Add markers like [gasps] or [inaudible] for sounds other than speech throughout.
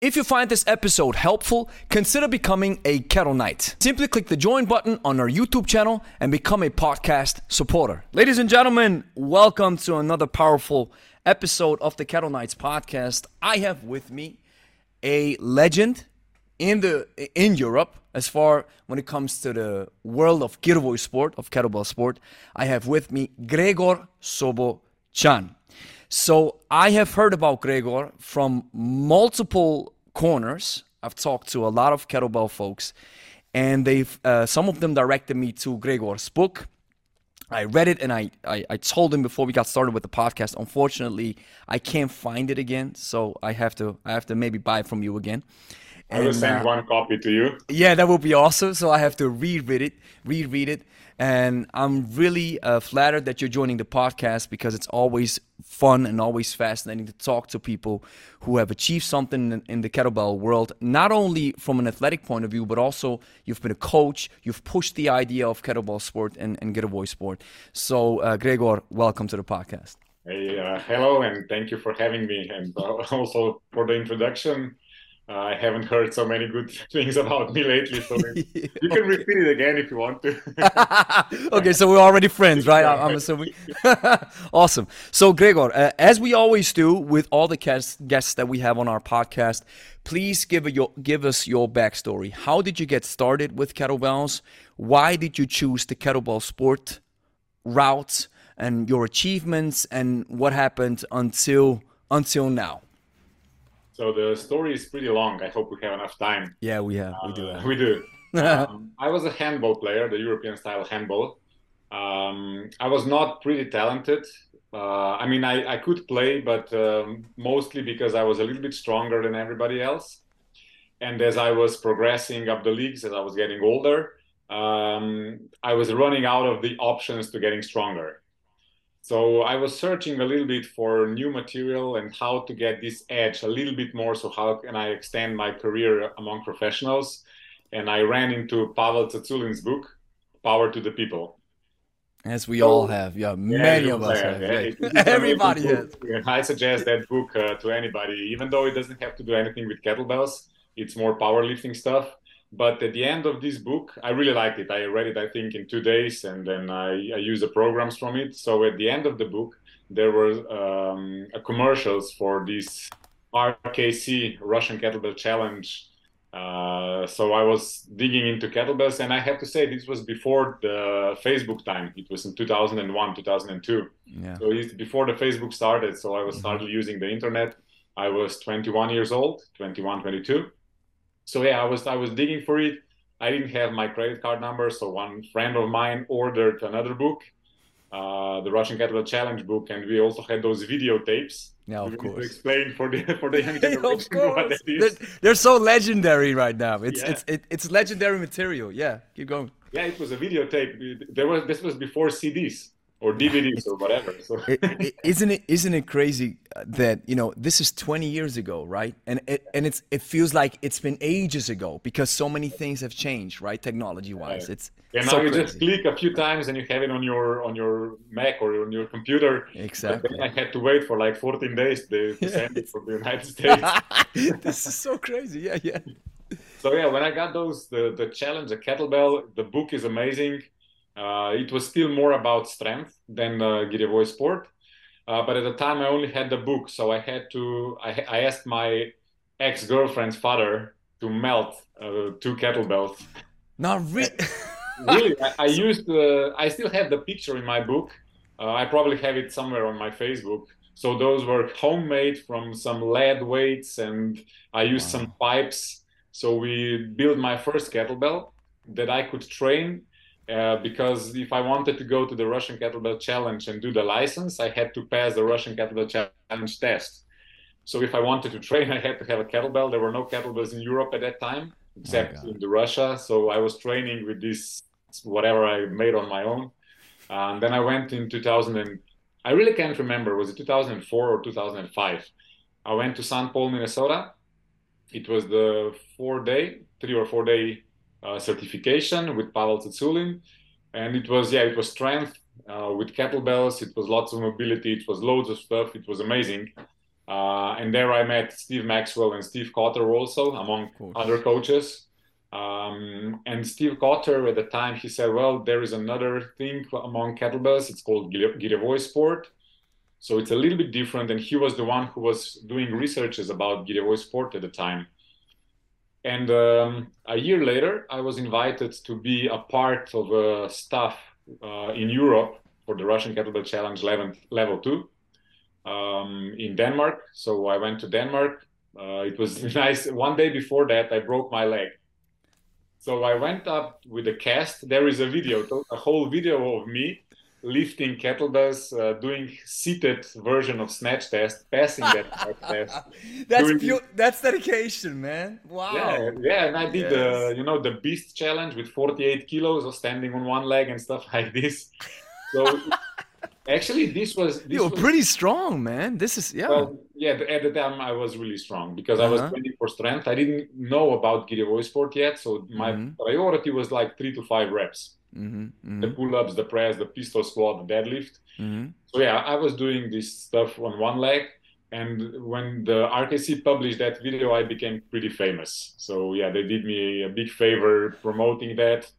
If you find this episode helpful, consider becoming a Kettle Knight. Simply click the join button on our YouTube channel and become a podcast supporter. Ladies and gentlemen, welcome to another powerful episode of the Kettle Knights podcast. I have with me a legend in the in Europe as far when it comes to the world of Girevoi sport, of kettlebell sport. I have with me Gregor Sobocan. So I have heard about Gregor from multiple corners. I've talked to a lot of kettlebell folks, and they've uh, some of them directed me to Gregor's book. I read it and I, I, I told him before we got started with the podcast. Unfortunately, I can't find it again, so I have to I have to maybe buy it from you again. I will send uh, one copy to you. Yeah, that would be awesome. So I have to reread it, reread it, and I'm really uh, flattered that you're joining the podcast because it's always fun and always fascinating to talk to people who have achieved something in, the kettlebell world, not only from an athletic point of view, but also you've been a coach, you've pushed the idea of kettlebell sport and, and Girevoi sport. So, uh, Gregor, welcome to the podcast. Hey, uh, hello, and thank you for having me, and uh, [laughs] also for the introduction. I haven't heard so many good [laughs] things about me lately, so [laughs] you can repeat it again if you want to. [laughs] okay, so we're already friends, right? I'm assuming. awesome. So, Gregor, uh, as we always do with all the guests that we have on our podcast, please give a, your, give us your backstory. How did you get started with kettlebells? Why did you choose the kettlebell sport route? And your achievements and what happened until until now. So the story is pretty long. I hope we have enough time. Yeah, we have. We do. Uh, we do. [laughs] um, I was a handball player, the European style handball. Um, I was not pretty talented. Uh, I mean, I, I could play, but um, mostly because I was a little bit stronger than everybody else. And as I was progressing up the leagues, as I was getting older, um, I was running out of the options to getting stronger. So I was searching a little bit for new material and how to get this edge a little bit more. So how can I extend my career among professionals? And I ran into Pavel Tsatsouline's book, Power to the People. As we so, all have, yeah, many yeah, of us have. Yeah. Everybody has. I suggest that book uh, to anybody, even though it doesn't have to do anything with kettlebells. It's more powerlifting stuff but at the end of this book i really liked it. I read it i think in two days and then i, I used the programs from it. So at the end of the book there were um, commercials for this rkc russian kettlebell challenge. Uh, so i was digging into kettlebells and i have to say this was before the facebook time. It was in 2001 2002 yeah. so it's before the facebook started so i was mm-hmm. started using the internet. I was 21 years old 21 22 so yeah, I was I was digging for it. I didn't have my credit card number, so one friend of mine ordered another book, uh, the Russian Kettlebell Challenge book, and we also had those videotapes. Yeah, of course. To explain for the for the young [laughs] generation [laughs] what that is. They're, they're, so legendary right now. It's yeah. it's it, it's legendary material. Yeah, keep going. Yeah, it was a videotape. There was this was before CDs or DVDs or whatever. So. [laughs] isn't it isn't it crazy that you know this is 20 years ago, right? And it and it's it feels like it's been ages ago because so many things have changed, right? Technology wise, yeah. it's yeah. Now so you crazy. just click a few times and you have it on your on your Mac or on your computer. Exactly. I had to wait for like 14 days to, to [laughs] send it from the United States. [laughs] this is so crazy. Yeah, yeah. So yeah, when I got those the the challenge, the kettlebell, the book is amazing uh, it was still more about strength than uh, Girevoi sport. Uh, but at the time, I only had the book, so I had to. I, I asked my ex girlfriend's father to melt uh, two kettlebells. Not [laughs] really. really, [laughs] I, I used. Uh, I still have the picture in my book. Uh, I probably have it somewhere on my Facebook. So those were homemade from some lead weights, and I used wow. some pipes. So we built my first kettlebell that I could train uh, because if I wanted to go to the Russian Kettlebell Challenge and do the license, I had to pass the Russian Kettlebell Challenge test. So if I wanted to [laughs] train, I had to have a kettlebell. There were no kettlebells in Europe at that time, except oh in the Russia. So I was training with this whatever I made on my own. And then I went in 2000 and I really can't remember. Was it 2004 or 2005? I went to St. Paul, Minnesota. It was the four day, three or four day certification with Pavel Tsatsouline. And it was, yeah, it was strength uh, with kettlebells. It was lots of mobility. It was loads of stuff. It was amazing. Uh, and there I met Steve Maxwell and Steve Cotter also, among other coaches. Um, and Steve Cotter at the time he said, "Well, there is another thing among kettlebells. It's called Girevoi sport. So it's a little bit different." And he was the one who was doing researches about Girevoi sport at the time. And um, a year later, I was invited to be a part of a staff uh, in Europe for the Russian Kettlebell Challenge level, level two um, in Denmark. So I went to Denmark. Uh, it was [laughs] nice. One day before that, I broke my leg. So I went up with a cast. There is a video, a whole video of me lifting kettlebells, uh, doing seated version of snatch test, passing that [laughs] test. that's doing, pure, that's dedication, man. Wow. Yeah, yeah, and I did yes. the you know the beast challenge with 48 kilos of standing on one leg and stuff [laughs] like this. So actually, this was this you were was, pretty strong, man. This is yeah. Well, yeah, at the time I was really strong because uh-huh. I was uh-huh. training for strength. I didn't know about Girevoi sport yet, so my mm-hmm. priority was like three to five reps. Mm-hmm. Mm-hmm. The pull-ups, the press, the pistol squat, the deadlift. Mm-hmm. So yeah, I was doing this stuff on one leg, and when the RKC published that video, I became pretty famous. So yeah, they did me a big favor promoting that,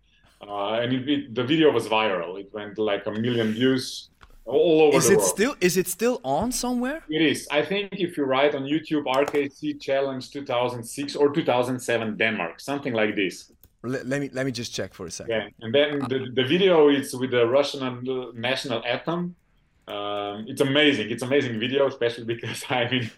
uh, and it, it, the video was viral. It went like a million views all over is the it world. still is it still on somewhere it is i think if you write on youtube rkc challenge 2006 or 2007 denmark something like this let, let me let me just check for a second yeah and then the, the video is with the russian national anthem um, it's amazing it's amazing video especially because [laughs] i mean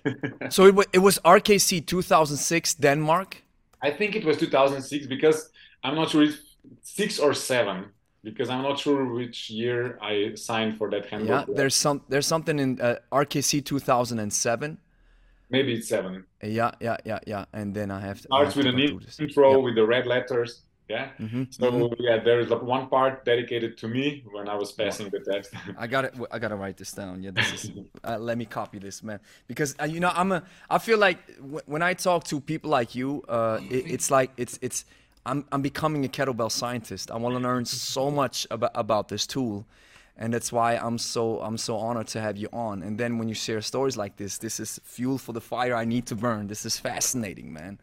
so it, it was rkc 2006 denmark i think it was 2006 because i'm not sure if six or seven because I'm not sure which year I signed for that handbook. Yeah, there's some there's something in uh, RKC 2007. Maybe it's seven. Yeah, yeah, yeah, yeah. And then I have to. Starts with an intro yeah. with the red letters. Yeah. Mm-hmm. So mm-hmm. yeah, there is one part dedicated to me when I was passing the test. [laughs] I got it. I gotta write this down. Yeah, this is. uh, let me copy this, man, because uh, you know I'm a. I feel like w- when I talk to people like you, uh, it, it's like it's it's I'm, I'm becoming a kettlebell scientist. I want to learn so much about, about this tool. And that's why I'm so I'm so honored to have you on. And then when you share stories like this, this is fuel for the fire I need to burn. This is fascinating, man.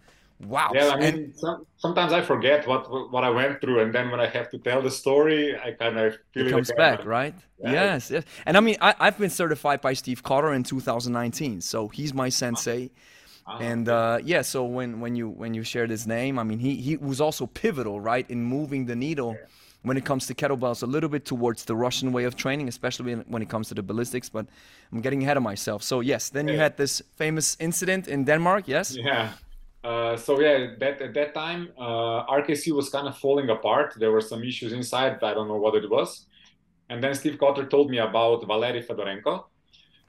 Wow. Yeah, I mean, and, some, sometimes I forget what what I went through, and then when I have to tell the story, I kind of feel it, comes back, right? Yeah. Yes, yes. And I mean, I, have been certified by Steve Cotter in 2019, so he's my sensei. Ah, and uh, yeah, so when when you when you shared his name, I mean, he he was also pivotal, right, in moving the needle. Yeah. When it comes to kettlebells, a little bit towards the Russian way of training, especially when it comes to the ballistics. But I'm getting ahead of myself. So yes, then you had this famous incident in Denmark. Yes. Yeah. Uh, so yeah, that at that time, uh, RKC was kind of falling apart. There were some issues inside. I don't know what it was. And then Steve Cotter told me about Valery Fedorenko,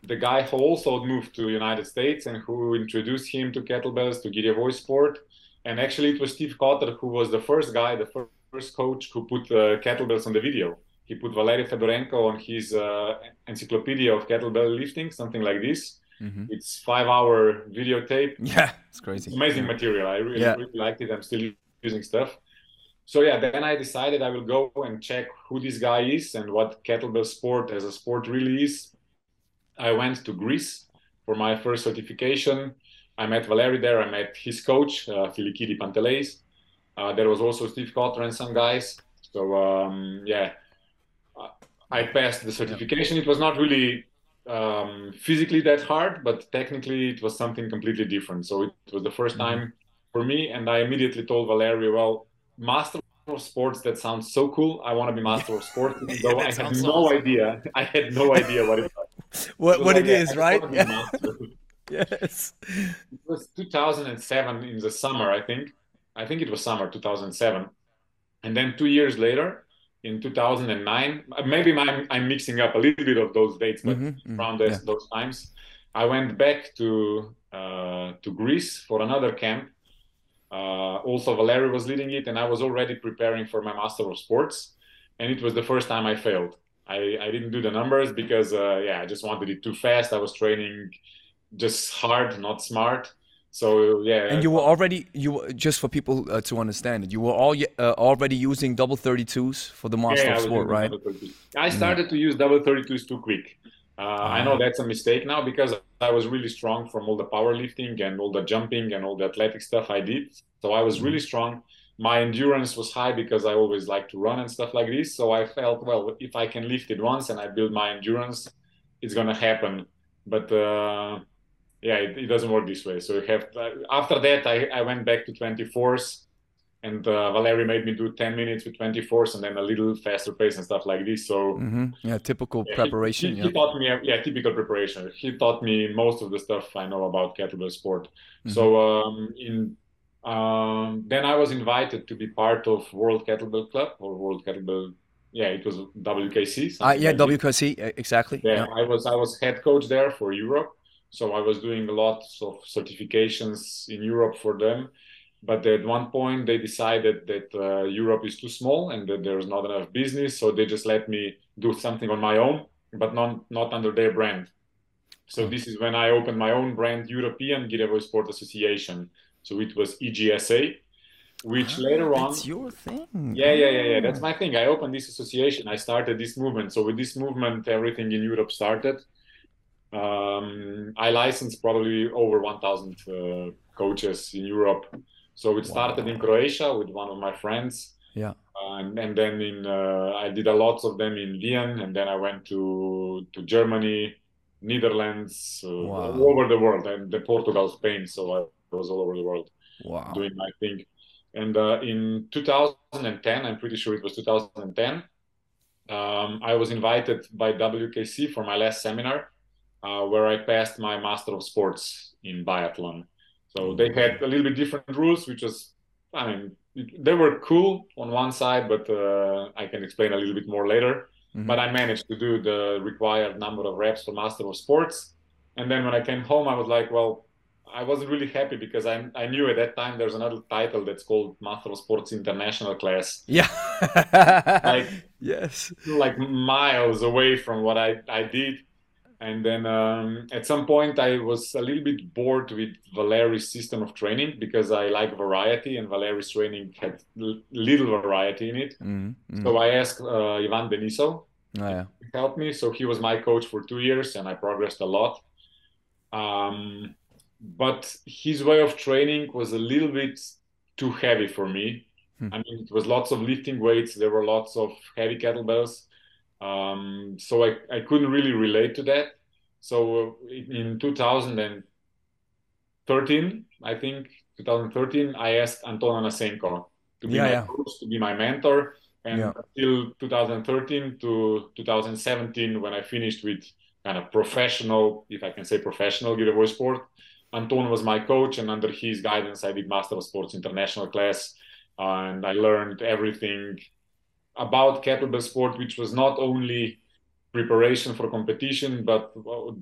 the guy who also moved to United States and who introduced him to kettlebells, to Girevoi sport. And actually, it was Steve Cotter who was the first guy, the first coach who put uh, kettlebells on the video. He put Valery Fedorenko on his uh, encyclopedia of kettlebell lifting, something like this. Mm-hmm. It's five-hour videotape. [laughs] Yeah, it's crazy. It's amazing yeah. material. I really, yeah. really liked it. I'm still using stuff. So yeah, then I decided I will go and check who this guy is and what kettlebell sport as a sport really is I went to Greece for my first certification. I met Valery there. I met his coach, uh, Filikidi Panteleis. Uh, there was also Steve Cotter and some guys. So um, yeah, I passed the certification. It was not really um, physically that hard, but technically it was something completely different. So it was the 1st mm-hmm. time for me, and I immediately told Valery, "Well, master of sports that sounds so cool. I want to be master of sports." [laughs] Though I had no awesome. idea. I had no [laughs] idea what it was what what it is, right? Yeah. [laughs] yes. It was 2007 in the summer, I think. I think it was summer 2007, and then two years later, in 2009, maybe I'm, I'm mixing up a little bit of those dates, but mm-hmm, mm-hmm, around those, yeah. those times, I went back to uh, to Greece for another camp. Uh, also, Valery was leading it, and I was already preparing for my Master of Sports, and it was the first time I failed. I, I didn't do the numbers because uh, yeah I just wanted it too fast. I was training just hard, not smart. So yeah. And you were already you were, just for people uh, to understand it. You were all uh, already using double thirty twos for the master yeah, of sport, right? I started mm. to use double thirty twos too quick. Uh, I know that's a mistake now because I was really strong from all the powerlifting and all the jumping and all the athletic stuff I did. So I was really Mm-hmm. strong. My endurance was high because I always like to run and stuff like this. So I felt, well, if I can lift it once and I build my endurance, it's gonna happen. But uh, yeah, it, it doesn't work this way. So you have after that, I, I went back to 24s and uh, Valery made me do 10 minutes with 24s and then a little faster pace and stuff like this. So hmm Yeah, typical yeah, preparation. He, yeah. he taught me, yeah, typical preparation. He taught me most of the stuff I know about kettlebell sport. Mm-hmm. So um, in um, then I was invited to be part of World Kettlebell Club or World Kettlebell. Yeah, it was WKC. Uh, yeah, like. WKC e- exactly. Yeah, I was I was head coach there for Europe, so I was doing lots of certifications in Europe for them. But at one point, they decided that uh, Europe is too small and that there's not enough business, so they just let me do something on my own, but not not under their brand. So this is when I opened my own brand, European Girevoy Sport Association. So it was EGSA, which later on Ah, That's your thing. yeah, yeah, yeah, yeah. Ah. That's my thing. I opened this association. I started this movement. So with this movement, everything in Europe started. Um, I licensed probably over 1,000 uh, coaches in Europe. So it started in Croatia with one of my friends. Yeah. Uh, and, then in uh, I did a lot of them in Vienna, and then I went to to Germany, Netherlands, uh, Wow. all over the world, and then Portugal, Spain. So I was all over the world Wow. doing my thing. And uh, in 2010, I'm pretty sure it was 2010, um, I was invited by WKC for my last seminar, uh, where I passed my Master of Sports in biathlon. So they had a little bit different rules, which was, I mean, they were cool on one side, but uh, I can explain a little bit more later. Mhm. But I managed to do the required number of reps for Master of Sports. And then when I came home, I was like, well, I wasn't really happy because I, I knew at that time there's another title that's called Master of Sports International class, Yeah. like [laughs] yes. like miles away from what I, I did. And then um, at some point, I was a little bit bored with Valeri's system of training because I like variety, and Valeri's training had l- little variety in it. Mhm, mhm. So I asked uh, Ivan Denisov Oh, yeah. to help me. So he was my coach for two years, and I progressed a lot. Um, but his way of training was a little bit too heavy for me. Hmm. I mean, it was lots of lifting weights. There were lots of heavy kettlebells. Um, so I, I couldn't really relate to that. So in in 2013, I think 2013, I asked Anton Anosenko to be Yeah, my yeah. coach, to be my mentor. And Yeah. until 2013 to 2017, when I finished with kind of professional, if I can say professional Girevoi sport, Anton was my coach, and under his guidance, I did Master of Sports International class, and I learned everything about kettlebell sport, which was not only preparation for competition, but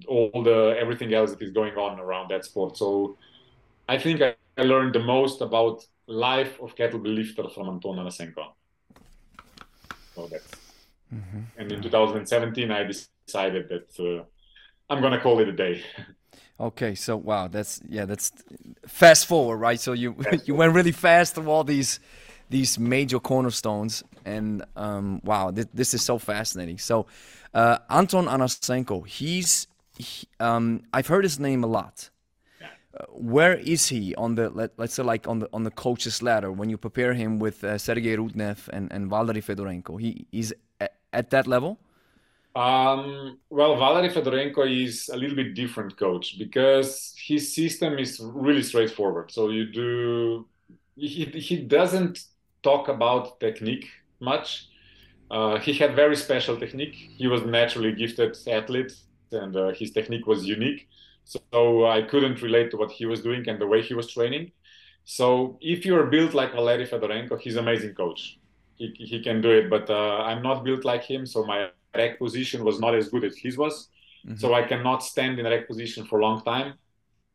all the everything else that is going on around that sport. So I think I, I learned the most about life of kettlebell lifter from Anton Anosenko. So that's Mhm. and in 2017 I decided that uh, I'm gonna call it a day. [laughs] Okay, so wow, that's yeah, that's fast forward, right? So you [laughs] you went really fast through all these these major cornerstones, and um, wow, this, this is so fascinating. So uh, Anton Anosenko, he's he, um, I've heard his name a lot. Uh, where is he on the let, let's say like on the on the coaches ladder when you prepare him with uh, Sergei Rudnev and and Valery Fedorenko? He is at, at that level. Um, well, Valery Fedorenko is a little bit different coach because his system is really straightforward. So you do he he doesn't talk about technique much. Uh, he had very special technique. He was naturally gifted athlete, and uh, his technique was unique. So I couldn't relate to what he was doing and the way he was training. So if you're built like Valery Fedorenko, he's an amazing coach. He, he can do it, but uh, I'm not built like him. So my rack position was not as good as his was. So I cannot stand in a rack position for a long time.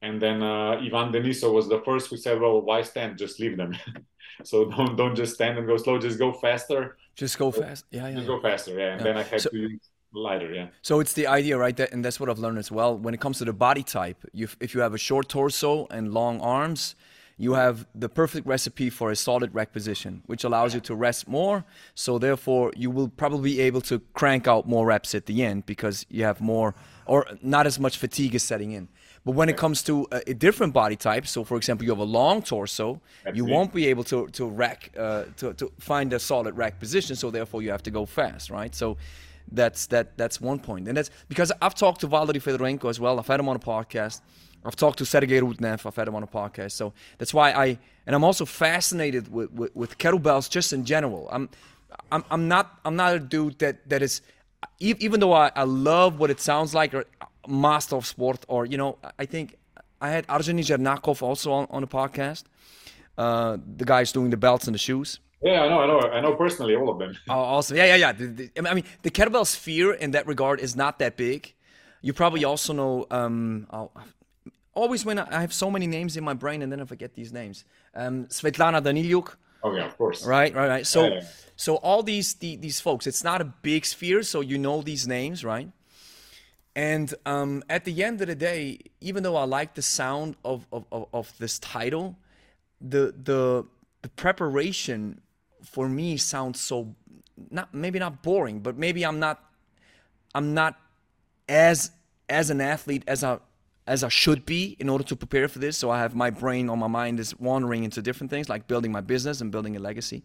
And then uh, Ivan Denisov was the first who said, "Well, why stand? Just leave them. [laughs] [laughs] so don't don't just stand and go slow. Just go faster. Just go fast. Yeah, yeah. Just yeah. go faster. Yeah." And Yeah. then I had So- to use lighter. Yeah. So it's the idea, right? That, and that's what I've learned as well. When it comes to the body type, you, if you have a short torso and long arms, you have the perfect recipe for a solid rack position, which allows you to rest more. So therefore, you will probably be able to crank out more reps at the end because you have more or not as much fatigue is setting in. But when it comes to a, a different body type, so for example, you have a long torso, you won't be able to to rack uh, to to find a solid rack position. So therefore, you have to go fast, right? So that's that that's one point, and that's because I've talked to Valery Fedorenko as well. I've had him on a podcast. I've talked to Sergey Rudnev. I've had him on a podcast. So that's why I and I'm also fascinated with, with, with kettlebells just in general. I'm I'm I'm not I'm not a dude that that is even though I, I love what it sounds like or master of sport or you know I think I had Arjun Jernakov also on, on the podcast. Uh, the guys doing the belts and the shoes. Yeah, I know, I know, I know personally all of them. [laughs] Oh, awesome. Yeah, yeah, yeah. The- the- I mean, the kettlebell sphere in that regard is not that big. You probably also know. Um, oh, always when I I have so many names in my brain and then I forget these names. Um, Svetlana Daniliuk, Oh yeah, of course. right, right, right. So, Yeah, yeah. so all these the, these folks, it's not a big sphere, so you know these names, right? And um, at the end of the day, even though I like the sound of, of, of, of this title, the the the preparation for me sounds so not maybe not boring, but maybe I'm not I'm not as as an athlete as I as I should be in order to prepare for this. So I have my brain on my mind is wandering into different things like building my business and building a legacy.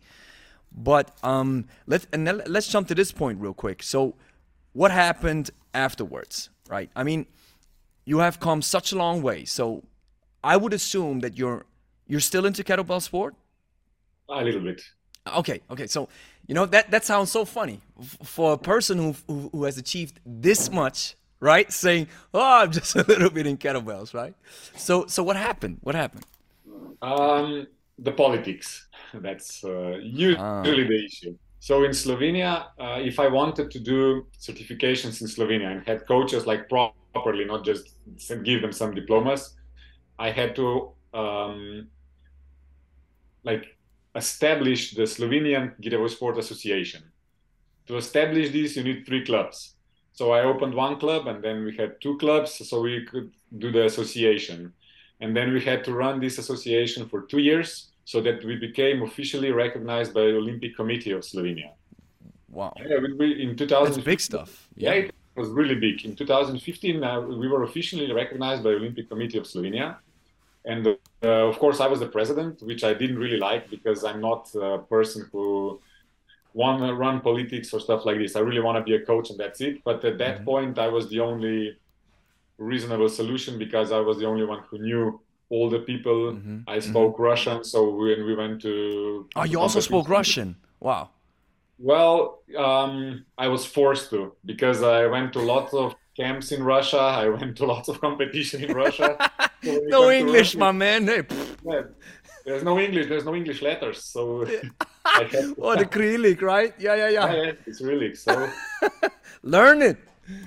But um, let's and let's jump to this point real quick. So, what happened afterwards, right? I mean, you have come such a long way. So, I would assume that you're you're still into kettlebell sport. A little bit. Okay, okay. So, you know that that sounds so funny for a person who who, who has achieved this much, right? Saying, "Oh, I'm [laughs] just a little bit in kettlebells," right? So, so what happened? What happened? Um, the politics. [laughs] That's uh, usually the issue. So in Slovenia, uh, if I wanted to do certifications in Slovenia and had coaches like properly, not just give them some diplomas, I had to um, like establish the Slovenian Girevo Sport Association. To establish this, you need three clubs. So I opened one club, and then we had two clubs, so we could do the association. And then we had to run this association for two years, so that we became officially recognized by the Olympic Committee of Slovenia. Wow, Yeah, we, we, in 2000, that's big stuff. yeah, it was really big. In 2015, uh, we were officially recognized by the Olympic Committee of Slovenia, and uh, of course, I was the president, which I didn't really like because I'm not a person who want to run politics or stuff like this. I really want to be a coach, and that's it. But at that Mhm. point, I was the only reasonable solution because I was the only one who knew all the people. Mhm, I spoke Russian, so when we went to Oh, you also spoke Russian. Wow. well, um, I was forced to because I went to lots of camps in Russia. I went to [laughs] lots of competition in Russia. [laughs] So no English, Russia- my man. Hey, Yeah, there's no English. There's no English letters. So [laughs] to, oh, the Cyrillic, right? Yeah, yeah, yeah, yeah. yeah, it's really so. Learn it.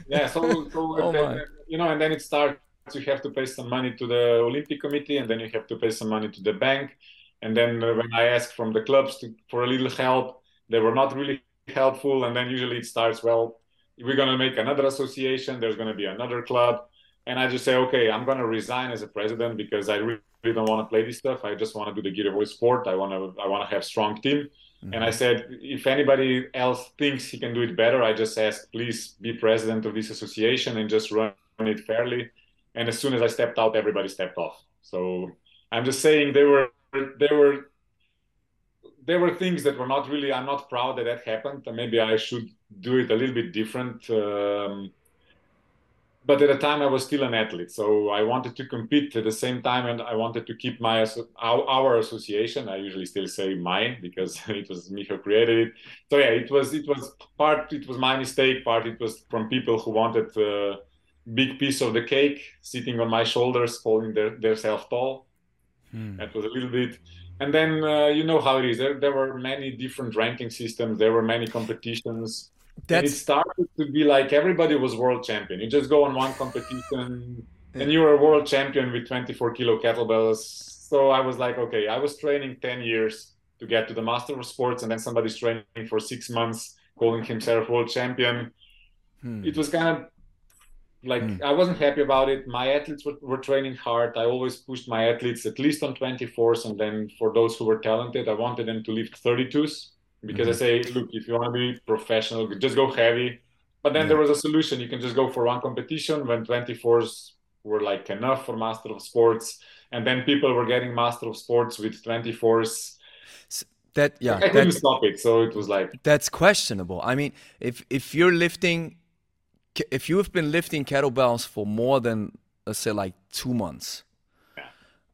Yeah, so, so Oh, then, you know, and then it starts. You have to pay some money to the Olympic Committee, and then you have to pay some money to the bank. And then when I asked from the clubs to, for a little help, they were not really helpful. And then usually it starts, well, we're gonna make another association. There's gonna be another club, and I just say, okay, I'm gonna resign as a president because I really don't want to play this stuff. I just want to do the Voice sport. I want to I want to have strong team. Mm-hmm. And I said, if anybody else thinks he can do it better, I just ask, please be president of this association and just run it fairly. And as soon as I stepped out, everybody stepped off. So I'm just saying there were there were there were things that were not really. I'm not proud that that happened. Maybe I should do it a little bit different. Um, but at the time, I was still an athlete, so I wanted to compete at the same time, and I wanted to keep my our, our association. I usually still say mine because [laughs] it was me who created it. So yeah, it was it was part it was my mistake. Part it was from people who wanted a big piece of the cake, sitting on my shoulders, holding their their self tall. Hmm. That was a little bit. And then uh, you know how it is. There, there were many different ranking systems. There were many competitions. And it started to be like everybody was world champion. You just go on one competition and you're a world champion with 24 kilo kettlebells. So I was like, okay, I was training 10 years to get to the master of sports, and then somebody's training for six months, calling himself world champion. hmm. It was kind of like mm. I wasn't happy about it. My athletes were, were training hard. I always pushed my athletes at least on 24s, and then for those who were talented, I wanted them to lift 32s because mm-hmm. I say, look, if you want to be professional, just go heavy. But then yeah. there was a solution. You can just go for one competition when 24s were like enough for Master of Sports, and then people were getting Master of Sports with 24s. That yeah, I couldn't stop it. So it was like that's questionable. I mean, if if you're lifting if you have been lifting kettlebells for more than let's say like two months yeah.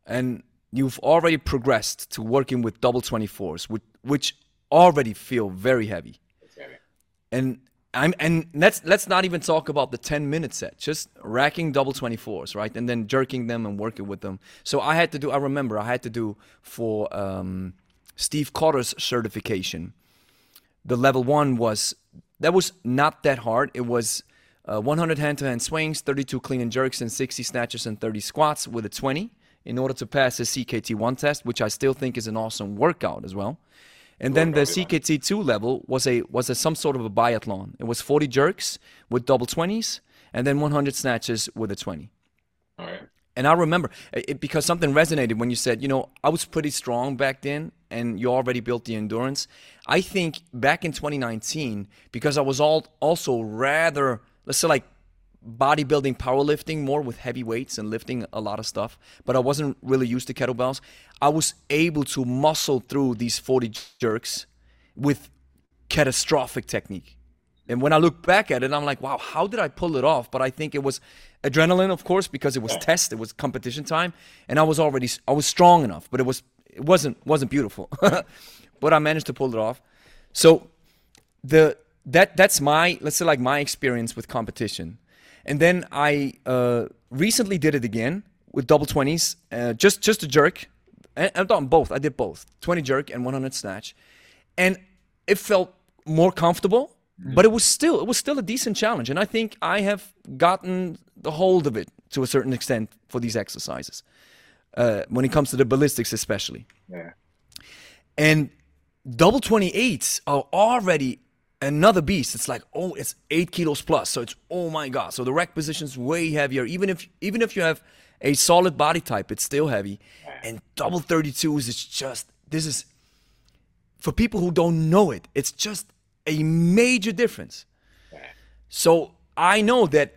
and you've already progressed to working with double 24s which, which already feel very heavy, heavy. and I'm, and let's let's not even talk about the 10 minute set just racking double 24s right and then jerking them and working with them so i had to do i remember i had to do for um, steve cotter's certification the level one was that was not that hard it was uh, 100 hand-to-hand swings, 32 clean and jerks, and 60 snatches and 30 squats with a 20 in order to pass the CKT1 test, which I still think is an awesome workout as well. And then the CKT2 level was a was a, some sort of a biathlon. It was 40 jerks with double 20s, and then 100 snatches with a 20. All right. And I remember it, because something resonated when you said, you know, I was pretty strong back then, and you already built the endurance. I think back in 2019, because I was all also rather let's say like bodybuilding, powerlifting more with heavy weights and lifting a lot of stuff, but I wasn't really used to kettlebells. I was able to muscle through these 40 jerks with catastrophic technique. And when I look back at it, I'm like, wow, how did I pull it off? But I think it was adrenaline, of course, because it was test, it was competition time, and I was already I was strong enough, but it was it wasn't wasn't beautiful. [laughs] but I managed to pull it off. So the that that's my let's say like my experience with competition. And then i uh, recently did it again with double 20s uh, just just a jerk. I've done both. I did both. 20 jerk and 100 snatch. And it felt more comfortable mm-hmm. but it was still it was still a decent challenge. And i think i have gotten the hold of it to a certain extent for these exercises uh, when it comes to the ballistics especially. Yeah. And double 28s are already another beast. It's like, oh, it's eight kilos plus. So it's oh my god. So the rack position's way heavier. Even if even if you have a solid body type, it's still heavy. And double 32s is just this is for people who don't know it, it's just a major difference. So I know that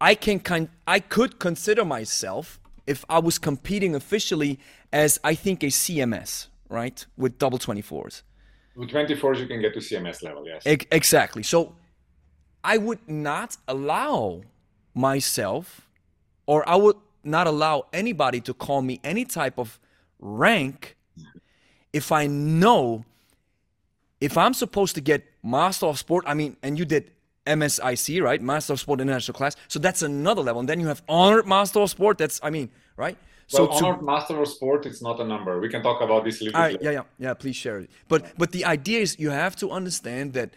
I can kind I could consider myself if I was competing officially as I think a CMS, right? With double 24s. With 24s, you can get to CMS level, yes. E- exactly. So I would not allow myself, or I would not allow anybody to call me any type of rank if I know if I'm supposed to get Master of Sport, I mean, and you did MSIC, right? Master of Sport International Class. So that's another level. And then you have Honored Master of Sport. That's, I mean, right? So well, honored master of sport, it's not a number. We can talk about this a little bit. Yeah, yeah, yeah. Please share it. But but the idea is you have to understand that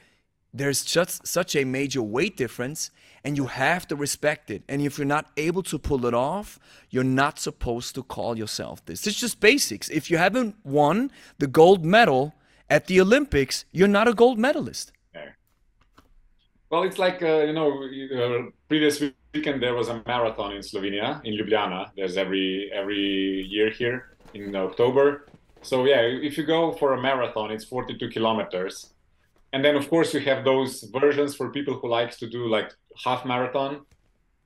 there's just such a major weight difference, and you have to respect it. And if you're not able to pull it off, you're not supposed to call yourself this. It's just basics. If you haven't won the gold medal at the Olympics, you're not a gold medalist. Well, it's like uh, you know, uh, previous weekend there was a marathon in Slovenia, in Ljubljana. There's every every year here in October. So yeah, if you go for a marathon, it's 42 kilometers, and then of course you have those versions for people who likes to do like half marathon,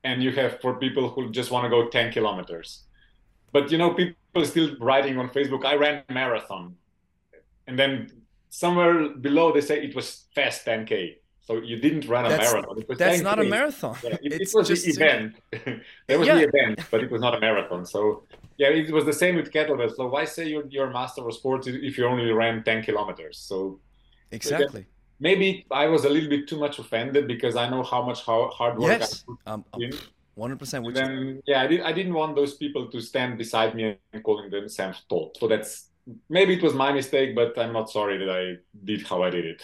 and you have for people who just want to go 10 kilometers. But you know, people still writing on Facebook, "I ran marathon," and then somewhere below they say it was fast 10k so you didn't run a that's, marathon. that's not a marathon. Yeah, it, it, was the event. [laughs] there was yeah. the event, but it was not a marathon. So yeah, it was the same with kettlebells. So why say you're, you're a master of sports if you only ran 10 kilometers? So exactly. maybe I was a little bit too much offended because I know how much hard work yes. I um, in. 100% with then. Yeah, I, did, I didn't want those people to stand beside me and calling them self-taught. So that's maybe it was my mistake, but I'm not sorry that I did how I did it.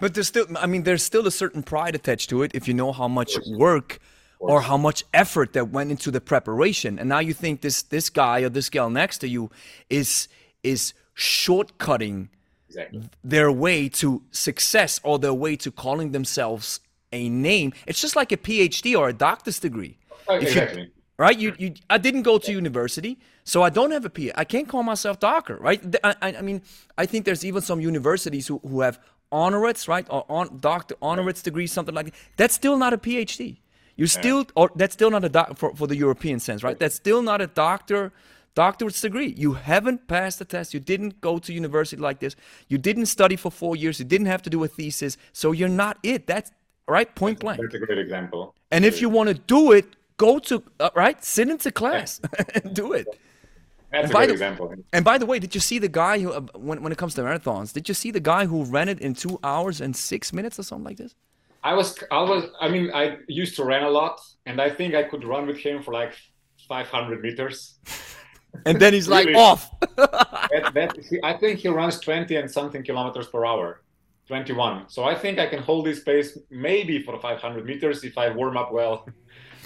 But there's still, I mean, there's still a certain pride attached to it if you know how much work or how much effort that went into the preparation. And now you think this this guy or this girl next to you is is shortcutting exactly. their way to success or their way to calling themselves a name. It's just like a PhD or a doctor's degree. Oh, exactly. You, right? You, you, I didn't go to university, so I don't have a PhD. I can't call myself doctor, right? I, I, I mean, I think there's even some universities who, who have honorates, right, or on doctor honorates degree, something like that. That's still not a PhD. You still, or that's still not a doc for, for the European sense, right? That's still not a doctor doctorate degree. You haven't passed the test. You didn't go to university like this. You didn't study for four years. You didn't have to do a thesis. So you're not it. That's right. Point blank. That's a great example. And if you want to do it, go to uh, right. Sit into class and [laughs] do it. That's and a great the, example. And by the way, did you see the guy who, uh, when, when it comes to marathons, did you see the guy who ran it in two hours and six minutes or something like this? I was, I was, I mean, I used to run a lot, and I think I could run with him for like 500 meters. [laughs] and then he's like off. [laughs] that, that, I think he runs 20 and something kilometers per hour, 21. So I think I can hold this pace maybe for 500 meters if I warm up well.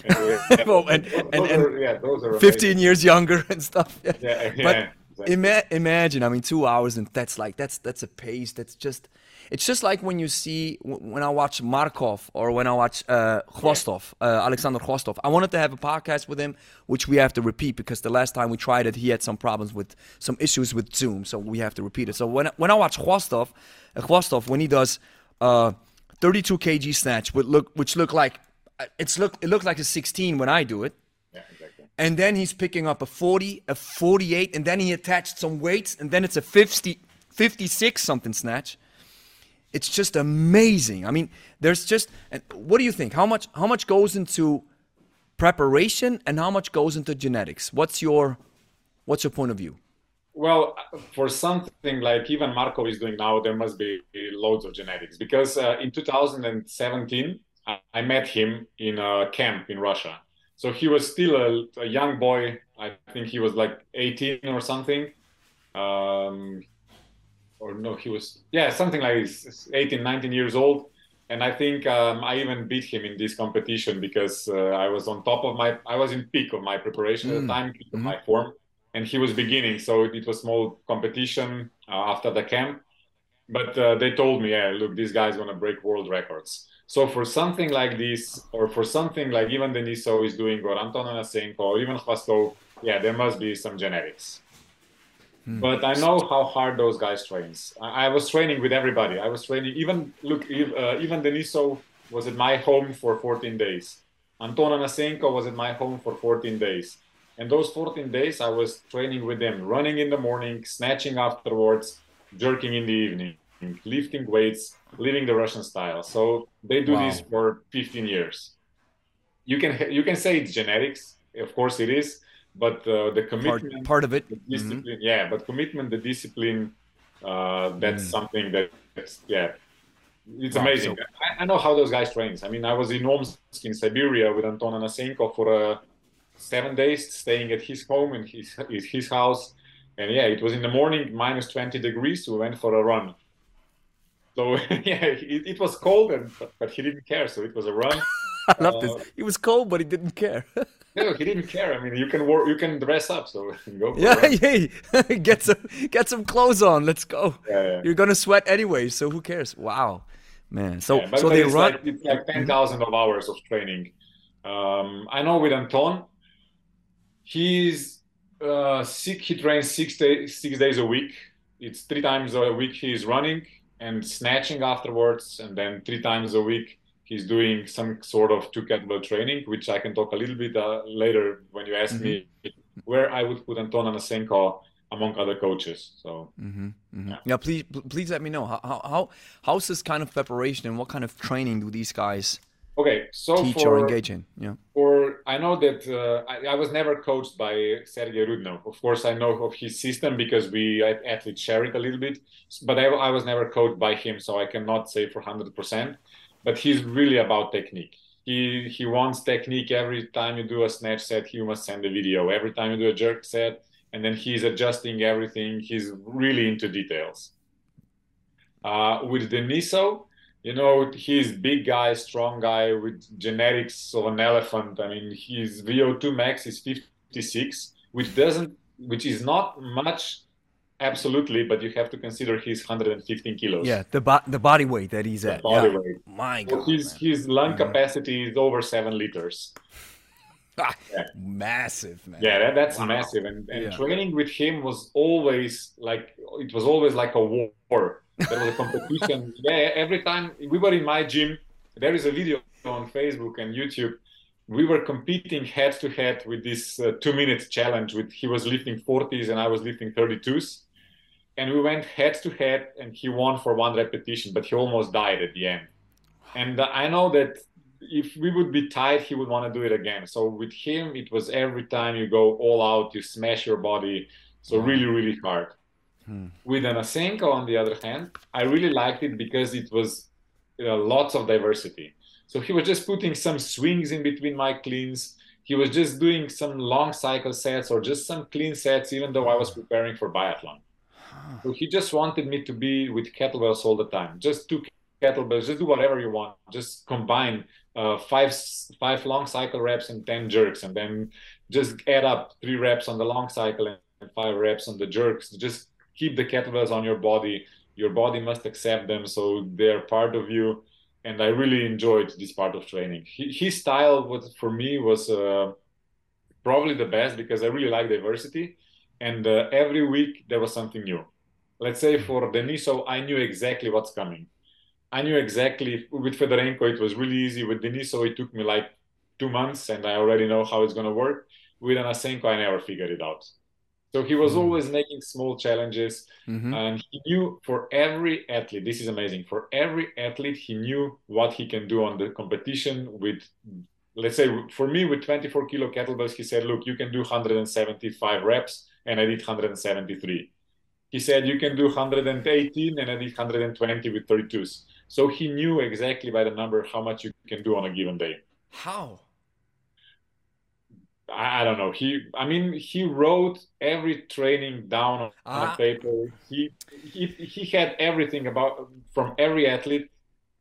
[laughs] well, and, and, and, are, yeah, 15 amazing. years younger and stuff. Yeah, yeah, but exactly. ima- imagine, I mean, two hours and that's like that's that's a pace that's just it's just like when you see when I watch Markov or when I watch uh, Khvostov, uh, Alexander Khvostov. I wanted to have a podcast with him, which we have to repeat because the last time we tried it, he had some problems with some issues with Zoom, so we have to repeat it. So when when I watch Khvostov, uh, Khvostov when he does uh, 32 kg snatch, which look which look like it's look it looks like a 16 when I do it. Yeah, exactly. And then he's picking up a 40, a 48, and then he attached some weights, and then it's a 50, 56 something snatch it's just amazing. I mean, there's just what do you think? How much how much goes into preparation and how much goes into genetics? What's your what's your point of view? Well, for something like even Markov is doing now, there must be loads of genetics because uh, in 2017 I met him in a camp in Russia. So he was still a, a young boy. I think he was like 18 or something. Um, or no, he was yeah something like 18, 19 years old, and I think um, I even beat him in this competition because uh, I was on top of my I was in peak of my preparation mm. at the mm. time, peak of mm. my form, and he was beginning, so it was small competition uh, after the camp. But uh, they told me, yeah, look, this guy's gonna break world records. So for something like this, or for something like even Denisov is doing, or Anton Anosenko, or even Khvostov, yeah, there must be some genetics. Hmm. But I know how hard those guys trains. I, I, was training with everybody. I was training even look uh, even Denisov was at my home for 14 days. Anton Anosenko was at my home for 14 days. And those 14 days I was training with them, running in the morning, snatching afterwards, jerking in the evening, lifting weights, living the Russian style. So they do wow. this for 15 years. You can you can say it's genetics, of course it is, but uh, the commitment part, part of it mm-hmm. discipline mm-hmm. yeah but commitment the discipline uh, that's mm. something that yeah it's wow, amazing so... I, I, know how those guys train i mean i was in omsk in siberia with anton anosenko for uh, seven days staying at his home in his, his house and yeah it was in the morning minus 20 degrees we went for a run so [laughs] yeah it, it was cold and but he didn't care so it was a run [laughs] I love uh, this. He was cold, but he didn't care. [laughs] no, he didn't care. I mean, you can work, you can dress up, so go. yeah, yeah. get some, get some clothes on. Let's go. Yeah, yeah. You're gonna sweat anyway, so who cares? Wow, man. So, yeah, so they it's run. Like, it's like ten thousand of hours of training. Um, I know with Anton, he's uh, sick. He trains six days, six days a week. It's three times a week he's running and snatching afterwards, and then three times a week he's doing some sort of two kettlebell training, which I can talk a little bit uh, later when you ask mm-hmm. me where I would put Anton Anosenko among other coaches. So mm-hmm, mm-hmm. Yeah. yeah. please please let me know how how how's this kind of preparation and what kind of training do these guys okay so teach for, or engage in? Yeah. For I know that uh, I, I, was never coached by Sergey Rudnev. Of course, I know of his system because we athletes share it a little bit, but I, I was never coached by him, so I cannot say for hundred percent but he's really about technique. He he wants technique every time you do a snatch set. He must send a video every time you do a jerk set, and then he's adjusting everything. He's really into details. Uh, with Denisov, you know, he's big guy, strong guy with genetics of an elephant. I mean, his VO2 max is 56, which doesn't, which is not much absolutely, but you have to consider he's 115 kilos. Yeah, the bo- the body weight that he's The at. body yeah. weight. My So God, his man. his lung Mhm. capacity is over seven liters. [laughs] Ah, Yeah. massive, man. Yeah, that, that's Wow. massive. And, and Yeah. training with him was always like it was always like a war. There was a competition. [laughs] yeah, every time we were in my gym, there is a video on Facebook and YouTube. We were competing head to head with this uh, two minute challenge. With he was lifting 40s and I was lifting 32s, and we went head to head, and he won for one repetition, but he almost died at the end. And uh, I know that if we would be tied, he would want to do it again. So with him, it was every time you go all out, you smash your body. So really, really hard. Hmm. With Anosenko, on the other hand, I really liked it because it was uh, lots of diversity. So he was just putting some swings in between my cleans. He was just doing some long cycle sets or just some clean sets, even though I was preparing for biathlon. Huh. So he just wanted me to be with kettlebells all the time. Just two kettlebells, just do whatever you want. Just combine uh, five five long cycle reps and ten jerks, and then just add up three reps on the long cycle and five reps on the jerks. Just keep the kettlebells on your body. Your body must accept them, so they're part of you. And I really enjoyed this part of training. His style was for me was uh, probably the best because I really like diversity and uh, every week there was something new. Let's say for Deniso, I knew exactly what's coming. I knew exactly with Fedorenko, it was really easy. With Deniso, it took me like two months, and I already know how it's going to work. With Anosenko, I never figured it out. So he was Mm. always making small challenges, Mhm. and he knew for every athlete, this is amazing. For every athlete, he knew what he can do on the competition with, let's say, for me, with 24 kilo kettlebells, he said, Look, you can do 175 reps, and I did 173. He said, You can do 118, and I did 120 with 32s. So he knew exactly by the number how much you can do on a given day. How? I, don't know. He, I mean, he wrote every training down on, Ah. a paper. He, he, he had everything about from every athlete,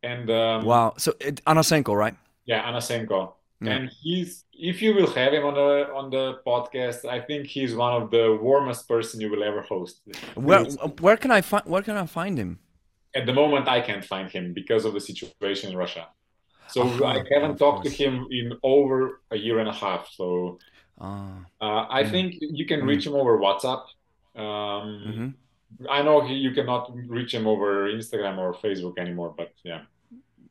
and um, Wow. So it, Anosenko, right? yeah, Anosenko. Yeah. And he's, if you will have him on the on the podcast, I think he's one of the warmest person you will ever host. Where where can I find where can I find him? at the moment, I can't find him because of the situation in Russia. So Uh-huh, I haven't talked to him in over a year and a half. So Ah. uh, I Mm. think you can Mm. reach him over WhatsApp. Um, mhm. I know he, you cannot reach him over Instagram or Facebook anymore, but yeah.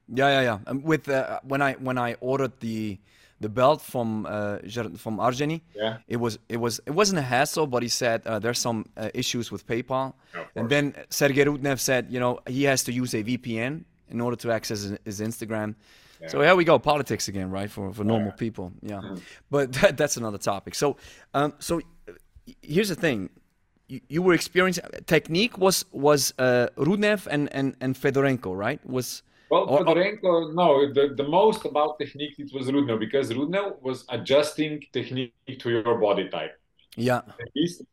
Yeah, yeah, yeah. Um, with uh, when I when I ordered the the belt from uh, from Argeni, Yeah. it was it was it wasn't a hassle, but he said uh, there's some uh, issues with PayPal, Yeah, and then Sergey Rudnev said, you know, he has to use a VPN in order to access his, his Instagram. So here we go, politics again, right? For for normal Yeah. people, yeah. Mhm. But that, that's another topic. So, um, so here's the thing. You, you were experiencing technique was was uh, Rudnev and, and and Fedorenko, right? Was Well, or- Fedorenko, no, the, the most about technique it was Rudnev because Rudnev was adjusting technique to your body type. Yeah,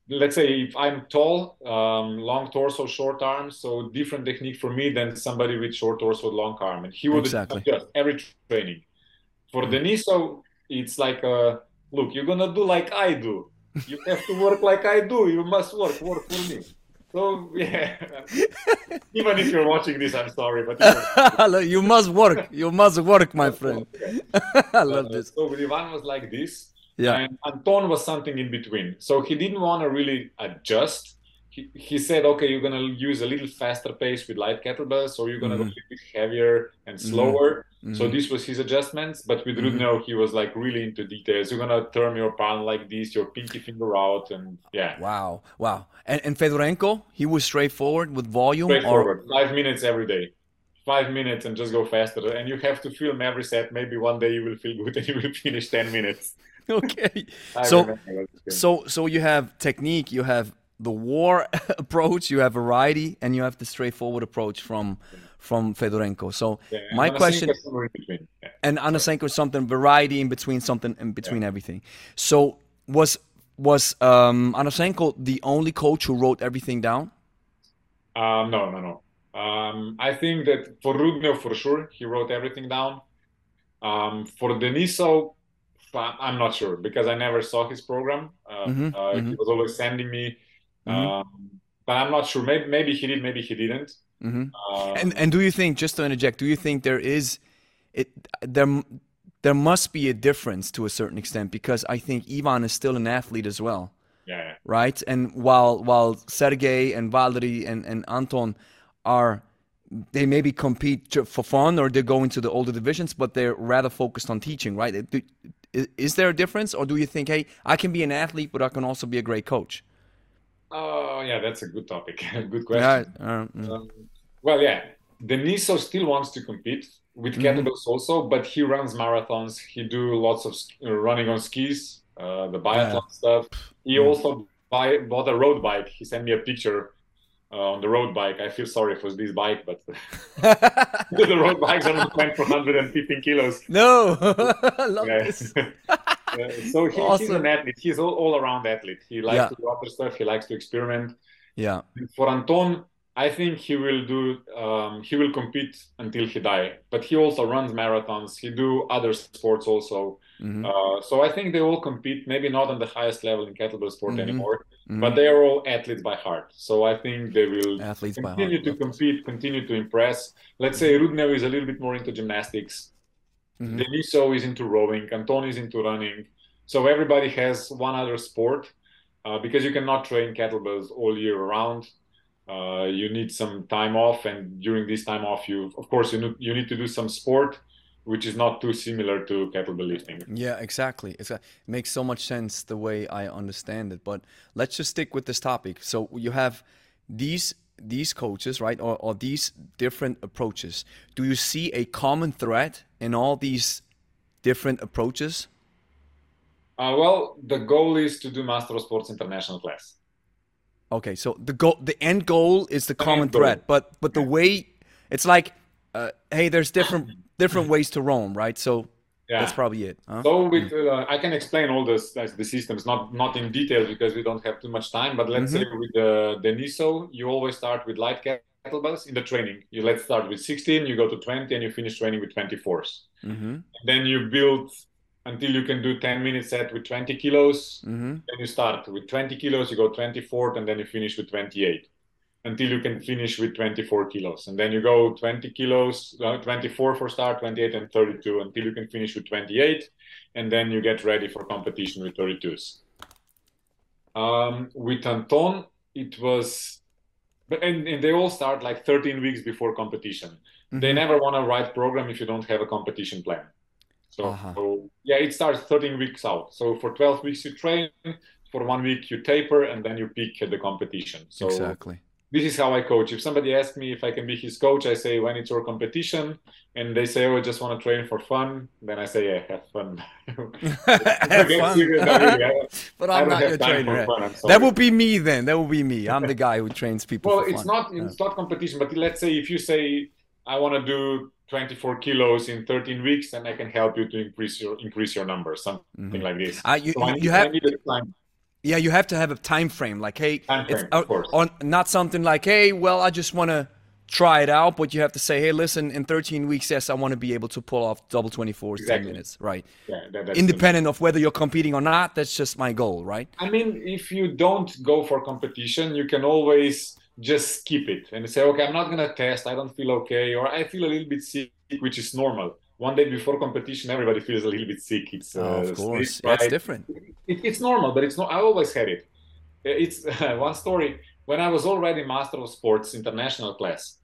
let's say if I'm tall, um, long torso, short arms, so different technique for me than somebody with short torso, long arm, and he would Exactly. adjust every training. For Deniso, it's like, uh, look, you're gonna do like I do. You have to work like I do. You must work, work for me. So [laughs] yeah, even if you're watching this, I'm sorry, but [laughs] you must work. You must work, my friend. [laughs] I love Uh, this. So Ivan was like this, Yeah, and Anton was something in between. So he didn't want to really adjust. He, he said, okay, you're going to use a little faster pace with light kettlebells, or you're going to go a little bit heavier and slower. So Mhm. this was his adjustments. But with Mhm. Rudnev, he was like really into details. You're going to turn your palm like this, your pinky finger out, and yeah. Wow, wow. And and Fedorenko, he was straightforward with volume, or Straightforward. Five minutes every day. Five minutes and just go faster. And you have to film every set. Maybe one day you will feel good [laughs] and you will finish 10 minutes. [laughs] okay. I So- So so you have technique, you have the war [laughs] approach, you have variety, and you have the straightforward approach from from Fedorenko. So Yeah, my question- Anosenko somewhere in between. Yeah. and Anosenko something variety in between something in between everything. So was was um, Anosenko the only coach who wrote everything down? Um, no, no, no. Um, I think that for Rudnev, for sure, he wrote everything down. Um, for Deniso, I- I'm not sure because I never saw his program. Uh, Mhm, uh, He mhm. was always sending me. Mhm. Um, but I'm not sure. Maybe maybe he did, maybe he didn't. Mm-hmm. Um, and and do you think, just to interject, do you think there is it there there must be a difference to a certain extent because I think Ivan is still an athlete as well. Yeah. Right. And while while Sergey and Valery and, and Anton are they maybe compete for fun or they go into the older divisions, but they're rather focused on teaching, right? Is is there a difference, or do you think, hey, I can be an athlete, but I can also be a great coach? Oh, yeah, that's a good topic. [laughs] good question. Yeah, uh, yeah. Um, well, yeah, Deniso still wants to compete with mm-hmm. kettlebells also, but he runs marathons. He do lots of running on skis, uh, the biathlon yeah. stuff. He mm-hmm. also buy, bought a road bike. He sent me a picture uh, on the road bike. I feel sorry for this bike, but [laughs] [laughs] the road bikes are not meant for 115 kilos. No, [laughs] love this. Uh, so he, awesome. he's an athlete. He's all, all around athlete. He likes yeah. to do other stuff. He likes to experiment. Yeah. For Anton, I think he will do. Um, he will compete until he die. But he also runs marathons. He do other sports also. Mm-hmm. Uh, so I think they all compete. Maybe not on the highest level in kettlebell sport mm-hmm. anymore, mm-hmm. but they are all athletes by heart. So I think they will athletes continue to compete, continue to impress. Let's say Rudnev is a little bit more into gymnastics. Mm-hmm. Deniso is into rowing. Anton is into running. So everybody has one other sport uh, because you cannot train kettlebells all year round uh, you need some time off and during this time off you of course you need, you need to do some sport which is not too similar to kettlebell lifting yeah exactly. It's, it makes so much sense the way i understand it but let's just stick with this topic. So you have these these coaches right or, or these different approaches. Do you see a common thread in all these different approaches? Uh, well the goal is to do master of sports international class. Okay, so the goal, the end goal is the, the common thread, but but the way it's like, uh, hey, there's different different ways to roam, right? So yeah. that's probably it. Huh? So with uh, I can explain all this the systems, not not in detail because we don't have too much time. But let's mm-hmm. say with the Deniso, you always start with light kettlebells in the training. You let's start with 16, you go to 20, and you finish training with 24s. Mm-hmm. Then you build until you can do 10 minute set with 20 kilos. Mm-hmm. Then you start with 20 kilos, you go 24, and then you finish with 28 until you can finish with 24 kilos. And then you go 20 kilos, uh, 24 for start, 28 and 32 until you can finish with 28. And then you get ready for competition with 32s. Um, with Anton, it was, and, and they all start like 13 weeks before competition. Mm-hmm. They never want to write program if you don't have a competition plan. So, uh-huh. so, yeah, it starts 13 weeks out. So for 12 weeks you train, for one week you taper, and then you peak at the competition. So exactly. This is how I coach. If somebody asks me if I can be his coach, I say when it's your competition, and they say, "Oh, I just want to train for fun." Then I say, "Yeah, have fun." [laughs] have fun. [laughs] but I'm not your trainer. That will be me then. That will be me. I'm the guy who trains people. Well, it's fun. not it's not competition, but let's say if you say I want to do 24 kilos in 13 weeks and i can help you to increase your increase your numbers something mm-hmm. like this uh, you, so you, have yeah you have to have a time frame like hey frame, it's on not something like hey well i just want to try it out but you have to say hey listen in 13 weeks yes i want to be able to pull off double 24s exactly. 10 minutes right yeah, that, independent of whether you're competing or not that's just my goal right i mean if you don't go for competition you can always just skip it and say, okay, I'm not gonna test. I don't feel okay, or I feel a little bit sick, which is normal. One day before competition, everybody feels a little bit sick. It's uh, oh, of course, it's different. It, it's normal, but it's not. I always had it. It's uh, [laughs] one story when I was already master of sports international class.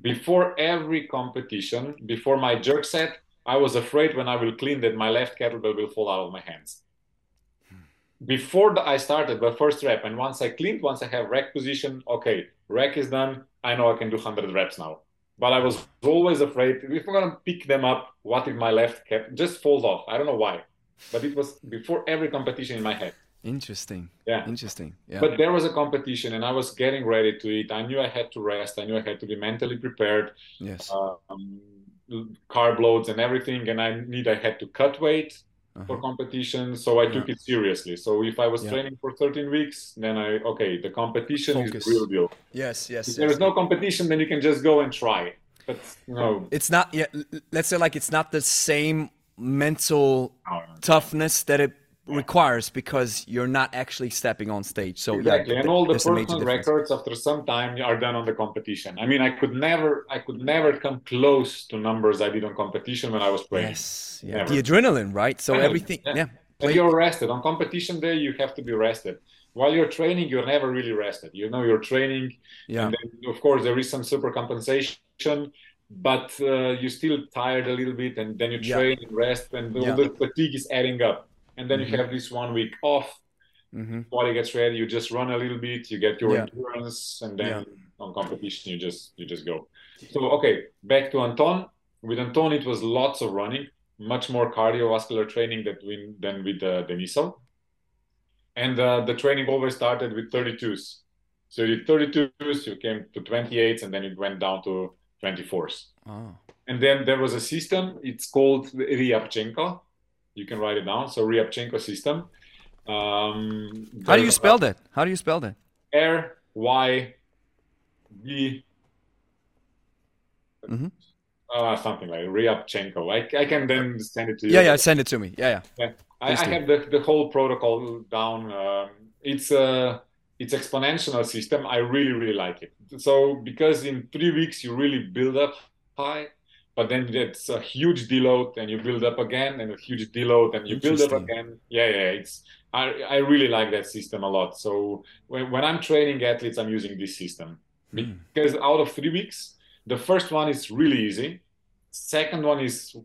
Before every competition, before my jerk set, I was afraid when I will clean that my left kettlebell will fall out of my hands before the, I started the first rep, and once I cleaned, once I have rack position, okay, rack is done. I know I can do 100 reps now. But I was always afraid if I'm gonna pick them up, what if my left cap just falls off? I don't know why, but it was before every competition in my head. Interesting. Yeah. Interesting. Yeah. But there was a competition, and I was getting ready to eat. I knew I had to rest. I knew I had to be mentally prepared. Yes. Um, carb loads and everything, and I need I had to cut weight uh-huh. for competition so i took yeah. it seriously so if i was yeah. training for 13 weeks then i okay the competition Focus. is real deal yes yes if yes, there is no competition then you can just go and try but no it's not yeah let's say like it's not the same mental toughness that it requires because you're not actually stepping on stage. So exactly, yeah, and all the personal records after some time are done on the competition. I mean, I could never, I could never come close to numbers I did on competition when I was playing. Yes, yeah. Never. the adrenaline, right? So everything, yeah. yeah. And you're rested on competition day. You have to be rested. While you're training, you're never really rested. You know, you're training, yeah. and then of course there is some super compensation but uh, you're still tired a little bit and then you train yeah. and rest and yeah. the fatigue is adding up and then mm-hmm. you have this one week off mm-hmm. body gets ready you just run a little bit you get your yeah. endurance and then on competition you just you just go so okay back to anton with anton it was lots of running much more cardiovascular training than with, than with uh, Denisov. And uh, the training always started with 32s. So you did 32s, you came to 28s, and then it went down to 24s. Oh. And then there was a system, it's called Ryabchenko. You can write it down. So Ryabchenko system. Um, How do you spell that? How do you spell that? R Y B. Mm-hmm. Uh, something like Ryabchenko. I, I can then send it to you. Yeah, yeah, send it to me. Yeah, yeah. yeah. I, I, have the, the whole protocol down. Um, it's a it's exponential system. I really really like it. So because in three weeks you really build up high, but then it's a huge deload and you build up again and a huge deload and you build up again. Yeah, yeah. It's I I really like that system a lot. So when when I'm training athletes, I'm using this system mm. because out of three weeks, the first one is really easy. Second one is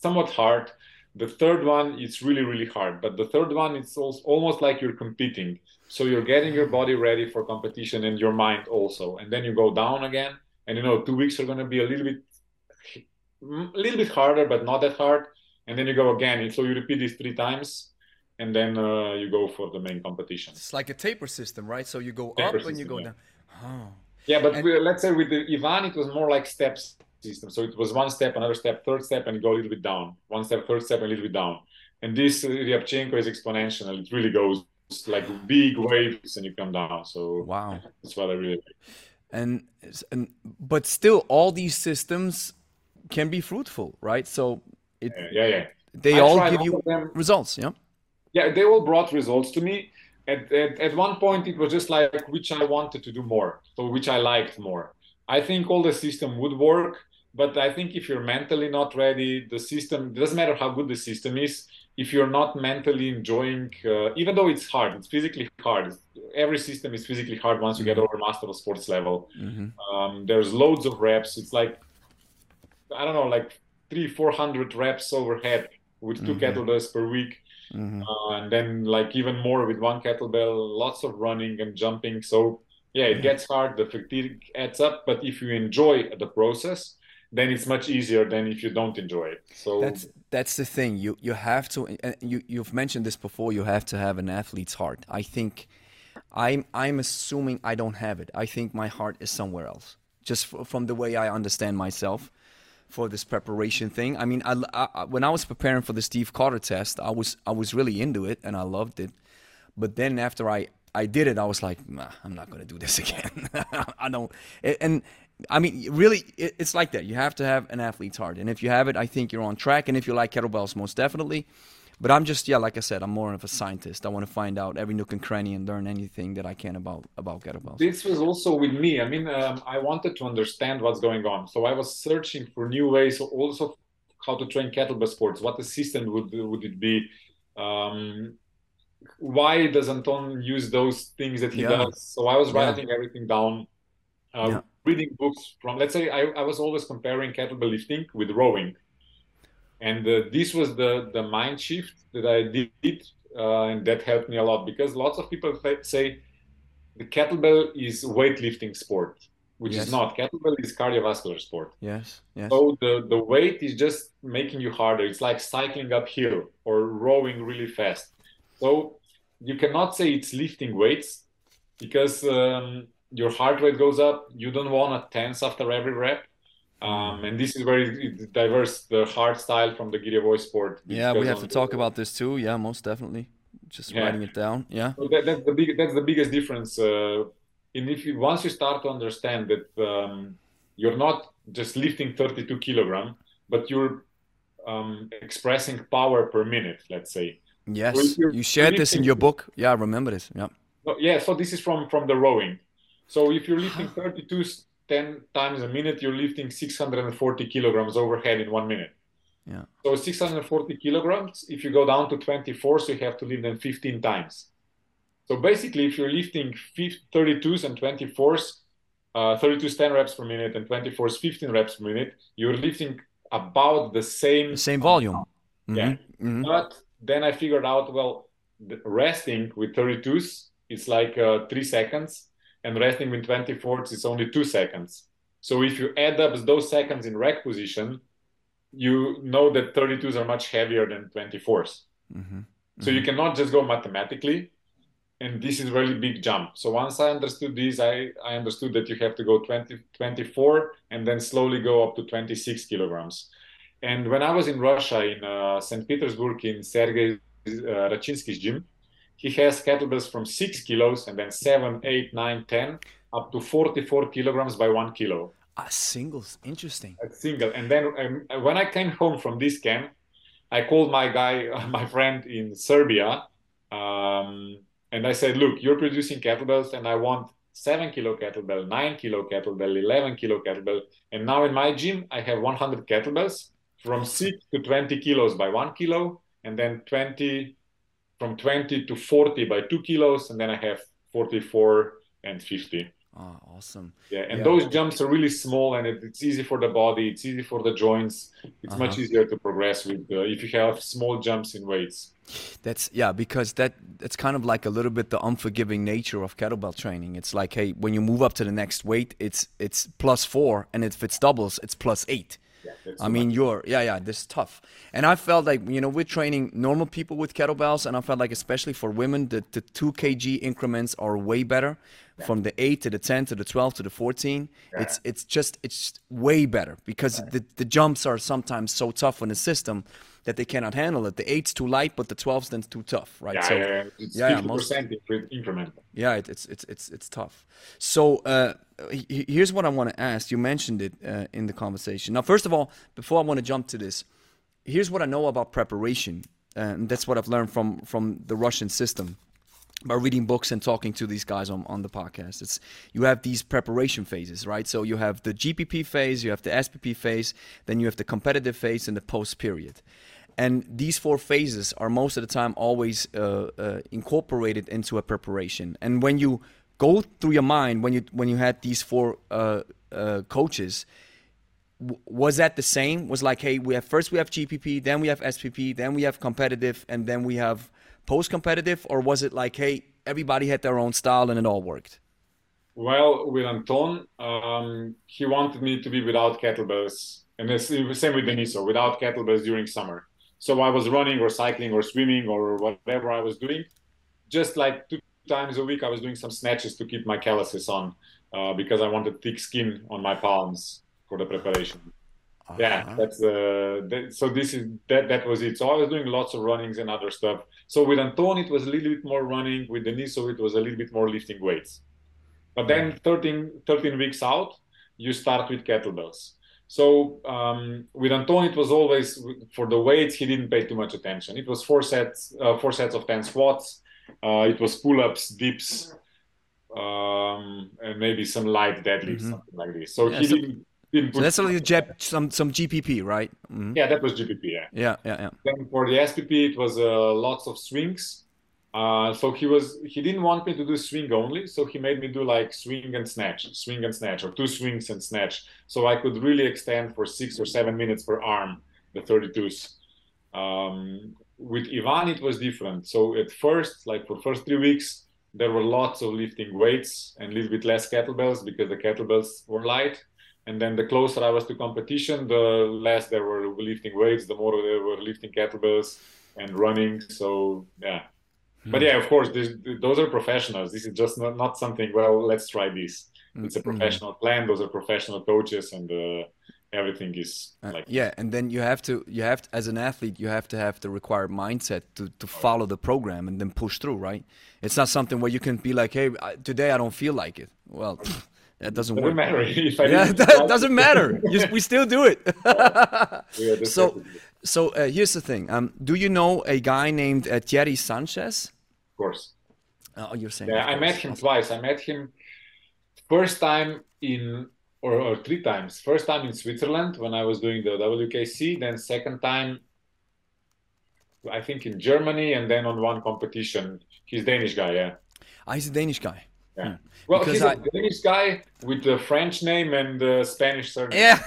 somewhat hard the third one it's really really hard but the third one it's almost like you're competing so you're getting your body ready for competition and your mind also and then you go down again and you know two weeks are going to be a little bit a little bit harder but not that hard and then you go again and so you repeat this three times and then uh, you go for the main competition it's like a taper system right so you go taper up and you go yeah. down oh. yeah but and... let's say with the ivan it was more like steps system. So it was one step, another step, third step, and you go a little bit down. One step, third step, and a little bit down. And this uh, Ryabchenko is exponential. It really goes like big waves, and you come down. So wow, that's what I really. Like. And and but still, all these systems can be fruitful, right? So it, yeah, yeah. They I all give you results, yeah. Yeah, they all brought results to me. At, at, at one point, it was just like which I wanted to do more, so which I liked more. I think all the system would work, but I think if you're mentally not ready, the system doesn't matter how good the system is. If you're not mentally enjoying, uh, even though it's hard, it's physically hard. Every system is physically hard once you get mm-hmm. over master of sports level. Mm-hmm. Um, there's loads of reps. It's like I don't know, like three, four hundred reps overhead with 2 mm-hmm. kettlebells per week. Mm-hmm. Uh, and then like even more with one kettlebell, lots of running and jumping. So yeah, it gets hard. The fatigue adds up. But if you enjoy the process, then it's much easier than if you don't enjoy it. So that's that's the thing. You you have to. You you've mentioned this before. You have to have an athlete's heart. I think. I'm I'm assuming I don't have it. I think my heart is somewhere else. Just from the way I understand myself for this preparation thing. I mean, I, I, when I was preparing for the Steve Cotter test, I was I was really into it and I loved it. But then after I I did it, I was like, I'm not gonna do this [laughs] again. I don't. And I mean, really, it's like that. You have to have an athlete's heart, and if you have it, I think you're on track. And if you like kettlebells, most definitely. But I'm just, yeah, like I said, I'm more of a scientist. I want to find out every nook and cranny and learn anything that I can about about kettlebells. This was also with me. I mean, um, I wanted to understand what's going on, so I was searching for new ways, also how to train kettlebell sports. What the system would would it be? Um, why does Anton use those things that he yeah. does? So I was writing yeah. everything down. Uh, yeah reading books from let's say I, I was always comparing kettlebell lifting with rowing and uh, this was the the mind shift that i did uh, and that helped me a lot because lots of people say the kettlebell is weightlifting sport which yes. is not kettlebell is cardiovascular sport yes yes so the the weight is just making you harder it's like cycling uphill or rowing really fast so you cannot say it's lifting weights because um, your heart rate goes up. You don't want to tense after every rep. Um, and this is very diverse the hard style from the Girevoi sport. Yeah, we have to talk about this too. Yeah, most definitely. Just yeah. writing it down. Yeah. So that, that's the big. That's the biggest difference. Uh, and if you, once you start to understand that um, you're not just lifting 32 kilogram, but you're um, expressing power per minute, let's say. Yes, so you shared this in your book. Yeah, I remember this. Yeah. yeah, so this is from from the rowing. So if you're [gasps] lifting 32 10 times a minute, you're lifting 640 kilograms overhead in one minute. Yeah. So 640 kilograms, if you go down to 24, so you have to lift them 15 times. So basically, if you're lifting 32s and 24s, uh, 32s 10 reps per minute and 24s 15 reps per minute, you're lifting about the same the same volume. Mm-hmm. Yeah. Mm-hmm. But then I figured out, well, resting with 32s, it's like uh, three seconds, and resting with 24s, is only two seconds. So if you add up those seconds in rack position, you know that 32s are much heavier than 24s. Mm-hmm. So you cannot just go mathematically and this is really big jump. So once I understood this, I, I understood that you have to go 20, 24 and then slowly go up to 26 kilograms. And when I was in Russia, in uh, St. Petersburg, in Sergei uh, Rachinsky's gym, he has kettlebells from six kilos and then seven, eight, nine, ten, up to 44 kilograms by one kilo. A singles, interesting. A single. And then um, when I came home from this camp, I called my guy, [laughs] my friend in Serbia, um, and I said, look, you're producing kettlebells and I want seven kilo kettlebell, nine kilo kettlebell, 11 kilo kettlebell. And now in my gym, I have 100 kettlebells from six to 20 kilos by one kilo, and then 20 from 20 to 40 by two kilos. And then I have 44 and 50. Oh, awesome. Yeah, and yeah. those jumps are really small and it, it's easy for the body, it's easy for the joints. It's uh-huh. much easier to progress with uh, if you have small jumps in weights. That's yeah, because that that's kind of like a little bit the unforgiving nature of kettlebell training. It's like, hey, when you move up to the next weight, it's it's plus 4 and if it's doubles, it's plus 8. Yeah, I mean, you're yeah, yeah. This is tough, and I felt like you know we're training normal people with kettlebells, and I felt like especially for women, the the two kg increments are way better yeah. from the 8 to the 10 to the 12 to the 14 yeah. it's it's just it's way better because right. the, the jumps are sometimes so tough in the system that they cannot handle it. The 8's too light but the 12's then too tough right? Yeah, so yeah, it's yeah, 50% most, increment yeah it, it's it's it's it's tough. So uh, here's what i want to ask. You mentioned it uh, in the conversation. Now first of all before i want to jump to this here's what i know about preparation and that's what i've learned from from the russian system by reading books and talking to these guys on, on the podcast. It's you have these preparation phases, right? So you have the GPP phase, you have the SPP phase, then you have the competitive phase and the post period. And these four phases are most of the time always uh, uh, incorporated into a preparation. And when you go through your mind when you when you had these four uh, uh coaches, was that the same? Was like, hey, we have first we have GPP, then we have SPP, then we have competitive, and then we have post competitive, or was it like, hey, everybody had their own style and it all worked? Well, with Anton, um, he wanted me to be without kettlebells, and the same with Deniso, without kettlebells during summer. So I was running or cycling or swimming or whatever I was doing. Just like two times a week, I was doing some snatches to keep my calluses on uh, because I wanted thick skin on my palms for the preparation. Uh-huh. Yeah, that's uh, that, so. This is that. That was it. So I was doing lots of runnings and other stuff. So with Anton, it was a little bit more running. With Deniso, it was a little bit more lifting weights. But then 13, 13 weeks out, you start with kettlebells. So um, with Anton, it was always for the weights. He didn't pay too much attention. It was four sets, uh, four sets of ten squats. Uh, it was pull-ups, dips, um, and maybe some light deadlifts, mm-hmm. something like this. So yeah, he so- didn't so that's Jep, some some GPP, right? Mm-hmm. Yeah, that was GPP. Yeah. Yeah, yeah, yeah. Then for the SPP, it was uh, lots of swings. Uh, so he was he didn't want me to do swing only, so he made me do like swing and snatch, swing and snatch, or two swings and snatch, so I could really extend for six or seven minutes per arm the 32s. Um, with Ivan, it was different. So at first, like for first three weeks, there were lots of lifting weights and a little bit less kettlebells because the kettlebells were light and then the closer I was to competition, the less they were lifting weights, the more they were lifting kettlebells and running. So yeah, mm. but yeah, of course, this, those are professionals. This is just not, not something. Well, let's try this. It's a hmm. professional mm. plan. Those are professional coaches, and uh, everything is Uh, like yeah, and then you have to you have to, as an athlete you have to have the required mindset to to follow the program and then push through, right? It's not something where you can be like, hey, today I don't feel like it. Well, that doesn't doesn't work. matter [laughs] Yeah, that doesn't matter. [laughs] You, we still do it. [laughs] So, so uh, here's the thing. Um, do you know a guy named uh, Thierry Sanchez? of course. Oh, you're saying. Yeah, I met him twice. I met him first time in or, or three times. First time in Switzerland when I was doing the WKC, then second time I think in Germany and then on one competition. He's Danish guy, yeah. Ah, he's a Danish guy. Yeah. Well, Because he's I- a Danish guy with a French name and a Spanish surname. Yeah,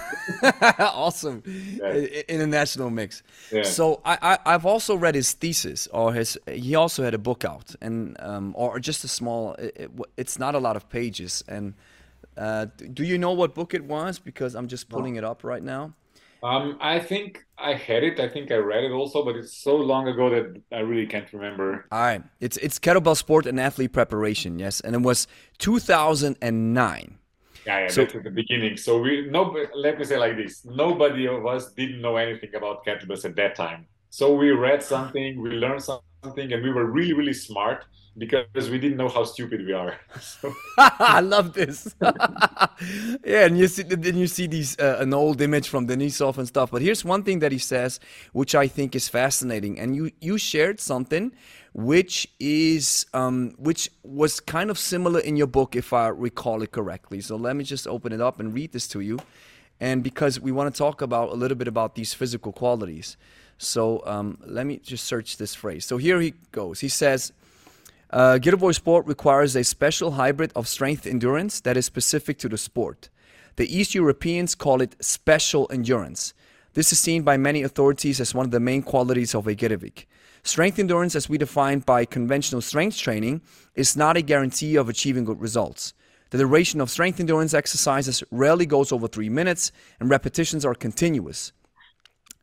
[laughs] awesome. Yeah. International mix. Yeah. So I, I I've also read his thesis, or his. He also had a book out, and um, or just a small. It, it, it's not a lot of pages. And uh, do you know what book it was? Because I'm just pulling it up right now. Um, I think I had it. I think I read it also, but it's so long ago that I really can't remember. All right, it's it's kettlebell sport and athlete preparation. Yes, and it was 2009. Yeah, yeah, So- that's at the beginning. So we no, let me say like this: nobody of us didn't know anything about kettlebells at that time. So we read something, we learned something, and we were really, really smart because we didn't know how stupid we are. [laughs] So, [laughs] I love this. [laughs] yeah, and you see, then you see these uh, an old image from Denisov and stuff. But here's one thing that he says, which I think is fascinating. And you you shared something, which is um, which was kind of similar in your book, if I recall it correctly. So let me just open it up and read this to you. And because we want to talk about a little bit about these physical qualities. So um, let me just search this phrase. So here he goes. He says. Uh, Sport requires a special hybrid of strength endurance that is specific to the sport. The East Europeans call it special endurance. This is seen by many authorities as one of the main qualities of a Girevik. Strength endurance, as we define by conventional strength training, is not a guarantee of achieving good results. The duration of strength endurance exercises rarely goes over three minutes, and repetitions are continuous.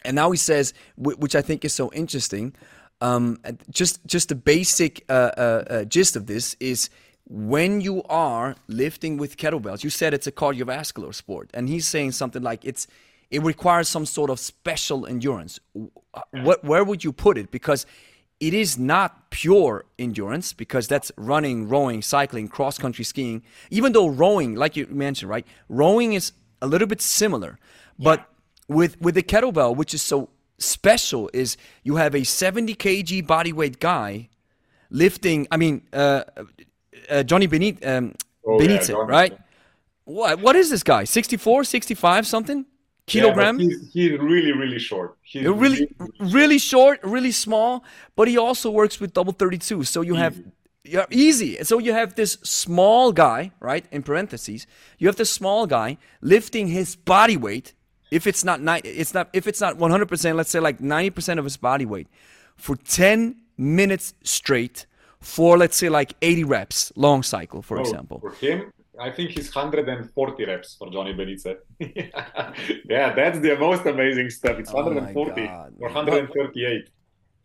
And now he says, which I think is so interesting, um, just just the basic uh, uh, uh, gist of this is when you are lifting with kettlebells. You said it's a cardiovascular sport, and he's saying something like it's it requires some sort of special endurance. What where would you put it? Because it is not pure endurance because that's running, rowing, cycling, cross country skiing. Even though rowing, like you mentioned, right? Rowing is a little bit similar, but with with the kettlebell, which is so special, is you have a 70 kg body weight guy lifting. I mean, uh, uh, Johnny Benit, um, Oh, Benitez, Johnny. right? What what is this guy? 64, 65 something Yeah, kilogram? he's, he's really, really short. He's Uh, really really short really small but he also works with double 32 so you have yeah, easy so you have this small guy right in parentheses you have this small guy lifting his body weight if it's not ni- it's not if it's not 100% let's say like 90% of his body weight for 10 minutes straight for let's say like 80 reps long cycle for Oh, example For him, I think he's 140 reps for Johnny Benitez. [laughs] yeah, that's the most amazing stuff. It's Oh 140 God, or man. 138.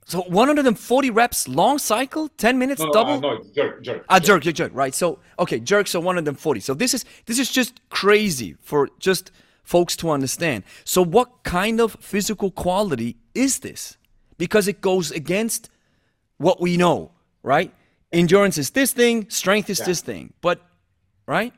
so 140 reps long cycle 10 minutes No, no, double uh, no, it's jerk, jerk. Ah, jerk, jerk, jerk, right? So, okay, jerk. So one of them forty. So this is this is just crazy for just folks to understand. So what kind of physical quality is this? Because it goes against what we know, right? Endurance is this thing, strength is this thing, but right?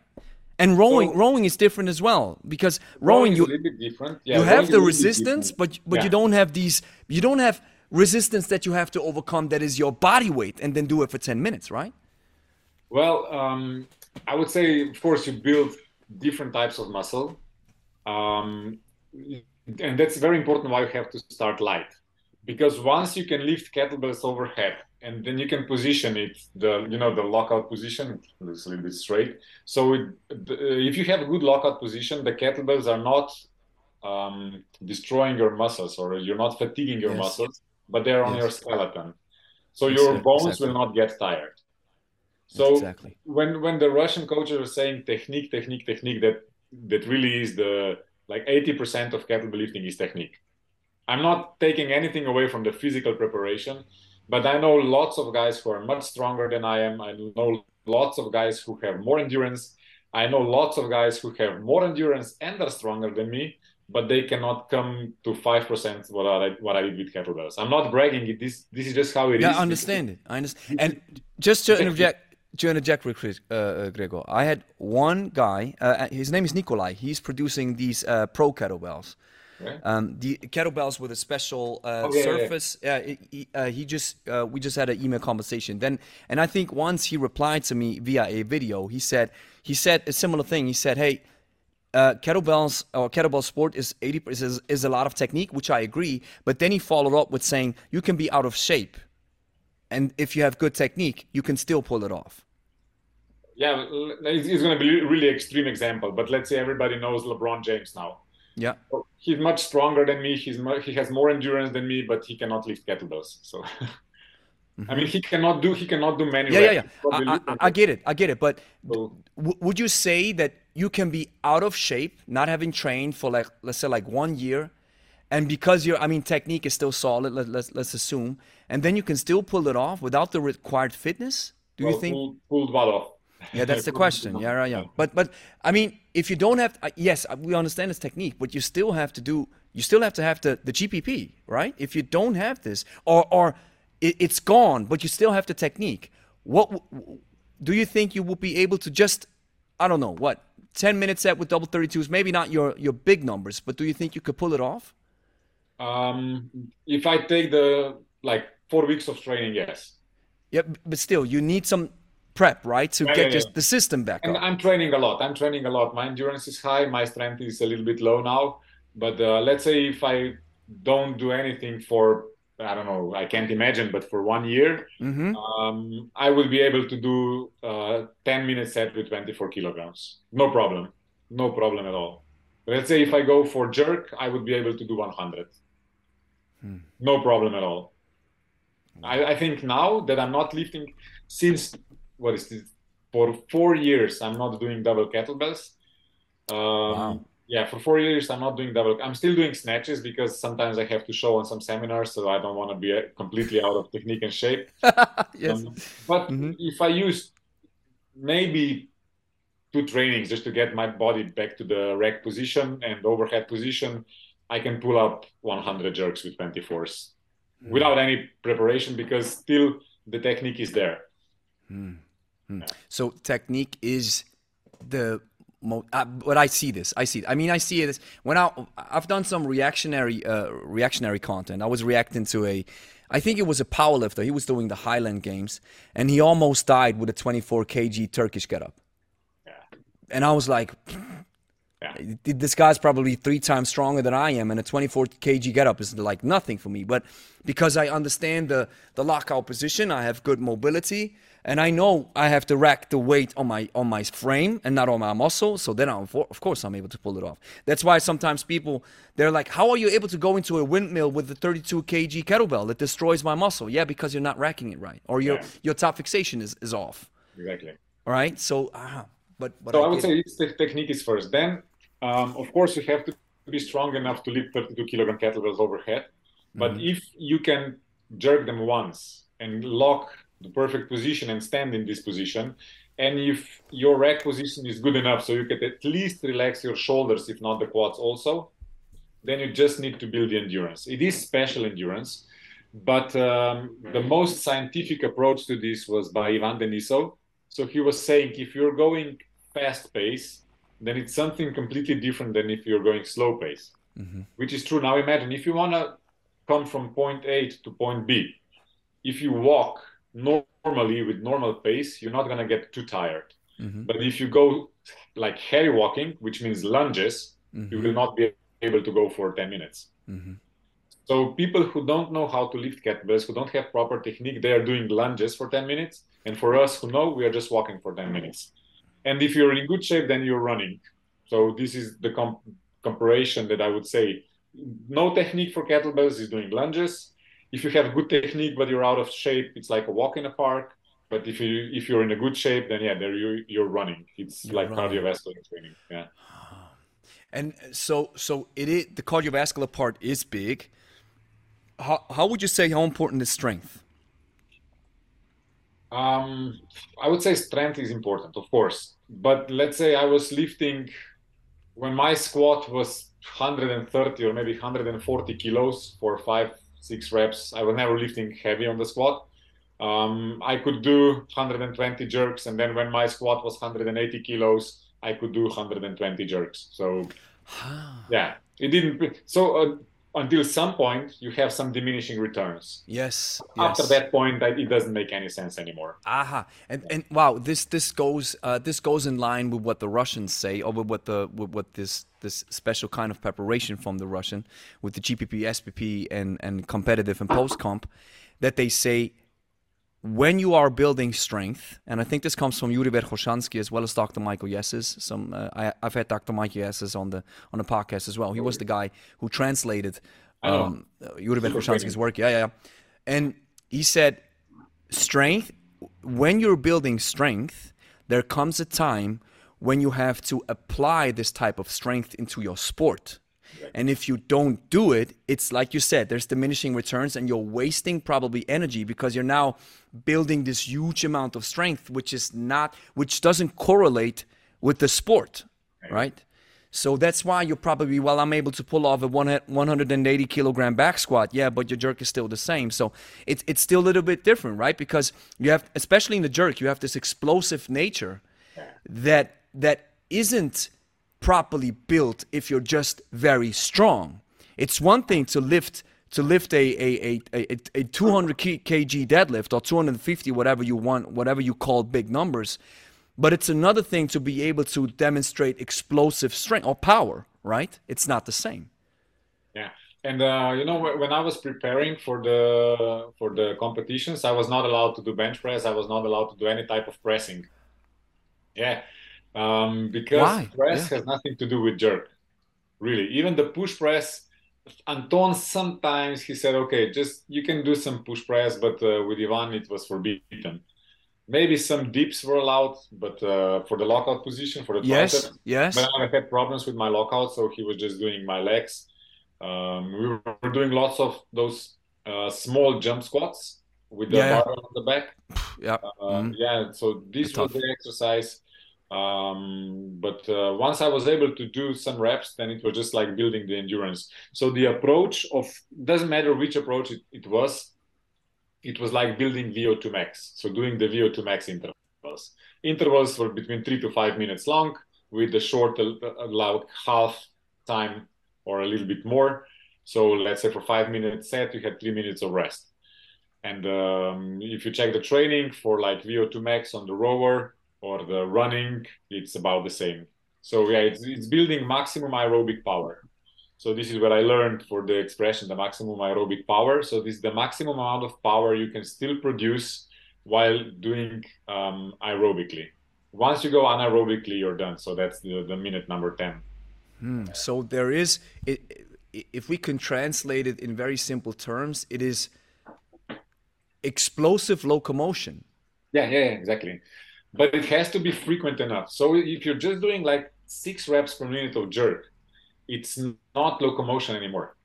And rowing, So- rowing is different as well because rowing, you a little bit different. Yeah, you have the resistance, but but you don't have these. You don't have resistance that you have to overcome. That is your body weight, and then do it for ten minutes, right? Well, um, I would say, of course, you build different types of muscle, um, and that's very important. Why you have to start light, because once you can lift kettlebells overhead, and then you can position it, the you know the lockout position, it's a little bit straight. So it, if you have a good lockout position, the kettlebells are not um, destroying your muscles, or you're not fatiguing your Yes. muscles, but they're on Yes. your skeleton. So your bones exactly. will not get tired. So exactly. when when the Russian coaches are saying technique, technique, technique, that that really is the like 80% of kettlebell lifting is technique. I'm not taking anything away from the physical preparation, but I know lots of guys who are much stronger than I am. I know lots of guys who have more endurance. I know lots of guys who have more endurance and are stronger than me, but they cannot come to five percent what I what I did with kettlebells. I'm not bragging. It this this is just how it yeah, is. I understand it. I understand. And just to interject, to interject, uh, uh, Gregor, I had one guy. Uh, his name is Nikolai. He's producing these uh, pro kettlebells. Right. Um, the kettlebells with a special uh, oh, yeah, surface. Yeah, yeah. He, uh, he, just we just had an email conversation. Then, and I think once he replied to me via a video. He said he said a similar thing. He said, "Hey, uh, kettlebells or kettlebell sport is 80 is, is a lot of technique, which I agree. But then he followed up with saying you can be out of shape, and if you have good technique, you can still pull it off. Yeah, it's going to be a really extreme example, but let's say everybody knows LeBron James now. Yeah, he's much stronger than me. He's he has more endurance than me, but he cannot lift kettlebells. So. Mm-hmm. [laughs] I mean, he cannot do he cannot do many. Yeah, yeah, yeah. I, I, I, get it. I get it. But so, w- would you say that you can be out of shape, not having trained for like let's say like one year, and because your I mean technique is still solid. Let, let's let's assume, and then you can still pull it off without the required fitness. Do well, you think? Pulled, pulled what off? Yeah, that's the [laughs] question. Yeah, right. Yeah, but but I mean, if you don't have, uh, yes, uh, we understand this technique, but you still have to do. You still have to have the the GPP, right? If you don't have this, or or it, it's gone, but you still have the technique. What do you think you will be able to just, I don't know, what, 10 minute set with double 32s, maybe not your, your big numbers, but do you think you could pull it off? Um, if I take the like four weeks of training, yes. Yeah, but still, you need some prep, right, to yeah, get just the system back. And up. I'm training a lot. I'm training a lot. My endurance is high. My strength is a little bit low now. But uh, let's say if I don't do anything for I don't know, I can't imagine, but for one year, mm-hmm. um, I will be able to do uh, 10 minute set with 24 kilograms. No problem. No problem at all. Let's say if I go for jerk, I would be able to do 100. Hmm. No problem at all. I, I, think now that I'm not lifting since, what is this, for four years, I'm not doing double kettlebells. Um, wow yeah, for four years I'm not doing double. I'm still doing snatches because sometimes I have to show on some seminars, so I don't want to be uh, completely out of technique and shape. [laughs] yes. Um, but mm-hmm. if I use maybe two trainings just to get my body back to the rack position and overhead position, I can pull up 100 jerks with 24s mm-hmm. without any preparation because still the technique is there. Mm-hmm. Yeah. So technique is the mo- uh, but I see this. I see. It. I mean, I see this when I I've done some reactionary uh, reactionary content. I was reacting to a, I think it was a powerlifter. He was doing the Highland Games, and he almost died with a 24 kg Turkish getup. Yeah. And I was like. Yeah. This guy's probably three times stronger than I am, and a 24 kg getup is like nothing for me. But because I understand the the lockout position, I have good mobility and I know I have to rack the weight on my on my frame and not on my muscle. So then, I'm, of course, I'm able to pull it off. That's why sometimes people they're like, "How are you able to go into a windmill with the 32 kg kettlebell that destroys my muscle?" Yeah, because you're not racking it right, or your yeah. your top fixation is, is off. Exactly. All right. So, uh, but, but so I, I would say the technique is first. Then, um, of course, you have to be strong enough to lift 32 kilogram kettlebells overhead. But mm-hmm. if you can jerk them once and lock the perfect position and stand in this position. And if your rack position is good enough, so you can at least relax your shoulders, if not the quads also, then you just need to build the endurance. It is special endurance, but um, the most scientific approach to this was by Ivan Denisov. So he was saying if you're going fast pace, then it's something completely different than if you're going slow pace, mm-hmm. which is true. Now imagine if you want to come from point A to point B, if you walk normally with normal pace, you're not going to get too tired. Mm-hmm. But if you go like heavy walking, which means lunges, mm-hmm. you will not be able to go for 10 minutes. Mm-hmm. So people who don't know how to lift kettlebells, who don't have proper technique, they are doing lunges for 10 minutes. And for us who know, we are just walking for 10 minutes. And if you're in good shape, then you're running. So this is the comp- comparison that I would say. No technique for kettlebells is doing lunges if you have good technique but you're out of shape, it's like a walk in a park. But if you if you're in a good shape, then yeah, there you you're running. It's you're like running. cardiovascular training. Yeah. Ah. And so so it is the cardiovascular part is big. How how would you say how important is strength? Um, I would say strength is important, of course. But let's say I was lifting when my squat was 130 or maybe 140 kilos for five, six reps. I was never lifting heavy on the squat. Um, I could do 120 jerks, and then when my squat was 180 kilos, I could do 120 jerks. So, yeah, it didn't. So uh, until some point you have some diminishing returns. Yes after yes. that point that it doesn't make any sense anymore. Aha. And and wow this this goes uh, this goes in line with what the russians say or with what the with what this this special kind of preparation from the russian with the gpp spp and and competitive and post comp that they say when you are building strength, and I think this comes from Yuri Verkhoshansky as well as Dr. Michael Yessis. Some uh, I, have had Dr. Michael Yessis on the on the podcast as well. He was the guy who translated um, uh, Yuri Verkhoshansky's work. Yeah, yeah, and he said, strength. When you're building strength, there comes a time when you have to apply this type of strength into your sport. And if you don't do it, it's like you said, there's diminishing returns and you're wasting probably energy because you're now building this huge amount of strength, which is not, which doesn't correlate with the sport, right? So that's why you're probably, well, I'm able to pull off a 180 kilogram back squat. Yeah, but your jerk is still the same. So it's, it's still a little bit different, right? Because you have, especially in the jerk, you have this explosive nature that, that isn't properly built if you're just very strong. It's one thing to lift to lift a a, a, a, a 200 kg deadlift or 250 whatever you want whatever you call big numbers but it's another thing to be able to demonstrate explosive strength or power right? It's not the same. Yeah. And uh, you know when i was preparing for the for the competitions i was not allowed to do bench press. I was not allowed to do any type of pressing. Yeah um, because Why? press yeah. has nothing to do with jerk, really. Even the push press, Anton sometimes he said, okay, just you can do some push press, but uh, with Ivan it was forbidden. Maybe some dips were allowed, but uh, for the lockout position, for the yes, tricep, yes. But I had problems with my lockout, so he was just doing my legs. Um, we were doing lots of those uh, small jump squats with the yeah. bar on the back. Yeah, mm. yeah. So this was the exercise um, but uh, once I was able to do some reps, then it was just like building the endurance. So the approach of doesn't matter which approach it, it was, it was like building VO2 max. So doing the VO2 max intervals. Intervals were between three to five minutes long, with the short allowed half time or a little bit more. So let's say for five minutes set, you had three minutes of rest. And um, if you check the training for like VO2 max on the rower, or the running, it's about the same. So yeah, it's, it's building maximum aerobic power. So this is what I learned for the expression, the maximum aerobic power. So this is the maximum amount of power you can still produce while doing um, aerobically. Once you go anaerobically, you're done. So that's the, the minute number 10. Hmm. So there is, it, if we can translate it in very simple terms, it is explosive locomotion. Yeah, yeah, exactly but it has to be frequent enough. So if you're just doing like six reps per minute of jerk, it's not locomotion anymore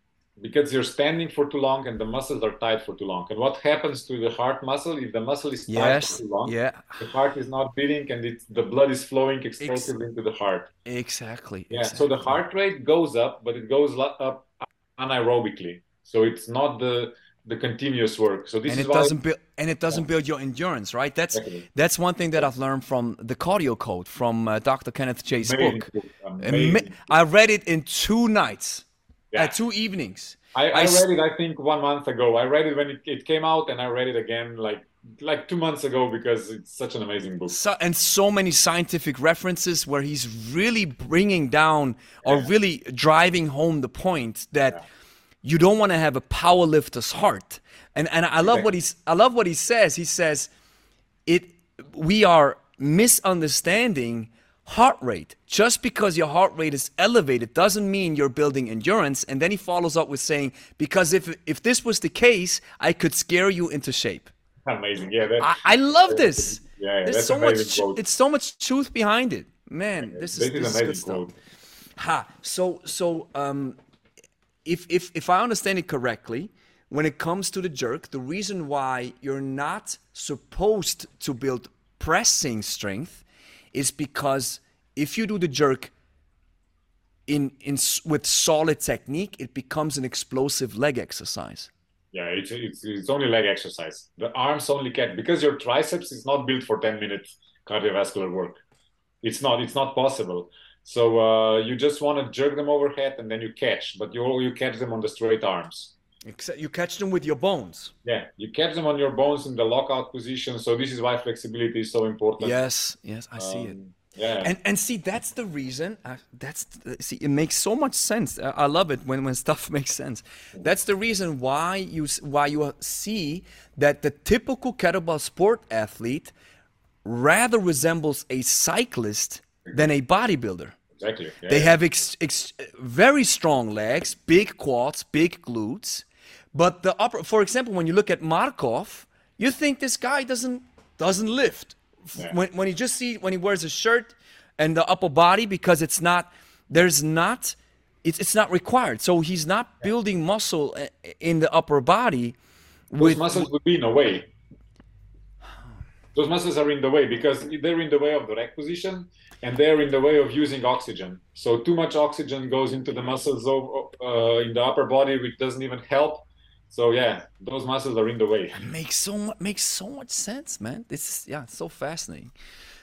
because you're standing for too long and the muscles are tight for too long. And what happens to the heart muscle if the muscle is tight yes, for too long? Yeah. The heart is not beating and it's, the blood is flowing explosively Ex- into the heart. Exactly. Yeah. Exactly. So the heart rate goes up, but it goes up anaerobically. So it's not the the continuous work. So this and it doesn't build and it doesn't yeah. build your endurance, right? That's exactly. that's one thing that I've learned from the cardio code from uh, Dr. Kenneth Jay's book. book. I read it in two nights, yeah. uh, two evenings. I, I, I, read it, I think, one month ago. I read it when it, it, came out, and I read it again like like two months ago because it's such an amazing book. So, and so many scientific references where he's really bringing down or yeah. really driving home the point that you don't want to have a power lifter's heart. And and I love what he's I love what he says. He says it we are misunderstanding heart rate. Just because your heart rate is elevated doesn't mean you're building endurance. And then he follows up with saying, because if if this was the case, I could scare you into shape. Amazing. Yeah. I, I, love this. Yeah, yeah There's so much quote. it's so much truth behind it. Man, yeah, this is, this is, is good stuff. Ha. So so um if, if, if I understand it correctly, when it comes to the jerk, the reason why you're not supposed to build pressing strength is because if you do the jerk in in with solid technique, it becomes an explosive leg exercise. Yeah, it's it's, it's only leg exercise. The arms only can because your triceps is not built for 10 minutes cardiovascular work. It's not it's not possible. So uh, you just want to jerk them overhead and then you catch, but you you catch them on the straight arms. Except you catch them with your bones. Yeah, you catch them on your bones in the lockout position. So this is why flexibility is so important. Yes, yes, I see it. Um, Yeah. And and see that's the reason. Uh, that's see it makes so much sense. I, I love it when when [laughs] stuff makes sense. That's the reason why you why you see that the typical kettlebell sport athlete rather resembles a cyclist than a bodybuilder. exactly. Yeah, They yeah. have ex- ex- very strong legs, big quads, big glutes, but the upper. For example, when you look at Markov, you think this guy doesn't doesn't lift. Yeah. When when you just see when he wears a shirt and the upper body because it's not there's not it's it's not required. So he's not building muscle uh, in the upper body Those with muscles would be in a way. Those muscles are in the way because they're in the way of the rack position and they're in the way of using oxygen. So too much oxygen goes into the muscles of, uh, in the upper body, which doesn't even help. So yeah, those muscles are in the way. makes so makes so much sense, man. This is yeah, it's so fascinating.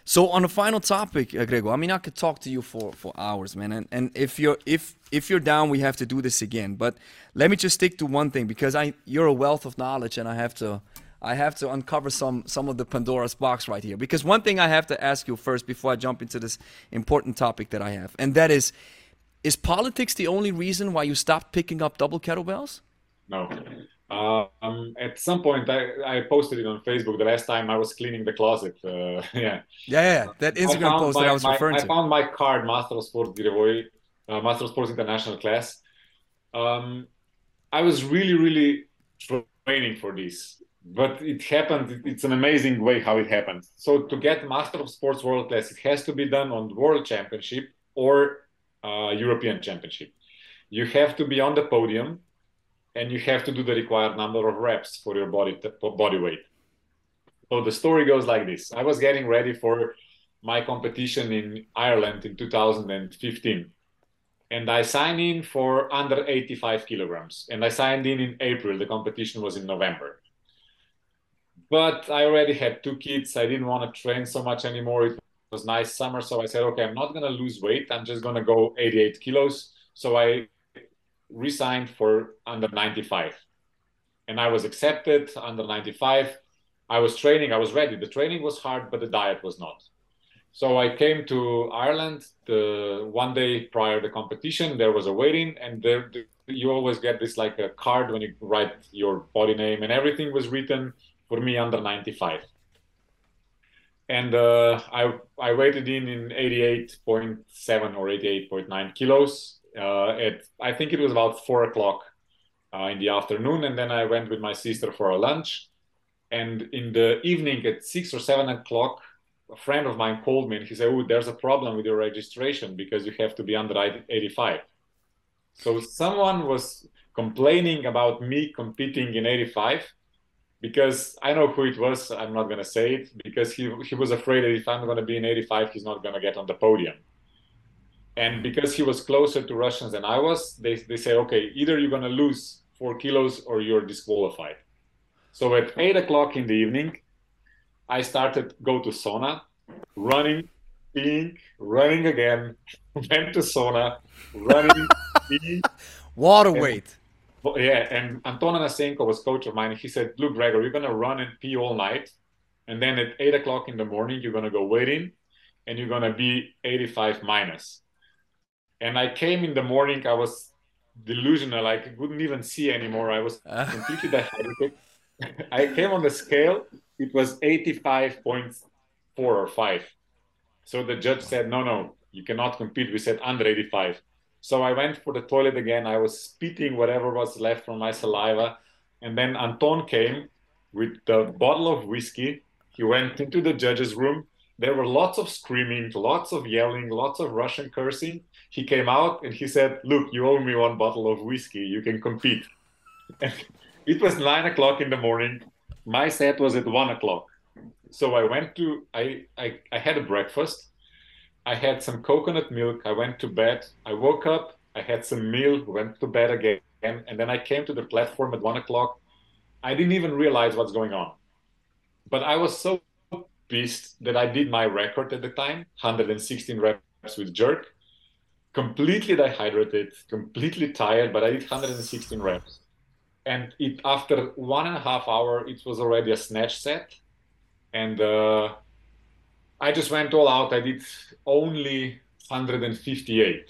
So on the final topic, uh, Gregor, I mean, I could talk to you for for hours, man. And and if you're if if you're down, we have to do this again. But let me just stick to one thing because I you're a wealth of knowledge, and I have to I have to uncover some some of the Pandora's box right here. Because one thing I have to ask you first before I jump into this important topic that I have, and that is, is politics the only reason why you stopped picking up double kettlebells? No. Uh, um, at some point, I, I posted it on Facebook the last time I was cleaning the closet. Uh, [laughs] yeah. Yeah, yeah, that Instagram post my, that I was my- referring I to. I found my card, Master of Sport Girevoy, uh, Master of Sports International class. Um, I was really, really training for this, but it happened. It's an amazing way how it happened. So to get Master of Sports World Class, it has to be done on World Championship or uh, European Championship. You have to be on the podium, and you have to do the required number of reps for your body body weight. So the story goes like this: I was getting ready for my competition in Ireland in 2015. And I signed in for under 85 kilograms. And I signed in in April. The competition was in November. But I already had two kids. I didn't want to train so much anymore. It was nice summer. So I said, okay, I'm not to lose weight. I'm just to go 88 kilos. So I resigned for under 95. And I was accepted under 95. I was training, I was ready. The training was hard, but the diet was not. So I came to Ireland the one day prior to the competition. There was a waiting, and there you always get this like a card when you write your body name, and everything was written for me under 95. And uh, I I waited in in 88.7 or 88.9 kilos. Uh, at I think it was about four o'clock uh, in the afternoon, and then I went with my sister for a lunch. And in the evening at six or seven o'clock, a friend of mine called me and he said, "Oh, there's a problem with your registration because you have to be under 85." So someone was complaining about me competing in 85 because I know who it was. I'm not gonna say it because he he was afraid that if I'm gonna be in 85, he's not gonna get on the podium. And because he was closer to Russians than I was, they they say, "Okay, either you're gonna lose four kilos or you're disqualified." So at eight o'clock in the evening, I started go to sauna, running, peeing, running again, [laughs] went to sauna, running, peeing. [laughs] Water weight. Yeah, and Anton Anosenko was coach of mine. He said, "Look, Gregor, you're gonna run and pee all night, and then at eight o'clock in the morning, you're gonna go waiting, and you're gonna be 85 minus." And I came in the morning. I was delusional. I couldn't even see anymore. I was ah. completely dehydrated. [laughs] I came on the scale. It was 85.4 or 5. So the judge said, no, no, you cannot compete. We said under 85. So I went for the toilet again. I was spitting whatever was left from my saliva. And then Anton came with the bottle of whiskey. He went into the judge's room. There were lots of screaming, lots of yelling, lots of Russian cursing. He came out and he said, Look, you owe me one bottle of whiskey. You can compete. And it was nine o'clock in the morning. My set was at one o'clock. So I went to, I, I, I had a breakfast. I had some coconut milk. I went to bed. I woke up. I had some meal. Went to bed again, and then I came to the platform at one o'clock. I didn't even realize what's going on, but I was so pissed that I did my record at the time, 116 reps with jerk, completely dehydrated, completely tired, but I did 116 reps. And it after one and a half hour, it was already a snatch set, and uh, I just went all out. I did only 158.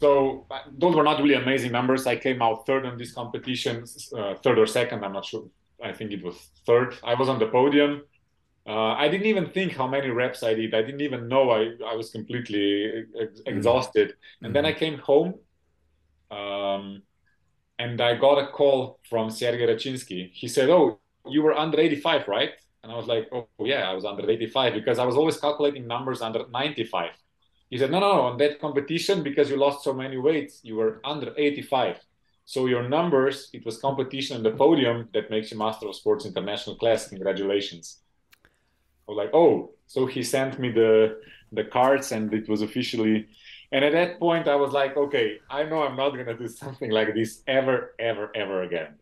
So those were not really amazing numbers. I came out third in this competition, uh, third or second. I'm not sure. I think it was third. I was on the podium. Uh, I didn't even think how many reps I did. I didn't even know. I, I was completely ex- mm-hmm. exhausted. Mm-hmm. And then I came home um, and I got a call from Sergei Rachinsky. He said, Oh, you were under 85, right? And I was like, oh, yeah, I was under 85 because I was always calculating numbers under 95. He said, no, no, no, on that competition, because you lost so many weights, you were under 85. So your numbers, it was competition on the podium that makes you Master of Sports International class. Congratulations. I was like, oh, so he sent me the the cards and it was officially and at that point I was like, okay, I know I'm not gonna do [laughs] something like this ever, ever, ever again.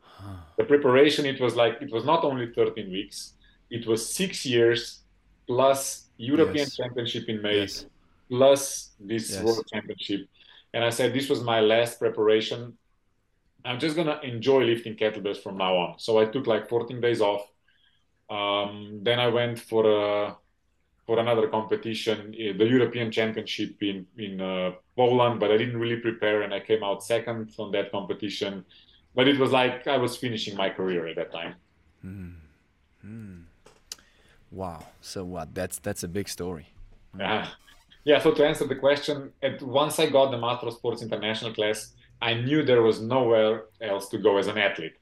The preparation, it was like it was not only 13 weeks, it was six years plus European yes. Championship in May, yes. plus this yes. World Championship. And I said, this was my last preparation. I'm just gonna enjoy lifting kettlebells from now on. So I took like 14 days off. Um, then I went for a for another competition, eh, the European Championship in in uh, Poland, but I didn't really prepare, and I came out second on that competition. But it was like I was finishing my career at that time. Mm. Mm. Wow. So what? That's that's a big story. Yeah. [laughs] Yeah. So to answer the question, at once I got the Master of Sports International class, I knew there was nowhere else to go as an athlete.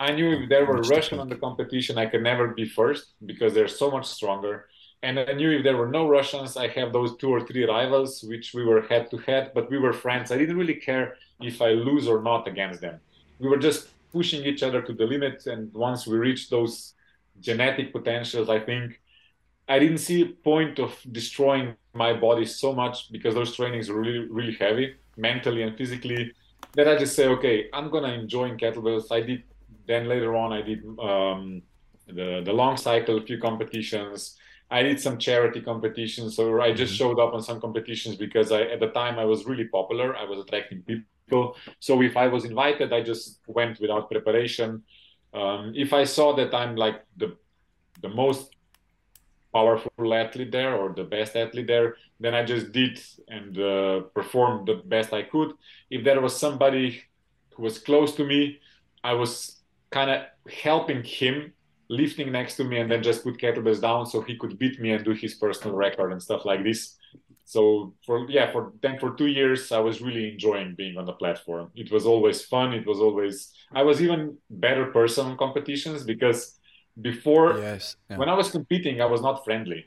I knew if there were Russian on the competition, I could never be first because they're so much stronger. And I knew if there were no Russians, I have those two or three rivals, which we were head to head, but we were friends. I didn't really care if I lose or not against them. We were just pushing each other to the limit. And once we reached those genetic potentials, I think I didn't see a point of destroying my body so much because those trainings were really, really heavy mentally and physically that I just say, okay, I'm gonna enjoy kettlebells. I did then later on I did um, the the long cycle, a few competitions. I did some charity competitions, or I just mm-hmm. showed up on some competitions because I at the time I was really popular. I was attracting people. So if I was invited, I just went without preparation. Um, if I saw that I'm like the the most powerful athlete there or the best athlete there, then I just did and uh, performed the best I could. If there was somebody who was close to me, I was kind of helping him lifting next to me and then just put kettlebells down so he could beat me and do his personal record and stuff like this so for yeah for then for two years i was really enjoying being on the platform. It was always fun. It was always i was even better person on competitions because before yes yeah. when i was competing i was not friendly.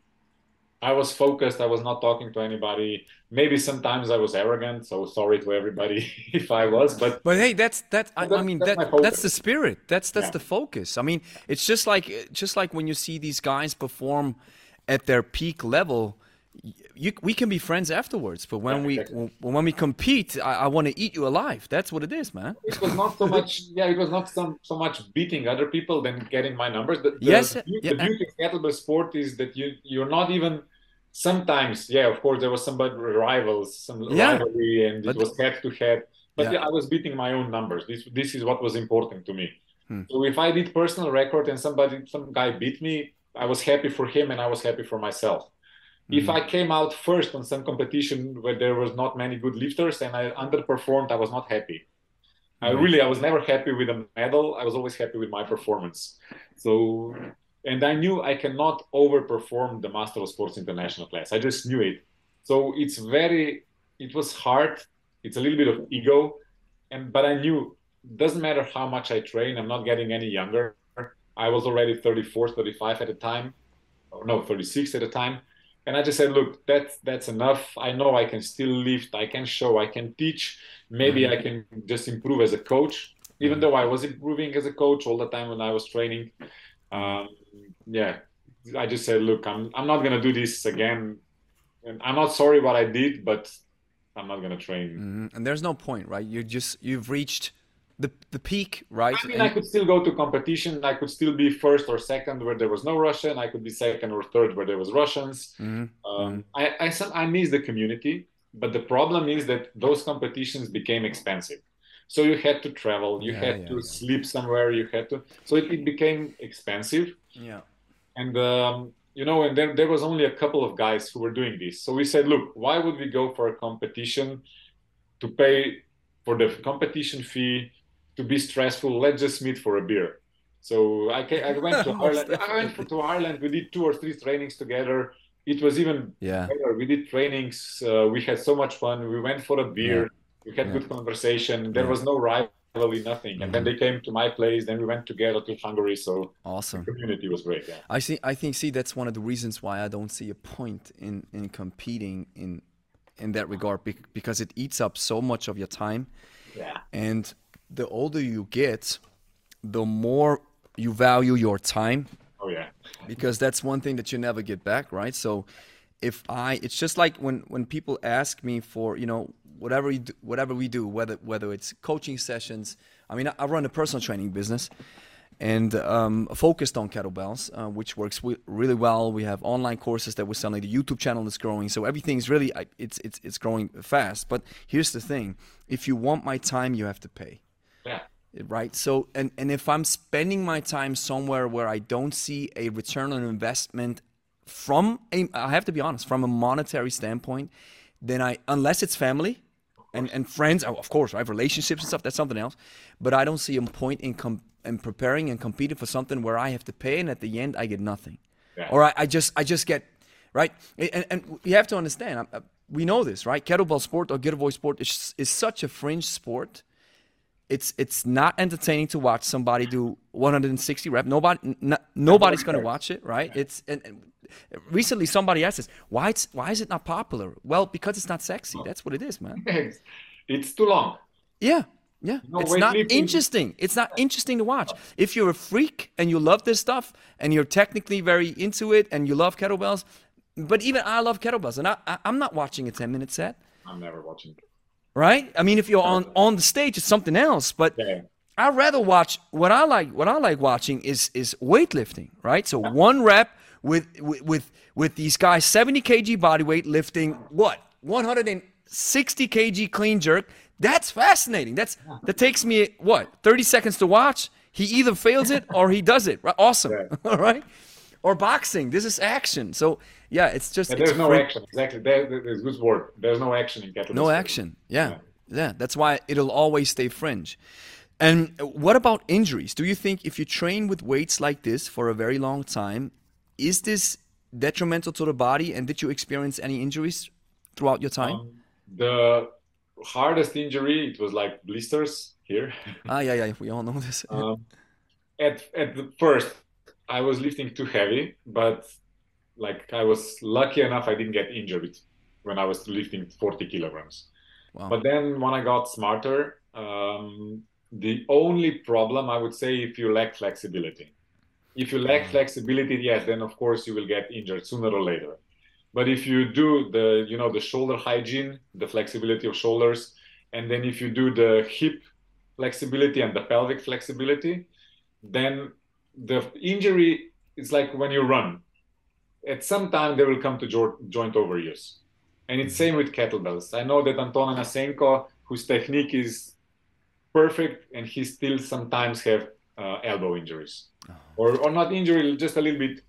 I was focused. I was not talking to anybody. Maybe sometimes i was arrogant so sorry to everybody [laughs] if i was but but hey that's that I, I, mean that's that that's the spirit. That's that's yeah. the focus. I mean it's just like just like when you see these guys perform at their peak level you, we can be friends afterwards, but when we when we compete, I, I want to eat you alive. That's what it is, man. It was not so much, [laughs] yeah, it was not so, so much beating other people than getting my numbers. The, the, yes, the, yeah. the beauty of kettlebell sport is that you you're not even. Sometimes, yeah, of course, there was some rivals, some yeah. rivalry, and it was head to head. But yeah. yeah. I was beating my own numbers. This this is what was important to me. Hmm. So if I did personal record and somebody, some guy beat me, I was happy for him and I was happy for myself. If mm. I came out first on some competition where there was not many good lifters and I underperformed, I was not happy. I really, I was never happy with a medal. I was always happy with my performance. So, and I knew I cannot overperform the Master of Sports International class. I just knew it. So it's very, it was hard. It's a little bit of ego, and but I knew doesn't matter how much I train. I'm not getting any younger. I was already 34, 35 at the time, or no, 36 at the time and I just said, look, that's that's enough. I know I can still lift, I can show, I can teach. Maybe mm-hmm. I can just improve as a coach, even mm-hmm. though I was improving as a coach all the time when I was training. Um, yeah, I just said, look, I'm I'm not gonna do this again. and I'm not sorry what I did, but I'm not gonna train. Mm-hmm. And there's no point, right? You just you've reached the the peak, right? I mean, And- I could still go to competition. I could still be first or second where there was no Russian. I could be second or third where there was Russians. Mhm. Um, I I, some, I miss the community, but the problem is that those competitions became expensive. So you had to travel, you Yeah, had yeah, to yeah. sleep somewhere, you had to. So it, it became expensive, Yeah. and um, you know, and then there was only a couple of guys who were doing this. So we said, look, why would we go for a competition to pay for the competition fee to be stressful? Let's just meet for a beer. So I, ca- I went to [laughs] Ireland. I went to Ireland. We did two or three trainings together. It was even Yeah. better. We did trainings. Uh, we had so much fun. We went for a beer. We had Yeah. good conversation. There Yeah. was no rivalry, nothing. And then they came to my place. Then we went together to Hungary. So Awesome. the community was great. Yeah. I see. I think. See, that's one of the reasons why I don't see a point in in competing in in that regard because it eats up so much of your time, Yeah. and the older you get, the more you value your time Oh yeah. because that's one thing that you never get back, right? So if I, it's just like when when people ask me for you know whatever you do, whatever we do, whether whether it's coaching sessions. I mean, I, run a personal training business and um, focused on kettlebells, uh, which works really well. We have online courses that we're selling. The YouTube channel is growing, so everything's really it's it's it's growing fast. But here's the thing: if you want my time, you have to pay Yeah. right? So and and if i'm spending my time somewhere where i don't see a return on investment from a i have to be honest from a monetary standpoint then i unless it's family and and friends oh, of course right relationships and stuff that's something else. But i don't see a point in com- in preparing and competing for something where i have to pay and at the end i get nothing. Yeah. or I, I just i just get right? And, and you have to understand uh, we know this right? Kettlebell sport or Girevoy sport is, is such a fringe sport it's it's not entertaining to watch somebody do 160 rep. Nobody n- nobody's going to watch it, right? It's and, and recently somebody asked us why it's why is it not popular? Well, because it's not sexy. That's what it is, man. [laughs] it's too long. Yeah. Yeah, No, it's not interesting. It's not interesting to watch. If you're a freak and you love this stuff and you're technically very into it and you love kettlebells, but even I love kettlebells and I, I I'm not watching a 10 minute set, I'm never watching. Right? I mean, if you're on on the stage, it's something else. But Yeah. I'd rather watch what I like. What I like watching is is weightlifting, right? So one rep with with with, with these guys, 70 kg body weight lifting what 160 kg clean jerk. That's fascinating. That's that takes me what 30 seconds to watch. He either fails it or he does it. Right? Awesome. Yeah. [laughs] All right. Or boxing. This is action. So yeah, it's just it's there's no free- action. Exactly. There, there- there's good word. There's no action in kettlebell. no action. Yeah. yeah. That's why it'll always stay fringe. And what about injuries? Do you think if you train with weights like this for a very long time, is this detrimental to the body? And did you experience any injuries throughout your time? Um, the hardest injury it was like blisters here. ah, yeah, yeah. [laughs] We all know this. um, at at the first, I was lifting too heavy, but like I was lucky enough I didn't get injured when I was lifting 40 kilograms. Wow. But then when I got smarter, um, the only problem I would say if you lack flexibility. If you lack flexibility, yes, then of course you will get injured sooner or later. But if you do the, you know, the shoulder hygiene, the flexibility of shoulders, and then if you do the hip flexibility and the pelvic flexibility, then the injury is like when you run. At some time they will come to jo- joint overuse. And it's same with kettlebells. I know that Anton Anosenko, whose technique is perfect, and he still sometimes have uh, elbow injuries, or or not injury, just a little bit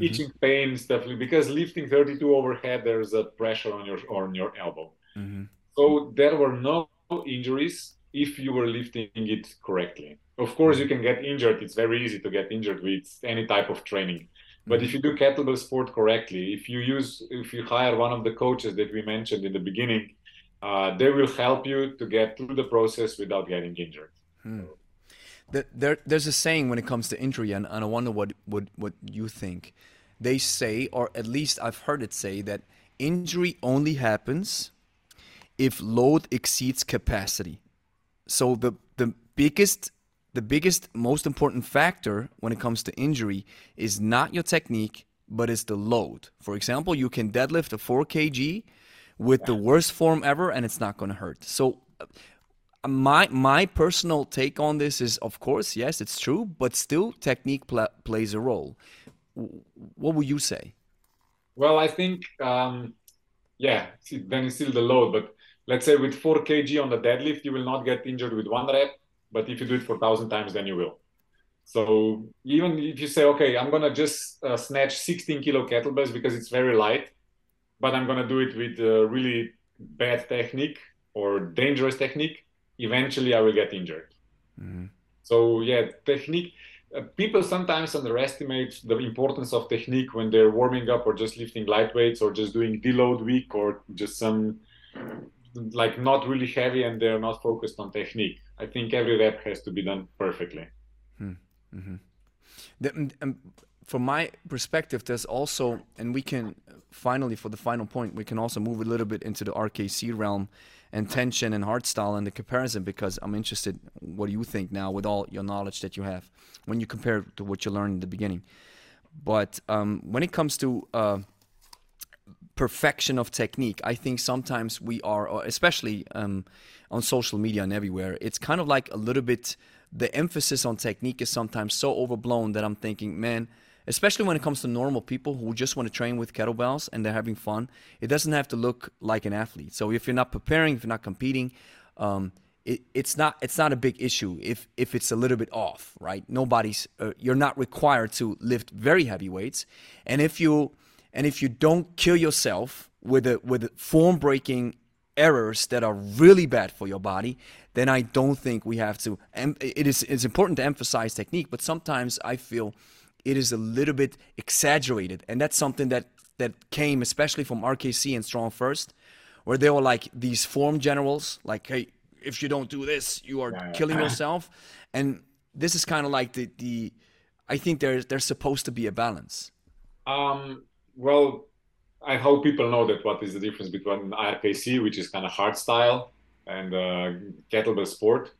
itching pain stuff. Because lifting 32 overhead, there's a pressure on your on your elbow. Mhm. So there were no injuries if you were lifting it correctly. Of course, you can get injured. It's very easy to get injured with any type of training. But if you do kettlebell sport correctly, if you use, if you hire one of the coaches that we mentioned in the beginning, uh, they will help you to get through the process without getting injured. There- there, there's a saying when it comes to injury, and, and I wonder what, what, what you think. They say, or at least I've heard it say, that injury only happens if load exceeds capacity. So the the biggest the biggest most important factor when it comes to injury is not your technique, but it's the load. For example, you can deadlift a 4 kg with the worst form ever and it's not going to hurt. So uh, my my personal take on this is of course, yes, it's true, but still technique pl- plays a role. What would you say? Well, I think um, yeah, then it's still the load, but let's say with 4 kg on the deadlift, you will not get injured with one rep, but if you do it for 1000 times then you will. So even if you say, okay, I'm gonna just uh, snatch 16 kilo kettlebells because it's very light, but I'm gonna do it with a really bad technique or dangerous technique, eventually I will get injured. Mm-hmm. So yeah, technique. Uh, people sometimes underestimate the importance of technique when they're warming up or just lifting light weights or just doing deload week or just some like not really heavy and they're not focused on technique. I think every rep has to be done perfectly. Hmm. Mm-hmm. The, from my perspective, there's also, and we can finally, for the final point, we can also move a little bit into the RKC realm and tension and hard style and the comparison because I'm interested. What do you think now with all your knowledge that you have when you compare to what you learned in the beginning? But um, when it comes to uh, perfection of technique, I think sometimes we are, especially um, on social media and everywhere, it's kind of like a little bit the emphasis on technique is sometimes so overblown that I'm thinking, man, especially when it comes to normal people who just want to train with kettlebells and they're having fun, it doesn't have to look like an athlete. So if you're not preparing, if you're not competing, um, it, it's not it's not a big issue if if it's a little bit off, right? Nobody's uh, you're not required to lift very heavy weights, and if you and if you don't kill yourself with a with form breaking errors that are really bad for your body, then I don't think we have to. It is it's important to emphasize technique, but sometimes I feel it is a little bit exaggerated, and that's something that that came especially from RKC and Strong First, where they were like these form generals, like, hey, if you don't do this, you are yeah, killing [clears throat] yourself, and this is kind of like the the. I think there's there's supposed to be a balance. Um. Well, I hope people know that what is the difference between RKC, which is kind of hard style, and uh, kettlebell sport.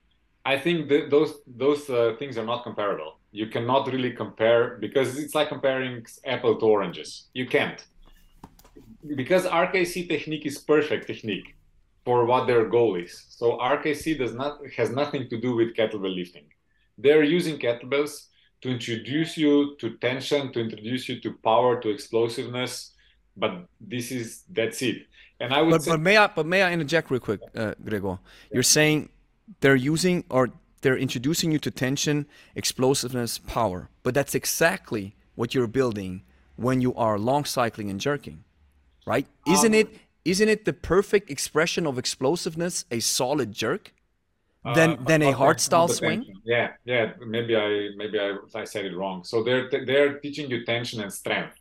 I think those those uh, things are not comparable. You cannot really compare because it's like comparing apple to oranges. You can't because RKC technique is perfect technique for what their goal is. So RKC does not has nothing to do with kettlebell lifting. They're using kettlebells to introduce you to tension, to introduce you to power, to explosiveness. But this is that's it. And I would but, say, but may I but may I interject real quick, uh, Gregor? You're saying they're using or they're introducing you to tension, explosiveness, power. But that's exactly what you're building when you are long cycling and jerking, right? Isn't um, it isn't it the perfect expression of explosiveness, a solid jerk? Uh, than than a hard style swing. Yeah, yeah. Maybe I maybe I, I said it wrong. So they're they're teaching you tension and strength.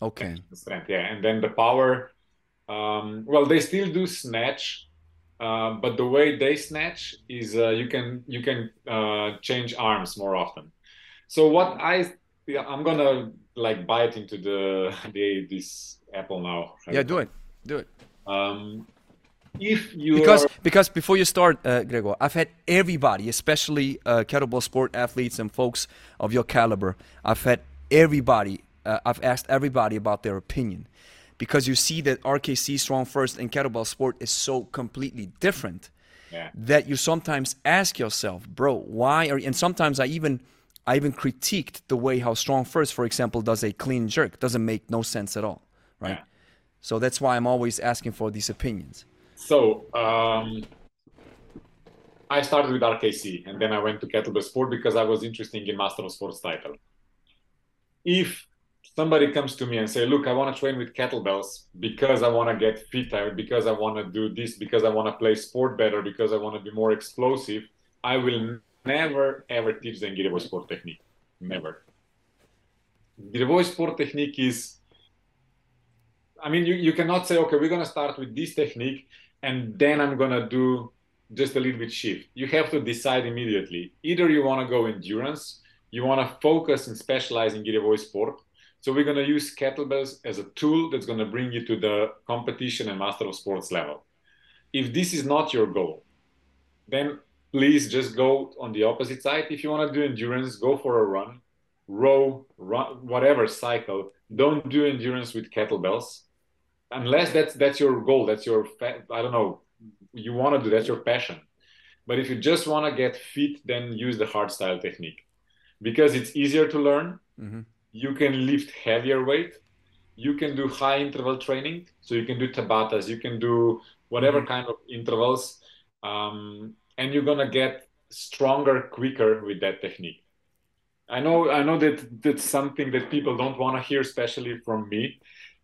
Okay. Strength, yeah, and then the power um, well, they still do snatch, uh, but the way they snatch is uh, you can you can uh, change arms more often. So what I I'm gonna like bite into the, [laughs] the this apple now. Yeah, do it, do it. Um, if you because because before you start, uh, Gregor, I've had everybody, especially uh, kettlebell sport athletes and folks of your caliber. I've had everybody. Uh, I've asked everybody about their opinion because you see that RKC Strong First and kettlebell sport is so completely different yeah. that you sometimes ask yourself, bro, why are and sometimes I even I even critiqued the way how Strong First, for example, does a clean jerk. Doesn't make no sense at all, right? Yeah. So that's why I'm always asking for these opinions. So um, I started with RKC and then I went to kettlebell sport because I was interested in Master of Sports title. If somebody comes to me and say, "Look, I want to train with kettlebells because I want to get fit, because I want to do this, because I want to play sport better, because I want to be more explosive," I will never ever teach them Girevoy sport technique. Never. Girevoy sport technique is. I mean, you, you cannot say, okay, we're gonna start with this technique, and then I'm gonna do just a little bit shift. You have to decide immediately. Either you want to go endurance, you want to focus and specialize in Girevoy sport, so we're to use kettlebells as a tool that's to bring you to the competition and master of sports level. If this is not your goal, then please just go on the opposite side. If you want to do endurance, go for a run, row, run, whatever cycle. don't do endurance with kettlebells unless that's that's your goal that's your i don't know you want to do that's your passion. But if you just want to get fit then use the hard style technique. Because it's easier to learn. Mm-hmm. you can lift heavier weight. You can do high interval training. So you can do tabatas you can do whatever mm-hmm. kind of intervals. Um, and you're gonna get stronger quicker with that technique. I know i know that that's something that people don't want to hear especially from me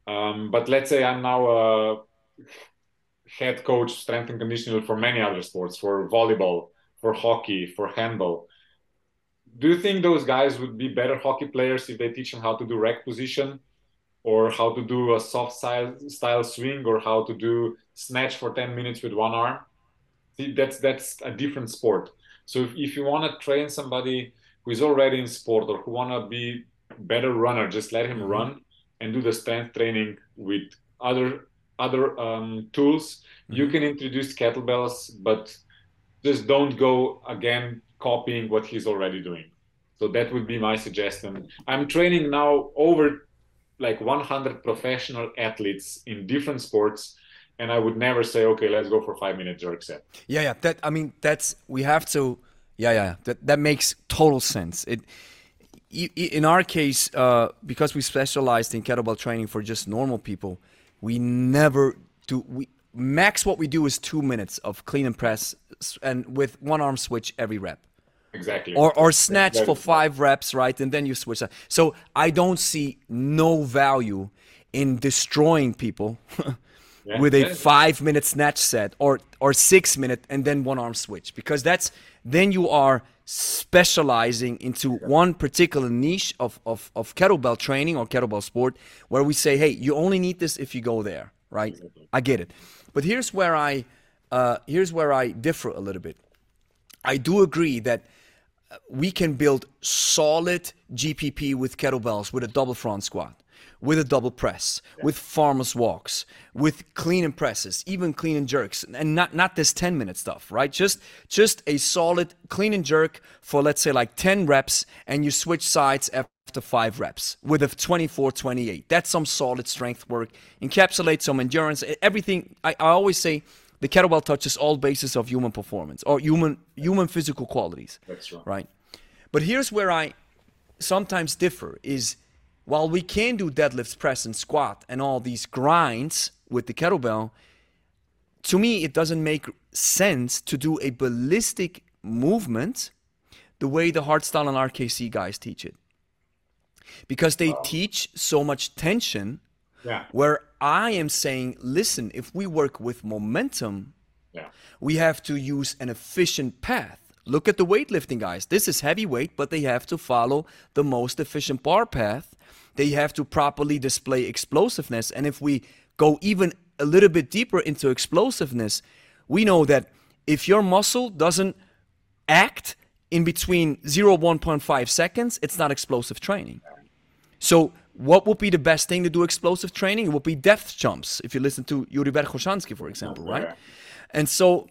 um, but let's say i'm now a head coach strength and conditioning for many other sports for volleyball for hockey for handball. Do you think those guys would be better hockey players if they teach them how to do rack position or how to do a soft style, style swing or how to do snatch for 10 minutes with one arm? See, that's that's a different sport. So if, if you want to train somebody who is already in sport or who want to be better runner just let him mm-hmm. run and do the strength training with other other um, tools. Mm-hmm. you can introduce kettlebells but just don't go again copying what he's already doing. So that would be my suggestion. I'm training now over like 100 professional athletes in different sports and i would never say okay let's go for five minute jerk set. Yeah yeah that i mean that's we have to yeah yeah that that makes total sense. It in our case uh, because we specialized in kettlebell training for just normal people we never do we max what we do is two minutes of clean and press and with one arm switch every rep Exactly. Or or snatch exactly. for five reps, right? And then you switch. So I don't see no value in destroying people [laughs] yeah, with a five minute snatch set or or six minute and then one arm switch because that's then you are specializing into one particular niche of, of, of kettlebell training or kettlebell sport where we say, hey, you only need this if you go there, right? I get it. But here's where I uh, here's where I differ a little bit. I do agree that we can build solid GPP with kettlebells, with a double front squat, with a double press, yeah. with farmers walks, with clean and presses, even clean and jerks, and not not this 10 minute stuff, right? Just just a solid clean and jerk for let's say like 10 reps, and you switch sides after five reps with a 24 28. That's some solid strength work. Encapsulate some endurance, everything. I, I always say the kettlebell touches all bases of human performance or human human physical qualities. That's right. Right. But here's where I sometimes differ is while we can do deadlifts, press, and squat and all these grinds with the kettlebell, to me it doesn't make sense to do a ballistic movement the way the hardstyle and RKC guys teach it. Because they teach so much tension yeah. Where I am saying, listen, if we work with momentum, yeah. we have to use an efficient path. Look at the weightlifting guys. This is heavyweight, but they have to follow the most efficient bar path. They have to properly display explosiveness. And if we go even a little bit deeper into explosiveness, we know that if your muscle doesn't act in between 0 1.5 seconds, it's not explosive training. So what would be the best thing to do explosive training? It would be depth jumps. If you listen to Yuri Verkhoshansky, for example, right? And so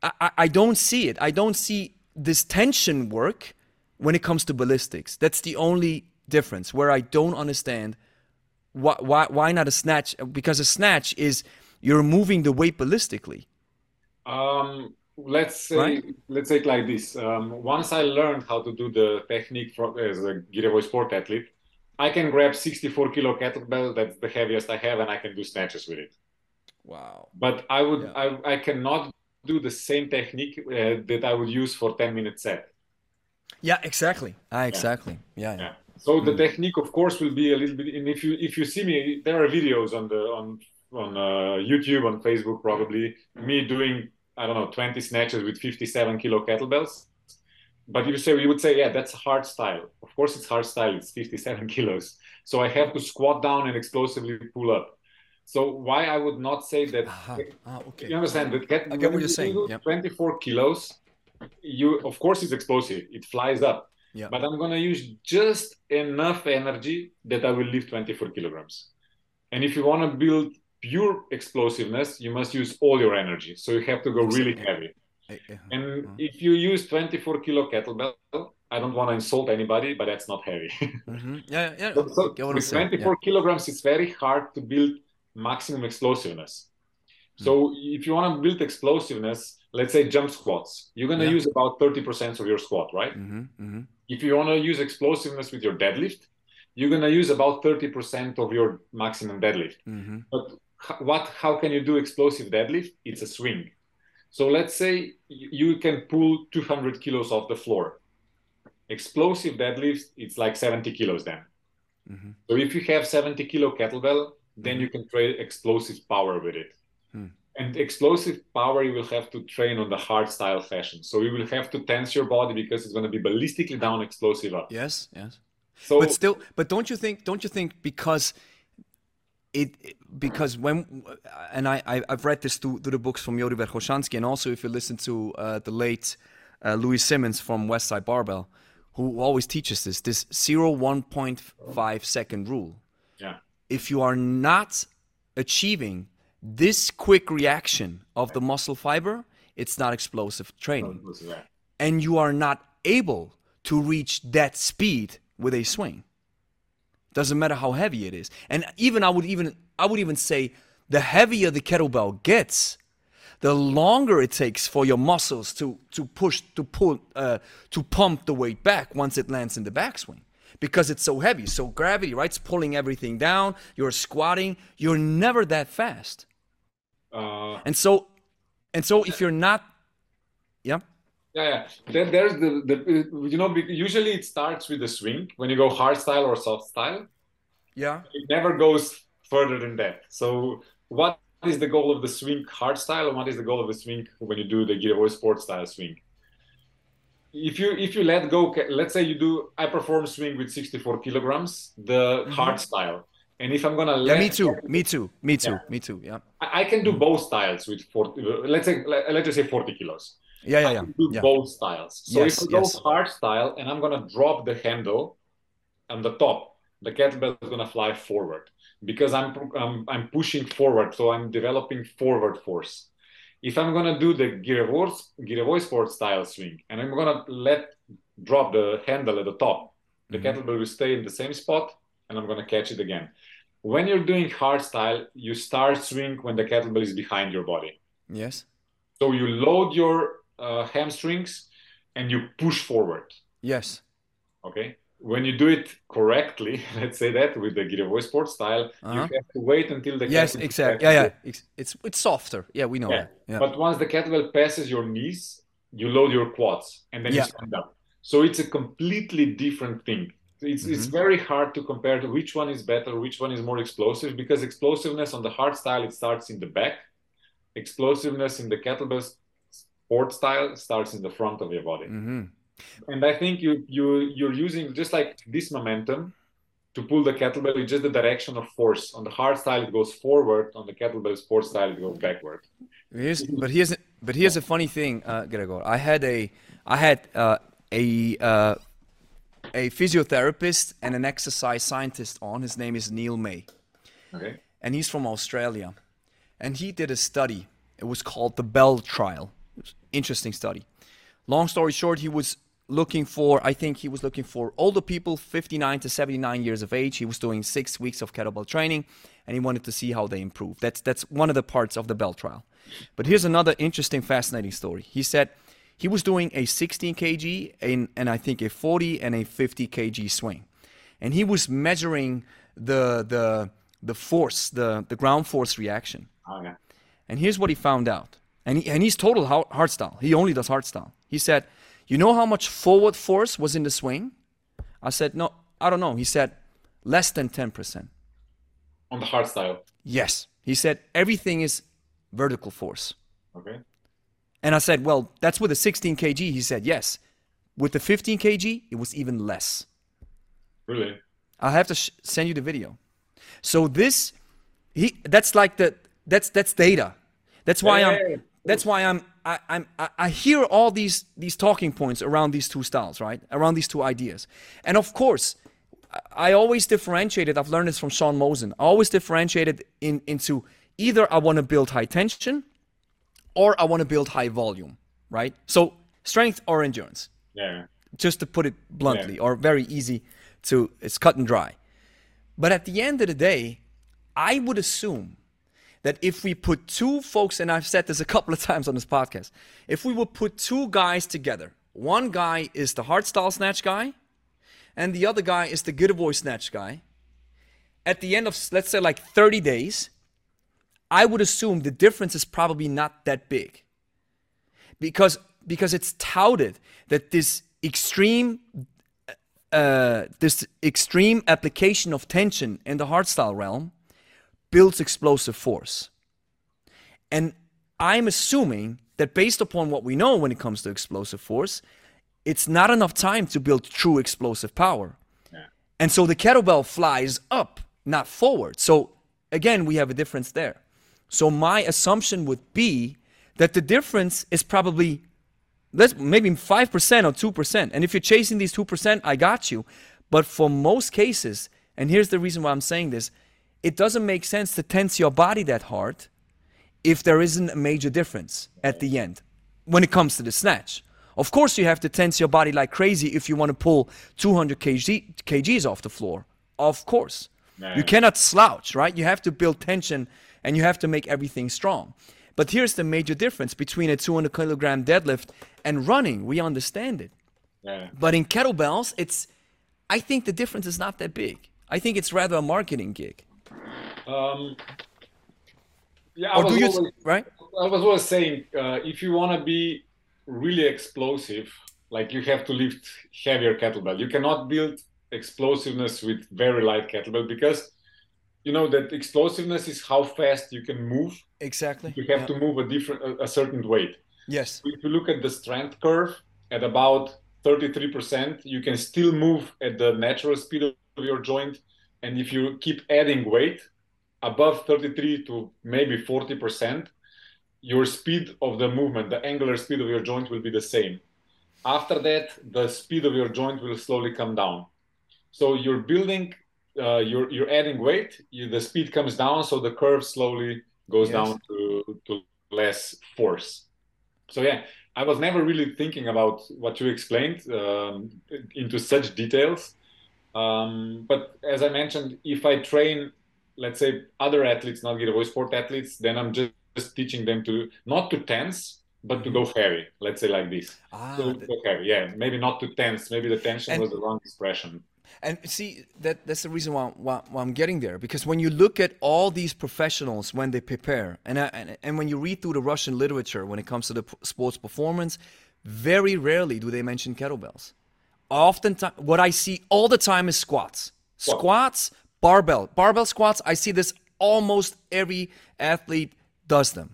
I, I don't see it. I don't see this tension work when it comes to ballistics. That's the only difference where I don't understand why, why, why not a snatch? Because a snatch is you're moving the weight ballistically. Um, let's say right? let's say it like this. Um, once I learned how to do the technique as a Girevoy sport athlete, I can grab 64 kilo kettlebell. That's the heaviest I have, and I can do snatches with it. Wow. But I would, yeah. I, I cannot do the same technique uh, that I would use for 10 minute set. Yeah, exactly. Ah, exactly. Yeah. yeah. yeah. So the technique, of course, will be a little bit. And if you if you see me, there are videos on the on on uh, YouTube, on Facebook, probably me doing I don't know 20 snatches with 57 kilo kettlebells. But you say you would say yeah that's hard style. Of course it's hard style. It's 57 [laughs] kilos. So i have to squat down and explosively pull up. So why i would not say that uh-huh. ah, okay. you understand that get, I get what you're saying. yep. 24 kilos. You of course it's explosive. It flies up yeah. but i'm going to use just enough energy that i will lift 24 kilograms and if you want to build pure explosiveness you must use all your energy so you have to go really heavy and uh-huh. if you use 24 kilo kettlebell, I don't want to insult anybody, but that's not heavy. [laughs] mm-hmm. Yeah, yeah. So, so with 24 yeah. kilograms, it's very hard to build maximum explosiveness. So mm. if you want to build explosiveness, let's say jump squats, you're going to yeah. use about 30% of your squat, right? Mm-hmm. Mm-hmm. If you want to use explosiveness with your deadlift, you're going to use about 30% of your maximum deadlift. Mm-hmm. But what how can you do explosive deadlift? It's a swing. So let's say you can pull 200 kilos off the floor. Explosive deadlifts, it's like 70 kilos then. Mm-hmm. So if you have 70 kilo kettlebell, then mm-hmm. you can train explosive power with it. And explosive power, you will have to train on the hard style fashion. So you will have to tense your body because it's going to be ballistically down explosive up. Yes, yes. So, but still, but don't you think? Don't you think because it because when and I, I have read this through, through the books from Yuri Verkhoshansky and also if you listen to uh, the late uh, Louie Simmons from Westside Barbell, who always teaches this this zero one point five second rule. Yeah. If you are not achieving this quick reaction of the muscle fiber, it's not explosive training, and you are not able to reach that speed with a swing. Doesn't matter how heavy it is. And even I would even I would even say the heavier the kettlebell gets, the longer it takes for your muscles to to push to pull uh, to pump the weight back once it lands in the backswing because it's so heavy. So gravity, right? It's pulling everything down. You're squatting. You're never that fast. Uh, and so, and so if you're not, yeah. Yeah, yeah. Then there's the, the you know usually it starts with the swing when you go hard style or soft style. Yeah. It never goes further than that. So what is the goal of the swing hard style and what is the goal of the swing when you do the Girevoy sport style swing? If you if you let go, let's say you do I perform swing with 64 kilograms, the mm-hmm. hard style. And if I'm gonna yeah, me too, me too, me too, yeah. me too. Yeah, I, I can do mm-hmm. both styles with 40. Let's say let's just say 40 kilos. Yeah, yeah, yeah. do yeah. both styles. So yes, if I go hard style and I'm gonna drop the handle on the top, the kettlebell is gonna fly forward because I'm I'm, I'm pushing forward, so I'm developing forward force. If I'm gonna do the Girevoy sport style swing and I'm gonna let drop the handle at the top, the mm-hmm. kettlebell will stay in the same spot and I'm gonna catch it again. When you're doing hard style, you start swing when the kettlebell is behind your body. Yes. So you load your uh, hamstrings and you push forward. Yes. Okay. When you do it correctly, [laughs] let's say that with the Girevoy sport style, uh-huh. you have to wait until the yes, exactly. Yeah, yeah. It's, it's it's softer. Yeah, we know yeah. that. Yeah. But once the kettlebell passes your knees, you load your quads and then yeah. you stand up. So it's a completely different thing. It's mm-hmm. it's very hard to compare to which one is better, which one is more explosive, because explosiveness on the hard style it starts in the back, explosiveness in the kettlebell sport style starts in the front of your body. Mm-hmm. And I think you you you're using just like this momentum to pull the kettlebell. It's just the direction of force. On the hard style, it goes forward. On the kettlebell sport style, it goes backward. Here's, but here's but here's a funny thing, uh, Gregor. I had a I had uh, a uh, a physiotherapist and an exercise scientist on. His name is Neil Meigh. Okay. And he's from Australia. And he did a study. It was called the Bell Trial. Interesting study. Long story short, he was looking for, I think he was looking for older people, 59 to 79 years of age. He was doing six weeks of kettlebell training and he wanted to see how they improve. That's, that's one of the parts of the Bell Trial. But here's another interesting, fascinating story. He said he was doing a 16 kg and, and I think a 40 and a 50 kg swing. And he was measuring the, the, the force, the, the ground force reaction. Oh, yeah. And here's what he found out. And, he, and he's total hard style. He only does hard style. He said, You know how much forward force was in the swing? I said, No, I don't know. He said, Less than 10%. On the hard style? Yes. He said, Everything is vertical force. Okay. And I said, Well, that's with the 16 kg. He said, Yes. With the 15 kg, it was even less. Really? I'll have to sh- send you the video. So this, he, that's like the, that's that's data. That's why I'm that's why I'm I, I'm I hear all these these talking points around these two styles, right? Around these two ideas, and of course, I always differentiated. I've learned this from Sean Mosen. I always differentiated in into either I want to build high tension, or I want to build high volume, right? So strength or endurance. Yeah. just to put it bluntly, yeah. or very easy to, it's cut and dry. But at the end of the day, I would assume that if we put two folks, and I've said this a couple of times on this podcast, if we would put two guys together, one guy is the hardstyle snatch guy, and the other guy is the Girevoy snatch guy. At the end of, let's say, like 30 days, I would assume the difference is probably not that big. Because, because it's touted that this extreme uh, this extreme application of tension in the hardstyle realm builds explosive force. And I'm assuming that based upon what we know when it comes to explosive force, it's not enough time to build true explosive power. Yeah. And so the kettlebell flies up, not forward. So again, we have a difference there. So my assumption would be that the difference is probably let's maybe 5% or 2%. And if you're chasing these 2%, I got you. But for most cases, and here's the reason why I'm saying this, it doesn't make sense to tense your body that hard if there isn't a major difference at the end when it comes to the snatch. Of course, you have to tense your body like crazy if you want to pull 200 kg, kgs off the floor. Of course. You cannot slouch, right? You have to build tension and you have to make everything strong. But here's the major difference between a 200 kilogram deadlift and running. We understand it. Yeah. But in kettlebells, it's, I think the difference is not that big. I think it's rather a marketing gig. Um, yeah, or I was, you, always, right? I was always saying uh, if you want to be really explosive, like you have to lift heavier kettlebell. You cannot build explosiveness with very light kettlebell because you know that explosiveness is how fast you can move. Exactly. You have yeah. to move a different a, a certain weight. Yes. If you look at the strength curve at about 33%, you can still move at the natural speed of your joint. And if you keep adding weight above 33 to maybe 40%, your speed of the movement, the angular speed of your joint will be the same. After that, the speed of your joint will slowly come down. So you're building uh, you're you're adding weight, you, the speed comes down, so the curve slowly goes yes. down to to less force. So yeah, I was never really thinking about what you explained um, into such details. Um, but as I mentioned, if I train, let's say other athletes, not Girevoy sport athletes, then I'm just, just teaching them to not to tense, but to go heavy. Let's say like this. Ah, to go heavy. Yeah, maybe not to tense. Maybe the tension and, was the wrong expression. And see that that's the reason why, why, why, I'm getting there because when you look at all these professionals when they prepare and, and and when you read through the Russian literature when it comes to the sports performance, very rarely do they mention kettlebells. Oftentimes, what I see all the time is squats, squats, barbell, barbell squats. I see this almost every athlete does them.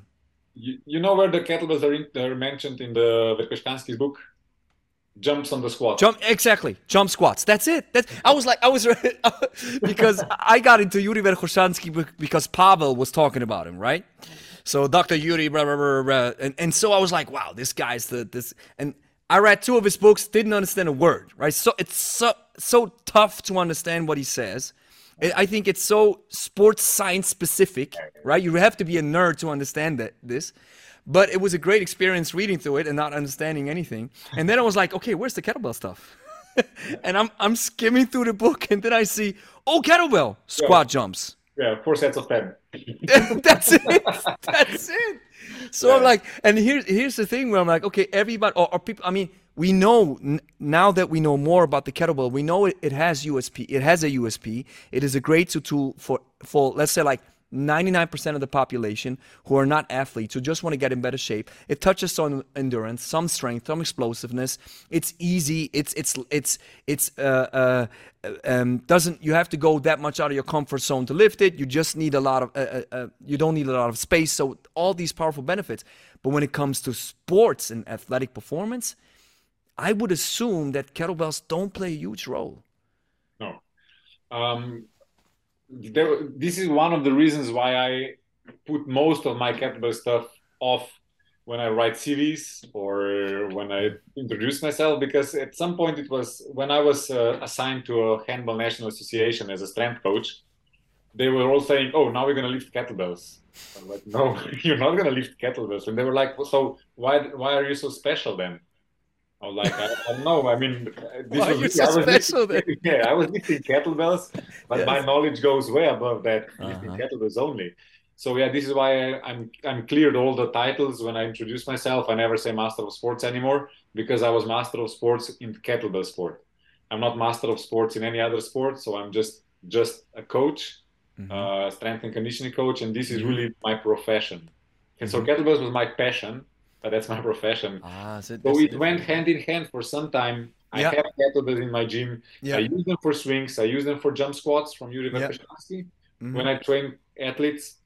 You, you know where the kettlebells are, in, are mentioned in the Verkhoshansky's book? jumps on the squat. Jump exactly. Jump squats. That's it. That I was like I was [laughs] because I got into Yuri Verkhoshansky because Pavel was talking about him, right? So Dr. Yuri, blah, blah, blah, blah, and and so I was like, wow, this guy's the this and I read two of his books, didn't understand a word, right? So it's so so tough to understand what he says. I think it's so sports science specific, right? You have to be a nerd to understand that this. But it was a great experience reading through it and not understanding anything. And then I was like, okay, where's the kettlebell stuff? [laughs] and I'm I'm skimming through the book and then I see, oh, kettlebell squat yeah. jumps. Yeah, four sets of ten. [laughs] That's it. [laughs] That's it. So yeah. I'm like, and here's here's the thing where I'm like, okay, everybody or, or people. I mean, we know now that we know more about the kettlebell, we know it, it has USP. It has a USP. It is a great tool for for let's say like 99% of the population who are not athletes who just want to get in better shape. It touches on endurance, some strength, some explosiveness. It's easy. It's it's it's it's uh, uh, um, doesn't you have to go that much out of your comfort zone to lift it. You just need a lot of uh, uh, uh, you don't need a lot of space. So all these powerful benefits. But when it comes to sports and athletic performance, I would assume that kettlebells don't play a huge role. No. Um, there, this is one of the reasons why I put most of my kettlebell stuff off when I write CVs or when I introduce myself, because at some point it was when I was uh, assigned to a Handball National Association as a strength coach, they were all saying, "Oh, now we're going to lift kettlebells." I'm like, "No, [laughs] you're not going to lift kettlebells." And they were like, "So why why are you so special then?" I was like, I, I don't know. I mean, this Why was, so I was special lifting, [laughs] Yeah, I was lifting kettlebells, but yes. my knowledge goes way above that, uh-huh. lifting kettlebells only. So yeah, this is why I, I'm I'm cleared all the titles when I introduce myself. I never say master of sports anymore because I was master of sports in kettlebell sport. I'm not master of sports in any other sport, so I'm just just a coach, mm-hmm. uh, strength and conditioning coach, and this is mm-hmm. really my profession. And so mm-hmm. kettlebells was my passion, but that's my [laughs] profession. Ah, so, so it went hand in hand for some time. I yeah. have kettlebells in my gym. Yeah. I use them for swings. I use them for jump squats from Yuri yeah. Mm-hmm. When I train athletes,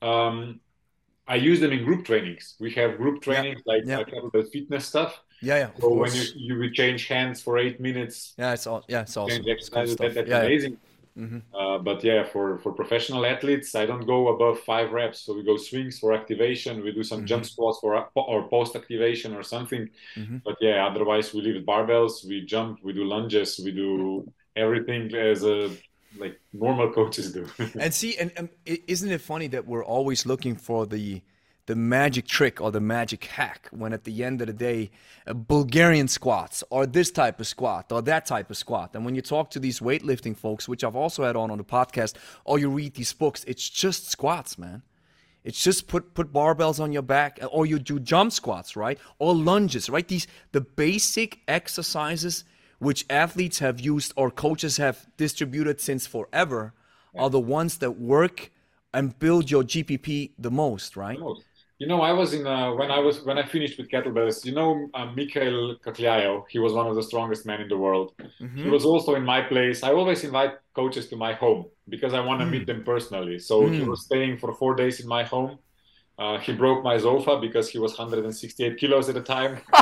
um, I use them in group trainings. We have group trainings yeah. like yeah. kettlebell fitness stuff. Yeah, yeah. So when you you change hands for eight minutes. Yeah, it's all. Yeah, it's awesome. It's that, that's yeah, amazing. Mm-hmm. Uh, but yeah, for for professional athletes, I don't go above five reps. So we go swings for activation. We do some mm-hmm. jump squats for or post activation or something. Mm-hmm. But yeah, otherwise we leave barbells. We jump. We do lunges. We do everything as a like normal [laughs] coaches do. and see, and, and isn't it funny that we're always looking for the the magic trick or the magic hack when at the end of the day uh, bulgarian squats or this type of squat or that type of squat. And when you talk to these weightlifting folks which i've also had on on the podcast or you read these books it's just squats man. It's just put put barbells on your back uh, or you do jump squats right? Or lunges right? These the basic exercises which athletes have used or coaches have distributed since forever yeah. are the ones that work and build your gpp the most right? The most. You know, I was in uh, when I was when I finished with kettlebells. You know, uh, Mikhail Koklyaev. He was one of the strongest men in the world. Mm-hmm. He was also in my place. I always invite coaches to my home because I want to mm. meet them personally. So mm. he was staying for four days in my home. Uh, he broke my sofa because he was 168 kilos at the time. [laughs]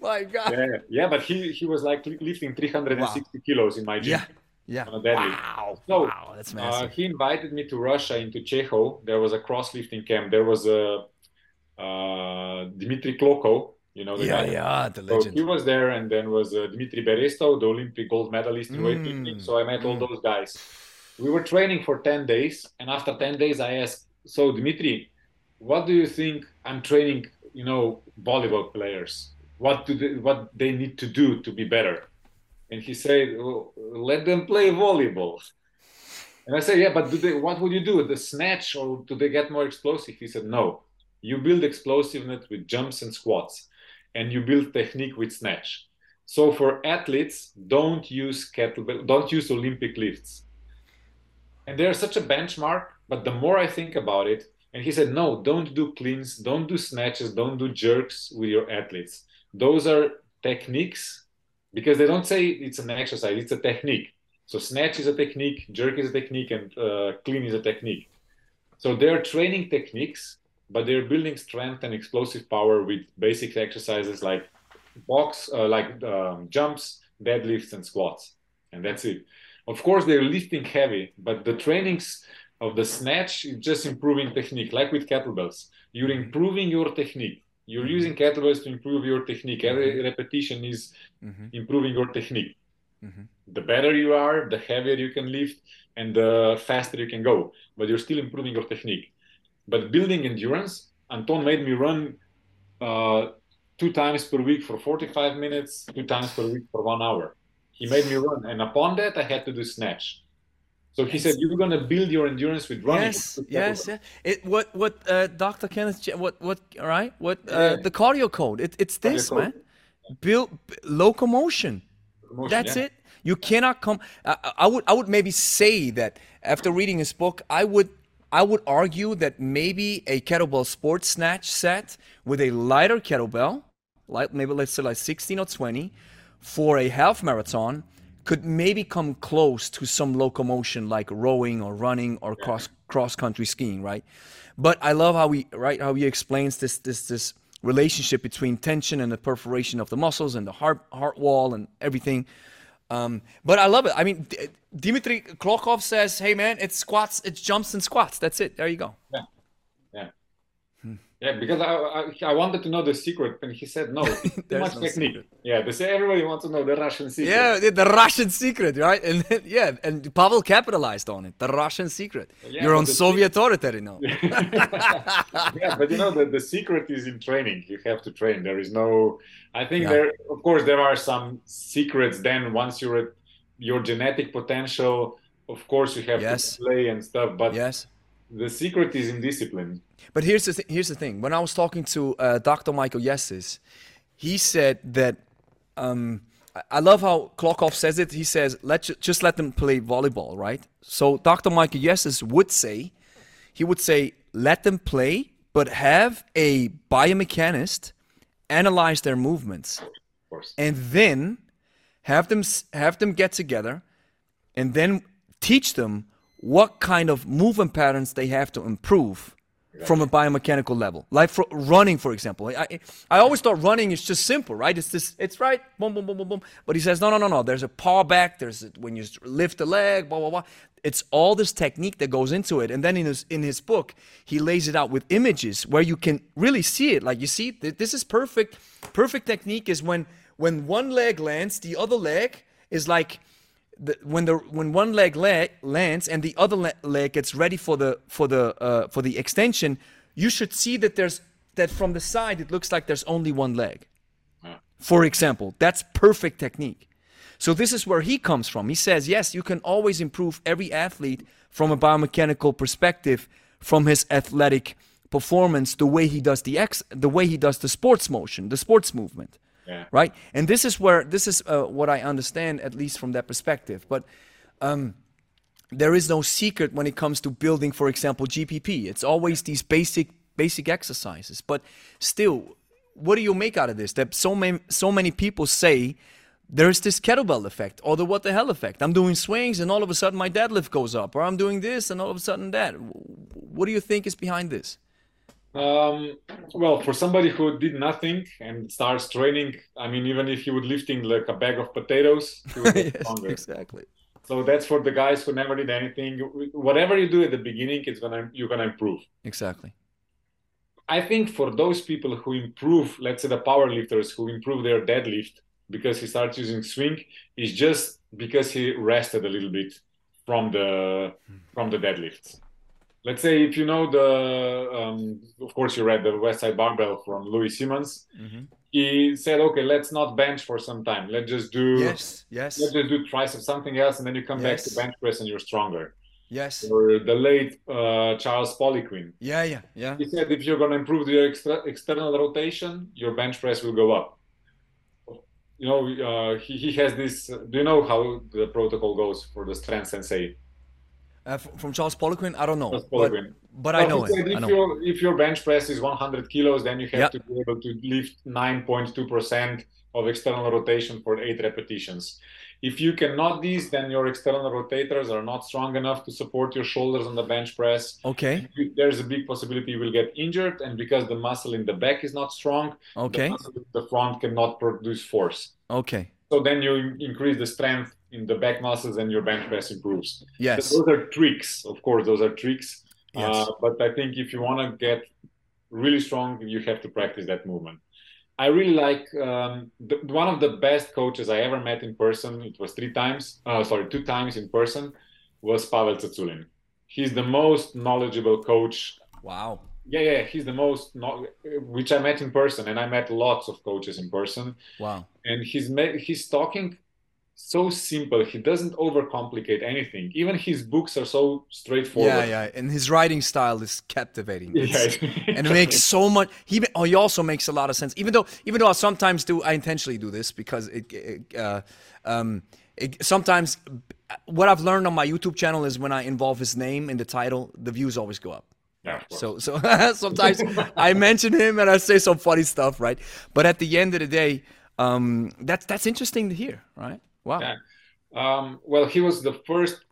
my God. Yeah, yeah, but he he was like lifting 360 wow. kilos in my gym. Yeah. Yeah. Wow. So, wow, that's uh, massive. Uh, he invited me to Russia into Chekhov. There was a cross lifting camp. There was a uh, Dmitry Klokov, you know the yeah, guy. Yeah, the legend. So he was there, and then was uh, Dmitry Berestov, the Olympic gold medalist in mm. weightlifting. So I met mm. all those guys. We were training for 10 days, and after 10 days, I asked, "So Dmitry, what do you think I'm training? You know, volleyball players. What do they, what they need to do to be better?" And he said, well, let them play volleyball. And I said, yeah, but they, what would you do? The snatch or do they get more explosive? He said, no. You build explosiveness with jumps and squats, and you build technique with snatch. So for athletes, don't use kettlebell, don't use Olympic lifts. And they're such a benchmark, but the more I think about it, and he said, no, don't do cleans, don't do snatches, don't do jerks with your athletes. Those are techniques because they don't say it's an exercise, it's a technique. So snatch is a technique, jerk is a technique, and uh, clean is a technique. So they're training techniques, but they're building strength and explosive power with basic exercises like box, uh, like um, jumps, deadlifts, and squats, and that's it. Of course, they're lifting heavy, but the trainings of the snatch is just improving technique, like with kettlebells. You're improving your technique. You're mm-hmm. using kettlebells to improve your technique. Every mm-hmm. repetition is mm-hmm. improving your technique. Mm-hmm. The better you are, the heavier you can lift, and the faster you can go. But you're still improving your technique. But building endurance, Anton made me run uh, two times per week for 45 minutes, two times per week for one hour. He made me run, and upon that, I had to do snatch. So he yes. said you're going to build your endurance with running. Yes, yes, yeah. It what what uh, Dr. Kenneth what what all right what uh, yeah. the cardio code. It, it's this man. Build locomotion. locomotion That's yeah. it. You cannot come. I, I would I would maybe say that after reading his book, I would I would argue that maybe a kettlebell sports snatch set with a lighter kettlebell, like maybe let's say like 16 or 20, for a half marathon could maybe come close to some locomotion like rowing or running or cross cross country skiing, right? But I love how he right how he explains this this this relationship between tension and the perforation of the muscles and the heart heart wall and everything. Um, but I love it. I mean, D- Dimitri Klokov says, "Hey man, it's squats, it's jumps and squats. That's it. There you go." Yeah, yeah. Because I, I, I wanted to know the secret, and he said no, [laughs] too much no technique. Secret. Yeah, they say everybody wants to know the Russian secret. Yeah, the, Russian secret, right? And [laughs] yeah, and Pavel capitalized on it. The Russian secret. Yeah, You're on Soviet territory now. [laughs] yeah, but you know the, the secret is in training. You have to train. There is no. I think yeah. there, of course, there are some secrets. Then once you're at your genetic potential, of course, you have yes. to play and stuff. But yes, the secret is in discipline but here's the th- here's the thing. When I was talking to uh, Dr. Michael Yessis, he said that um, I love how Klokov says it. He says, "Let just let them play volleyball, right?" So Dr. Michael Yessis would say, he would say, "Let them play, but have a biomechanist analyze their movements, and then have them have them get together, and then teach them what kind of movement patterns they have to improve." From a biomechanical level. Like for running, for example. I, I always thought running is just simple, right? It's this, it's right, boom, boom, boom, boom, boom. But he says, no, no, no, no. There's a paw back. There's a, when you lift the leg, blah, blah, blah. It's all this technique that goes into it. And then in his in his book, he lays it out with images where you can really see it. Like you see, this is perfect. Perfect technique is when when one leg lands, the other leg is like the, when the when one leg la- lands and the other le- leg gets ready for the for the uh, for the extension, you should see that there's that from the side it looks like there's only one leg. For example, that's perfect technique. So this is where he comes from. He says, yes, you can always improve every athlete from a biomechanical perspective, from his athletic performance, the way he does the ex, the way he does the sports motion, the sports movement. Yeah. Right. And this is where this is uh, what I understand, at least from that perspective. But um, there is no secret when it comes to building, for example, GPP. It's always these basic basic exercises. But still, what do you make out of this? That so many so many people say there's this kettlebell effect or the what the hell effect. I'm doing swings and all of a sudden my deadlift goes up, or I'm doing this and all of a sudden that. What do you think is behind this? Um, well, for somebody who did nothing and starts training, I mean, even if he would lifting like a bag of potatoes, he would [laughs] get yes, stronger. Exactly. So that's for the guys who never did anything. Whatever you do at the beginning, it's gonna you're gonna improve. Exactly. I think for those people who improve, let's say the power lifters who improve their deadlift because he starts using swing, is just because he rested a little bit from the from the deadlifts let's say if you know the um, of course you read the west side barbell from louie simmons. Mm-hmm. he said okay let's not bench for some time. Let's just do yes yes. let's just do triceps something else and then you come yes. back to bench press and you're stronger. Yes. Or the late uh, charles poliquin. Yeah yeah yeah. He said if you're going to improve your extra, external rotation your bench press will go up. You know uh, he, he has this uh, do you know how the protocol goes for the strength sensei uh, from Charles Poliquin, I don't know, but, but I know it. If, I know. Your, if your bench press is 100 kilos, then you have yep. to be able to lift 9.2 percent of external rotation for eight repetitions. If you cannot these, then your external rotators are not strong enough to support your shoulders on the bench press. Okay. There's a big possibility you will get injured, and because the muscle in the back is not strong, okay, the the front cannot produce force. Okay. So then you increase the strength in the back muscles and your bench press improves. Yes. those are tricks, of course, those are tricks. Yes. Uh, but I think if you want to get really strong, you have to practice that movement. I really like um, the, one of the best coaches I ever met in person. It was three times, uh, sorry, two times in person, was Pavel Tsatsouline. He's the most knowledgeable coach. Wow. Yeah, yeah, he's the most, which I met in person, and I met lots of coaches in person. Wow. And he's he's talking so simple. He doesn't overcomplicate anything. Even his books are so straightforward. Yeah, yeah, and his writing style is captivating. It's, [laughs] yeah, and it makes so much. He oh, he also makes a lot of sense. Even though even though I sometimes do, I intentionally do this because it, it uh, um, it, sometimes what I've learned on my YouTube channel is when I involve his name in the title, the views always go up. Yeah, so so [laughs] sometimes [laughs] I mention him and I say some funny stuff, right? But at the end of the day, um, that's that's interesting to hear, right? Wow. Yeah. Um, well, he was the first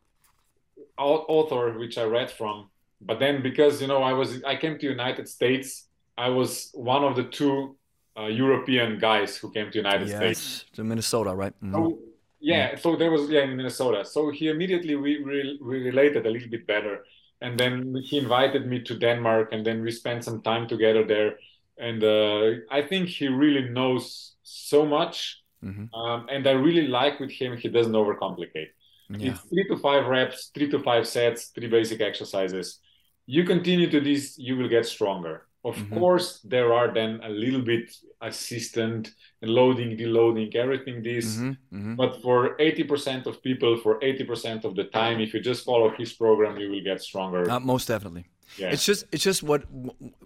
author which I read from, but then because you know I was I came to United States, I was one of the two uh, European guys who came to United yes, States. to Minnesota, right? Mm-hmm. So, yeah, so there was yeah in Minnesota. So he immediately we, we, we related a little bit better. and then he invited me to Denmark, and then we spent some time together there. And uh, I think he really knows so much, mm-hmm. um, and I really like with him. He doesn't overcomplicate. Yeah. It's three to five reps, three to five sets, three basic exercises. You continue to this, you will get stronger. Of mm-hmm. course, there are then a little bit assistant loading, deloading, everything this. Mm-hmm. Mm-hmm. But for 80% of people, for 80% of the time, if you just follow his program, you will get stronger. Uh, most definitely. Yeah. It's just it's just what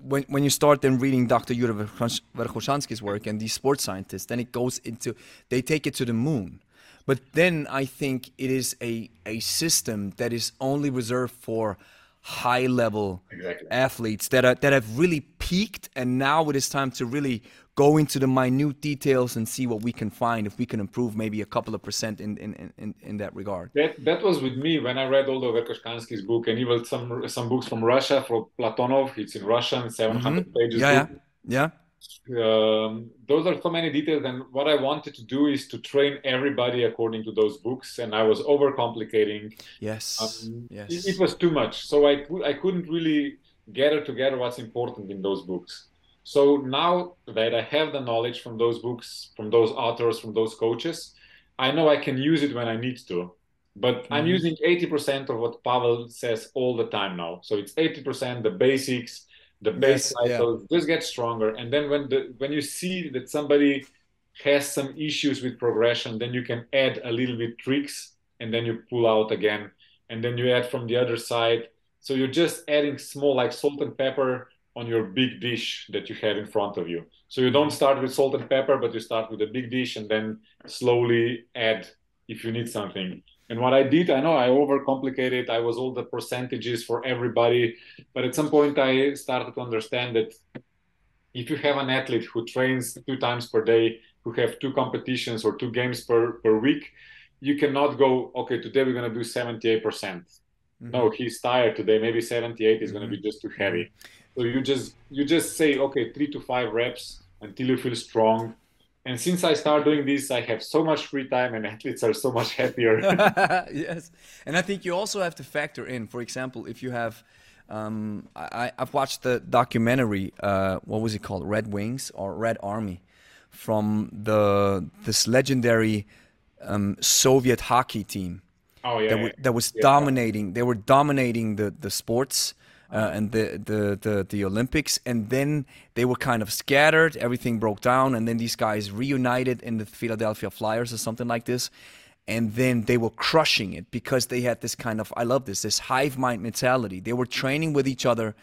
when when you start then reading Dr. Yuri Verkhoshansky's work and these sports scientists, then it goes into they take it to the moon. But then I think it is a a system that is only reserved for high level exactly. athletes that are that have really peaked and now it is time to really go into the minute details and see what we can find if we can improve maybe a couple of percent in in, in, in that regard that that was with me when i read all the verkhoshansky's book and even some some books from russia from platonov it's in russian 700 mm-hmm. pages yeah, yeah yeah um, those are so many details and what i wanted to do is to train everybody according to those books and i was overcomplicating. Yes um, yes. it, it, was too much so i i couldn't really gather together what's important in those books. So now that i have the knowledge from those books from those authors from those coaches i know i can use it when i need to. But mm-hmm. i'm using 80% of what pavel says all the time now. So it's 80% the basics the base yes, cycle yeah. just get stronger. And then when the when you see that somebody has some issues with progression then you can add a little bit tricks and then you pull out again. And then you add from the other side. So you're just adding small like salt and pepper on your big dish that you have in front of you. So you don't start with salt and pepper but you start with a big dish and then slowly add if you need something and what I did, I know I overcomplicated. I was all the percentages for everybody, but at some point I started to understand that if you have an athlete who trains two times per day, who have two competitions or two games per, per week, you cannot go, okay, today we're going to do 78%. percent mm hmm No, he's tired today. Maybe 78 is going to be just too heavy. So you just you just say, okay, three to five reps until you feel strong and since I started doing this, I have so much free time, and [laughs] athletes are so much happier. [laughs] [laughs] yes, and I think you also have to factor in, for example, if you have. Um, I, have watched the documentary. Uh, what was it called? Red Wings or Red Army, from the this legendary um, Soviet hockey team. Oh yeah, that, that was yeah. dominating. They were dominating the the sports uh, and the, the, the the Olympics, and then they were kind of scattered. Everything broke down, and then these guys reunited in the Philadelphia Flyers or something like this, and then they were crushing it because they had this kind of I love this this hive mind mentality. They were training with each other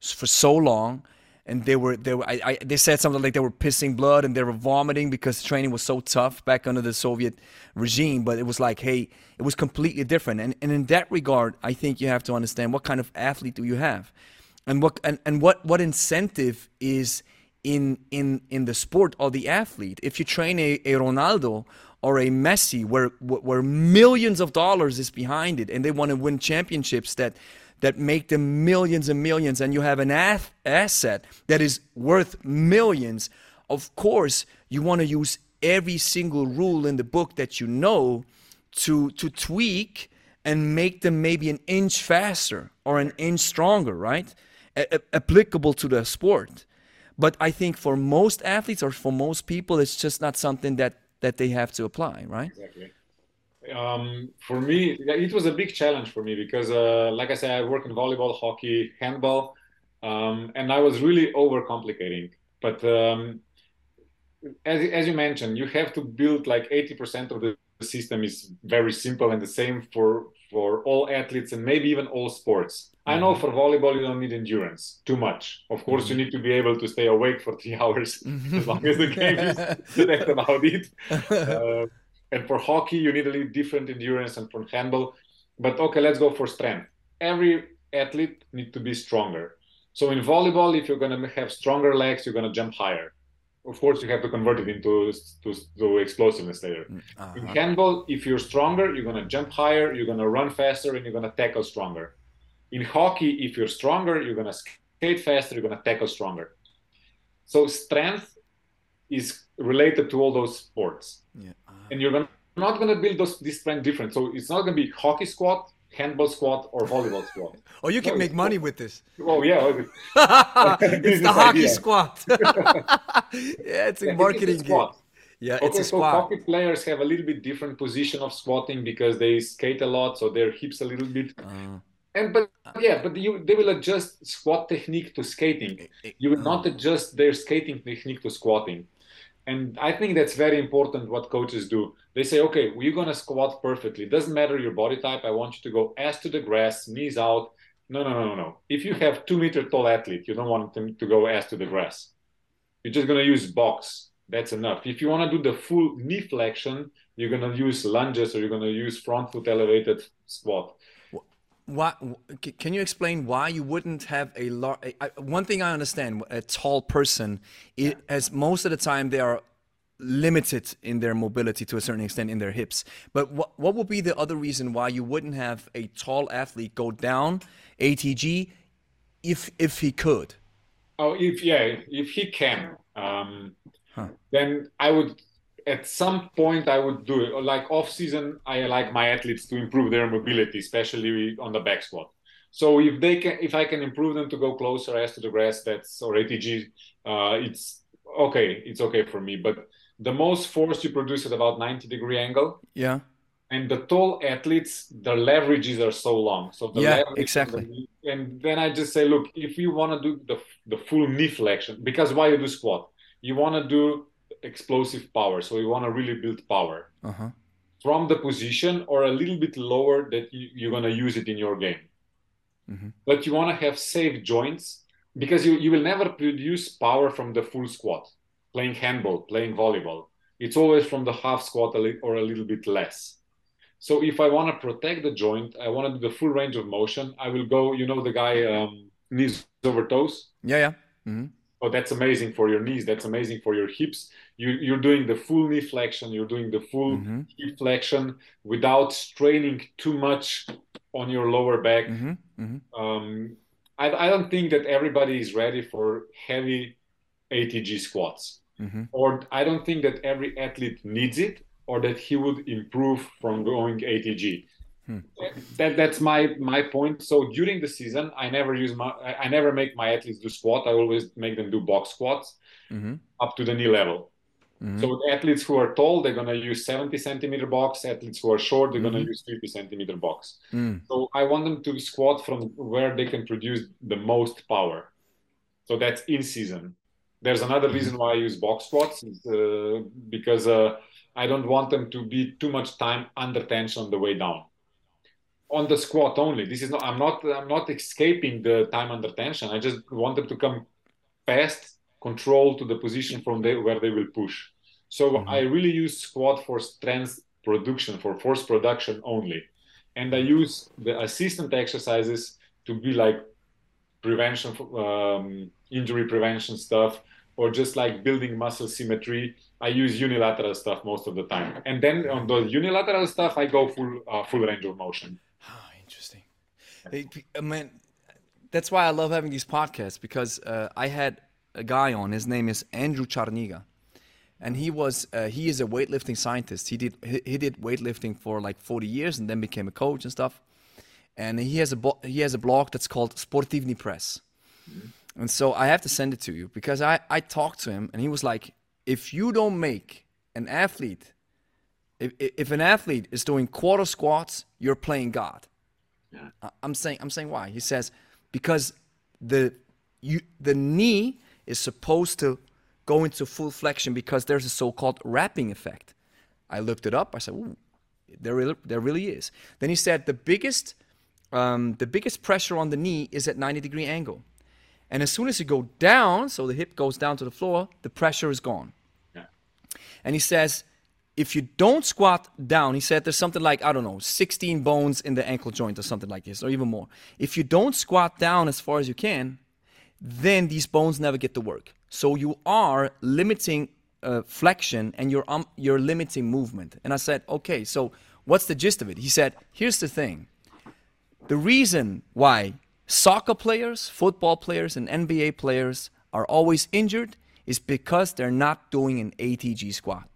for so long and they were they were I, I, they said something like they were pissing blood and they were vomiting because training was so tough back under the Soviet regime. But it was like, hey, it was completely different. And and in that regard, I think you have to understand what kind of athlete do you have, and what and, and what what incentive is in in in the sport or the athlete. If you train a, a Ronaldo or a Messi, where where millions of dollars is behind it, and they want to win championships that that make them millions and millions, and you have an ath- asset that is worth millions, of course, you want to use every single rule in the book that you know to, to tweak and make them maybe an inch faster or an inch stronger, right? A- applicable to the sport. But I think for most athletes or for most people, it's just not something that, that they have to apply, right? Exactly um, for me, it was a big challenge for me because, uh, like I said, I work in volleyball, hockey, handball, um, and I was really overcomplicating. But um, as, as you mentioned, you have to build like 80% of the system is very simple and the same for for all athletes and maybe even all sports. Mm-hmm. I know mm-hmm. for volleyball you don't need endurance too much. Of course, mm-hmm. you need to be able to stay awake for three [laughs] hours mm-hmm. as long as the game is. [laughs] [laughs] That's about it. Uh, and for hockey, you need a little different endurance and for handball. But okay, let's go for strength. Every athlete needs to be stronger. So in volleyball, if you're going to have stronger legs, you're going to jump higher. Of course, you have to convert it into to, to explosiveness later. Mm, uh-huh. In handball, if you're stronger, you're going to jump higher, you're going to run faster, and you're going to tackle stronger. In hockey, if you're stronger, you're going to skate faster, you're going to tackle stronger. So strength is related to all those sports. Yeah. And you're not going to build those this strength different. So it's not going to be hockey squat handball squat or volleyball squat. [laughs] Oh, you can No, make money with this. [laughs] Oh yeah, [laughs] it's the hockey idea. squat. yeah, it's a Yeah, marketing a game. squat. Yeah, Okay, it's a so squat. hockey players have a little bit different position of squatting because they skate a lot, so their hips a little bit. Uh, And but yeah, but you they will adjust squat technique to skating. You will not adjust their skating technique to squatting. And I think that's very important what coaches do. They say, okay, we're gonna squat perfectly. Doesn't matter your body type. I want you to go ass to the grass, knees out. No, no, no, no, no. If you have two meter tall athlete, you don't want them to go ass to the grass. You're just gonna use box. That's enough. If you want to do the full knee flexion, you're gonna use lunges or you're gonna use front foot elevated squat. Why? Can you explain why you wouldn't have a large? One thing I understand: a tall person, it, as most of the time they are limited in their mobility to a certain extent in their hips. But what what would be the other reason why you wouldn't have a tall athlete go down ATG if if he could? Oh, if yeah, if he can, um, Huh. then I would. At some point, I would do it. Like off season, I like my athletes to improve their mobility, especially on the back squat. So if they can, if I can improve them to go closer as to the grass, that's or ATG, uh, it's okay. It's okay for me. But the most force you produce at about 90 degree angle, Yeah. and the tall athletes, their leverages are so long. So the Yeah, exactly. And then I just say, look, if you want to do the the full knee flexion, because why you do squat, you want to do explosive power. So you want to really build power Uh huh. from the position or a little bit lower that you, you're going to use it in your game. Mhm. But you want to have safe joints because you, you will never produce power from the full squat, playing handball, playing volleyball. It's always from the half squat or a little bit less. So if I want to protect the joint, I want to do the full range of motion. I will go, you know, the guy um, knees over toes. Yeah. Yeah. hmm Oh, that's amazing for your knees. That's amazing for your hips. You, you're doing the full knee flexion. You're doing the full hmm hip flexion without straining too much on your lower back. hmm hmm Um, I, I don't think that everybody is ready for heavy ATG squats, hmm or I don't think that every athlete needs it, or that he would improve from going ATG. Hmm. That that's my my point. So during the season, I never use my I never make my athletes do squat. I always make them do box squats hmm up to the knee level. Hmm So the athletes who are tall, they're gonna use 70 centimeter box. Athletes who are short, they're gonna Mhm. use 50 centimeter box. mm So I want them to squat from where they can produce the most power. So that's in season. There's another reason why I use box squats is, uh, because uh, I don't want them to be too much time under tension on the way down. On the squat only. This is not. I'm not. I'm not escaping the time under tension. I just want them to come fast, control to the position from the, where they will push. So Mhm. I really use squat for strength production, for force production only and I use the assistant exercises to be like prevention, um, injury prevention stuff, or just like building muscle symmetry. I use unilateral stuff most of the time, and then on the unilateral stuff, I go full uh, full range of motion. Ah, interesting. P- uh, man, that's why I love having these podcasts because uh, I had a guy on. His name is Andrew Charniga, and he was uh, he is a weightlifting scientist. He did he, he did weightlifting for like 40 years and then became a coach and stuff. And he has a bo- he has a blog that's called Sportivny Press. And so I have to send it to you because I I talked to him and he was like, if you don't make an athlete, if if an athlete is doing quarter squats, you're playing God. I- I'm saying I'm saying why. He says because the you the knee is supposed to go into full flexion because there's a so-called wrapping effect. I looked it up. I said, Ooh, there really, there really is. Then he said the biggest um, the biggest pressure on the knee is at 90 degree angle. And as soon as you go down, so the hip goes down to the floor, the pressure is gone. Yeah. And he says, if you don't squat down, he said there's something like, I don't know, 16 bones in the ankle joint or something like this, or even more. If you don't squat down as far as you can, then these bones never get to work. So you are limiting uh, flexion and you're, um, you're limiting movement. And I said, okay, so what's the gist of it? He said, here's the thing. The reason why soccer players, football players, and NBA players are always injured is because they're not doing an ATG squat.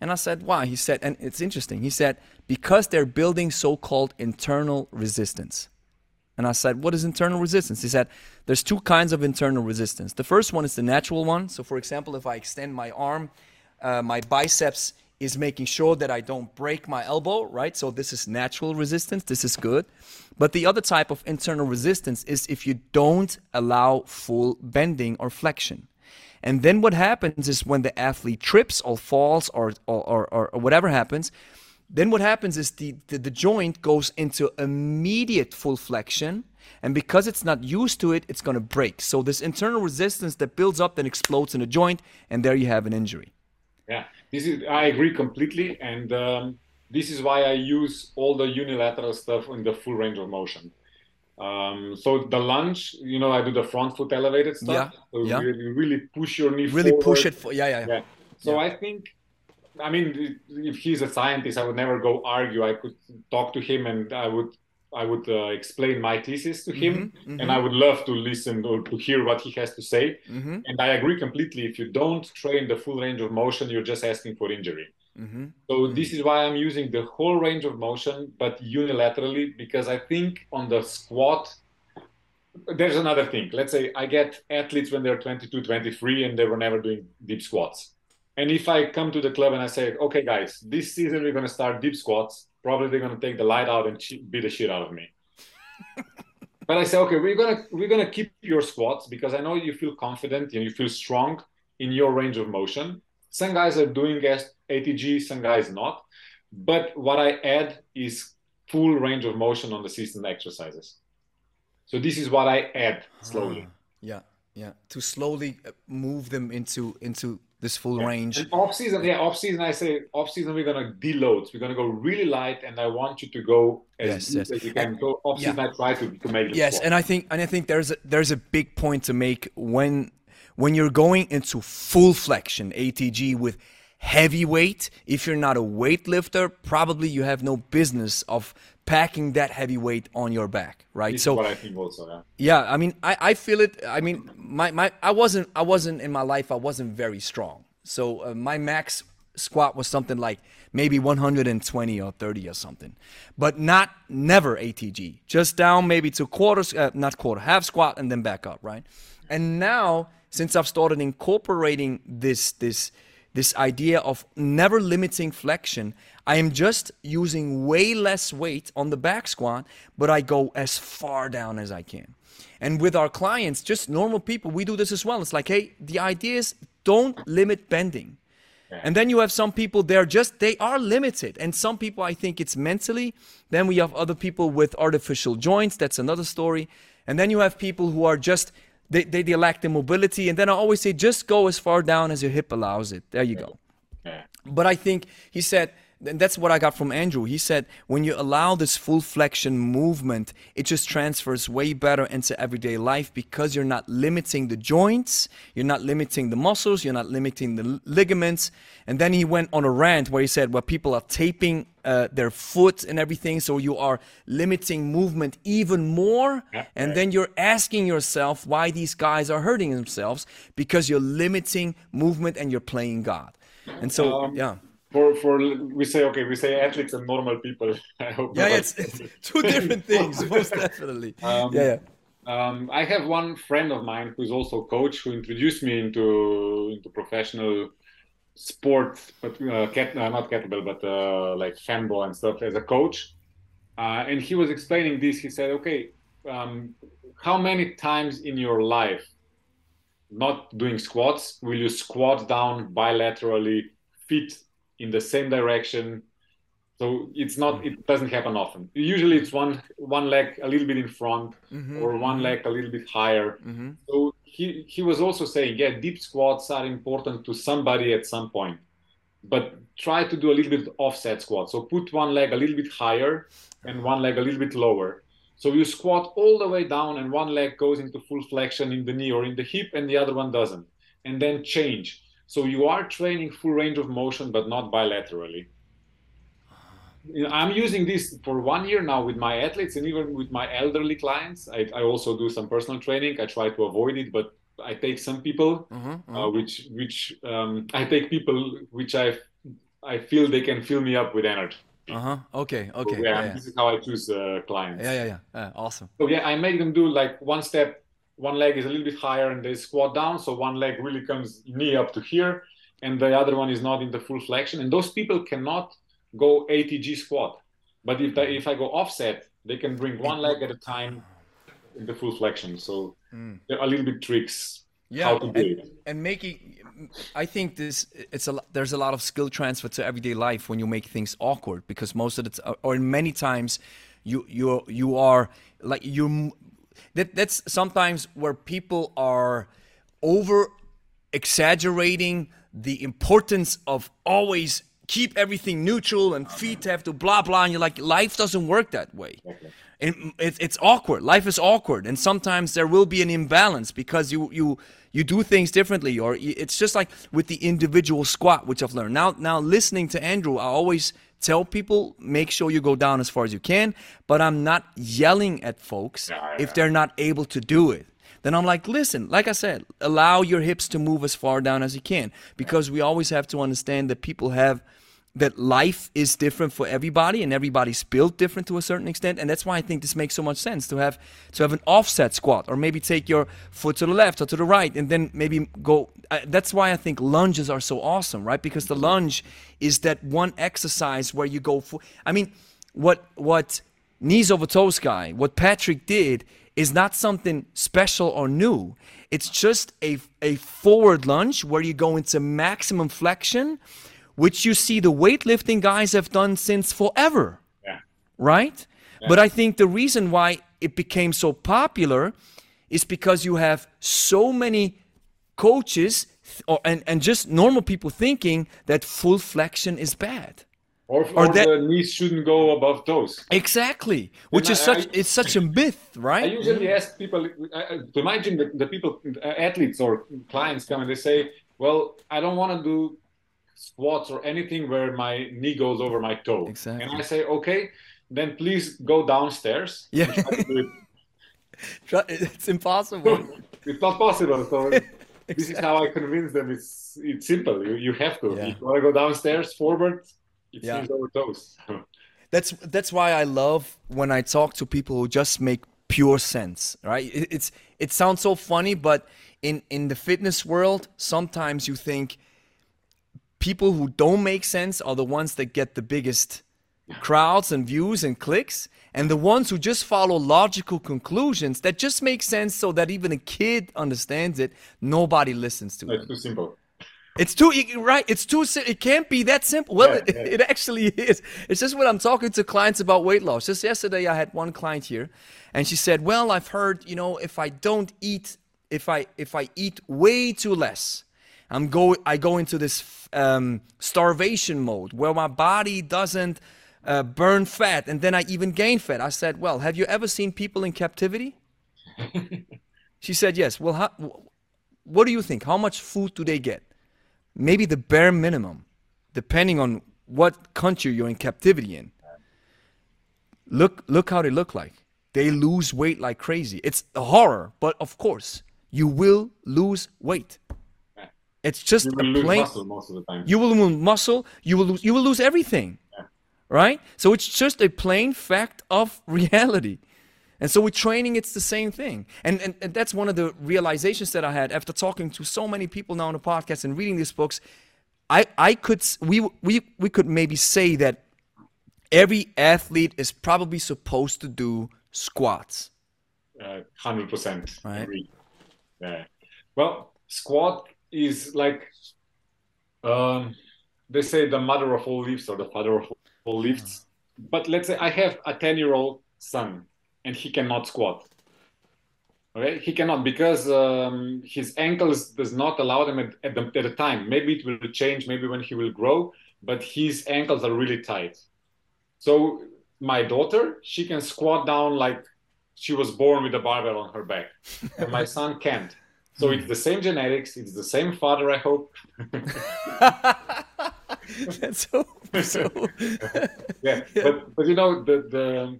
And I said, why? He said, and it's interesting. He said, because they're building so called internal resistance. And I said, what is internal resistance? He said, there's two kinds of internal resistance. The first one is the natural one. So, for example, if I extend my arm, uh, my biceps is making sure that I don't break my elbow, right? So, this is natural resistance. This is good. But the other type of internal resistance is if you don't allow full bending or flexion. And then what happens is when the athlete trips or falls or, or, or, or whatever happens, then what happens is the, the, the, joint goes into immediate full flexion. And because it's not used to it, it's going to break. So this internal resistance that builds up then explodes in the joint, and there you have an injury. Yeah, this is I agree completely, and um, this is why I use all the unilateral stuff in the full range of motion. Um, so the lunge, you know, I do the front foot elevated stuff. Yeah. So yeah. You really push your knee really forward. push it. For, yeah, yeah, yeah. So yeah. I think, I mean, if he's a scientist, I would never go argue. I could talk to him and I would, I would uh, explain my thesis to him, mm-hmm, mm-hmm. and I would love to listen or to hear what he has to say. Mm-hmm. And I agree completely. If you don't train the full range of motion, you're just asking for injury. Mm-hmm. So this is why I'm using the whole range of motion, but unilaterally, because I think on the squat, there's another thing. Let's say I get athletes when they're 22, 23, and they were never doing deep squats. And if I come to the club and I say, okay, guys, this season we're going to start deep squats, probably they're going to take the light out and beat the shit out of me. [laughs] but I say, okay, we're gonna we're gonna keep your squats because I know you feel confident and you feel strong in your range of motion. Some guys are doing ATG, some guys not. But what I add is full range of motion on the system exercises. So this is what I add slowly. Ah, yeah, yeah, to slowly uh, move them into into this full yeah. range. And off season, yeah, off season. I say off season we're gonna deload. We're gonna go really light, and I want you to go as Yes, deep yes. as you can. And- So off season, yeah. I try to, to make it. Yes, and I think and I think there's a, there's a big point to make when when you're going into full flexion ATG with heavy weight. If you're not a weightlifter, probably you have no business of packing that heavy weight on your back, right? this so what I think also. Yeah. yeah, I mean, I, I feel it. I mean, my, my I wasn't I wasn't in my life. I wasn't very strong. So uh, my max squat was something like maybe 120 or 30 or something, but not never ATG. Just down maybe to quarters, uh, not quarter, half squat, and then back up, right? And now since I've started incorporating this this this idea of never limiting flexion, I am just using way less weight on the back squat, but I go as far down as I can. And with our clients, just normal people, we do this as well. It's like, hey, the idea is don't limit bending. And then you have some people they're just they are limited. And some people I think it's mentally. Then we have other people with artificial joints, that's another story. And then you have people who are just they, they, they lack the mobility. And then I always say just go as far down as your hip allows it. There you go. But I think he said, and that's what I got from Andrew. He said, when you allow this full flexion movement, it just transfers way better into everyday life because you're not limiting the joints, you're not limiting the muscles, you're not limiting the ligaments. And then he went on a rant where he said, well, people are taping uh, their foot and everything, so you are limiting movement even more. Yeah, and right. then you're asking yourself why these guys are hurting themselves because you're limiting movement and you're playing God. And so, Um, yeah. For for we say okay, we say athletes and normal people. [laughs] I hope. Yeah, it's, it's two different [laughs] things, most definitely. [laughs] Um, yeah, yeah. Um, I have one friend of mine who's also a coach who introduced me into into professional sport, but uh, cat, uh, not kettlebell, but uh, like handball and stuff as a coach. Uh, and he was explaining this. He said, "Okay, um, how many times in your life, not doing squats, will you squat down bilaterally, feet in the same direction, so it's not it doesn't happen often. Usually it's one one leg a little bit in front Mhm, or one leg a little bit higher. Mhm. so he he was also saying yeah deep squats are important to somebody at some point but try to do a little bit offset squat so put one leg a little bit higher and one leg a little bit lower. So you squat all the way down and one leg goes into full flexion in the knee or in the hip and the other one doesn't. And then change so you are training full range of motion but not bilaterally I'm using this for one year now with my athletes and even with my elderly clients. I, I also do some personal training. I try to avoid it, but I take some people, Mhm, uh, which which um, I take people which I've I feel they can fill me up with energy. Uh huh. Okay. Okay. So, yeah, yeah, this is how I choose uh, clients. yeah, yeah, yeah. yeah. awesome. So yeah, I make them do like one step, one leg is a little bit higher, and they squat down. So one leg really comes knee up to here, and the other one is not in the full flexion. And those people cannot go ATG squat. But if they, if I go offset, they can bring one leg at a time in the full flexion. So Mm. there are a little bit tricks Yeah, how to do and, it. and making, I think this it's a there's a lot of skill transfer to everyday life when you make things awkward because most of the t- or many times you you you are like you that that's sometimes where people are over exaggerating the importance of always keep everything neutral and feet have to blah blah and you're like life doesn't work that way. And it's, it's awkward. Life is awkward. And sometimes there will be an imbalance because you you you do things differently or it's just like with the individual squat which i've learned. Now now listening to andrew i always tell people make sure you go down as far as you can but i'm not yelling at folks Yeah, if they're not able to do it. Then I'm like, listen, like I said, allow your hips to move as far down as you can because we always have to understand that people have that life is different for everybody and everybody's built different to a certain extent and that's why I think this makes so much sense to have to have an offset squat or maybe take your foot to the left or to the right and then maybe go that's why I think lunges are so awesome right because the lunge is that one exercise where you go for I mean what what knees over toes guy, what Patrick did is not something special or new. It's just a, a forward lunge where you go into maximum flexion, which you see the weightlifting guys have done since forever, Yeah. right? But I think the reason why it became so popular is because you have so many coaches th- or, and, and just normal people thinking that full flexion is bad. Or, Or or, that- the knees shouldn't go above toes. Exactly, which I- is such I- it's such a myth, right? I usually ask people I- I- to imagine the, the people, uh, athletes or clients come and they say, "Well, I don't want to do squats or anything where my knee goes over my toe." Exactly. And I say, "Okay, then please go downstairs." Yeah. try it. [laughs] Try- It's impossible. [laughs] it's not possible. So [laughs] this is how I convince them. It's it's simple. You you have to. Yeah. If you want to go downstairs, forward, it's Yeah. knees over toes. That's that's why I love when I talk to people who just make pure sense, right? It, it's it sounds so funny, but in in the fitness world, sometimes you think people who don't make sense are the ones that get the biggest crowds and views and clicks and the ones who just follow logical conclusions that just make sense so that even a kid understands it nobody listens to it it's too simple. It's too right. It's too. It can't be that simple. Well, Yeah, it, yeah. it actually is. It's just when I'm talking to clients about weight loss. Just yesterday, I had one client here, and she said, "Well, I've heard, you know, if I don't eat, if I if I eat way too less, I'm go I go into this um, starvation mode where my body doesn't uh, burn fat, and then I even gain fat." I said, "Well, have you ever seen people in captivity?" [laughs] she said, "Yes." Well, how, what do you think? How much food do they get? maybe the bare minimum, depending on what country you're in captivity in. Look, look how they look like. They lose weight like crazy. It's a horror, but of course, you will lose weight. It's just You a plain. muscle most of the time. You will lose muscle. You will lose. You will lose everything, right? So it's just a plain fact of [laughs] reality. And so with training, it's the same thing. And, and, and that's one of the realizations that I had after talking to so many people now on the podcast and reading these books. I, I could, we, we, we could maybe say that every athlete is probably supposed to do squats. Uh, Hundred percent Right. Yeah. Well, squat is like um, they say the mother of all lifts or the father of all lifts. But let's say I have a ten-year-old son and he cannot squat. Okay, he cannot because um, his ankles does not allow them at, at, the, at the time. Maybe it will change, maybe when he will grow, but his ankles are really tight. So my daughter, she can squat down like she was born with a barbell on her back, and my son can't. So it's hmm. the same genetics, it's the same father, I hope. [laughs] That's so, so [laughs] yeah, but but you know the the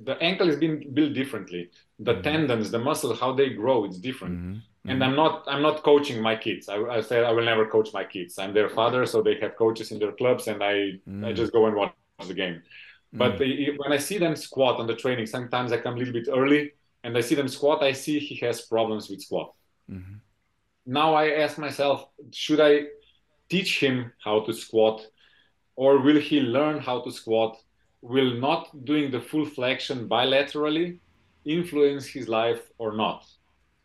the ankle is being built differently. The hmm. tendons, the muscle, how they grow, it's different. Hmm. and I'm not I'm not coaching my kids. I, I said I will never coach my kids. I'm their father, so they have coaches in their clubs, and I I just go and watch the game. But the, when I see them squat on the training, sometimes I come a little bit early, and I see them squat. I see he has problems with squat. Mm-hmm. Now I ask myself, should I teach him how to squat, or will he learn how to squat? Will not doing the full flexion bilaterally influence his life or not?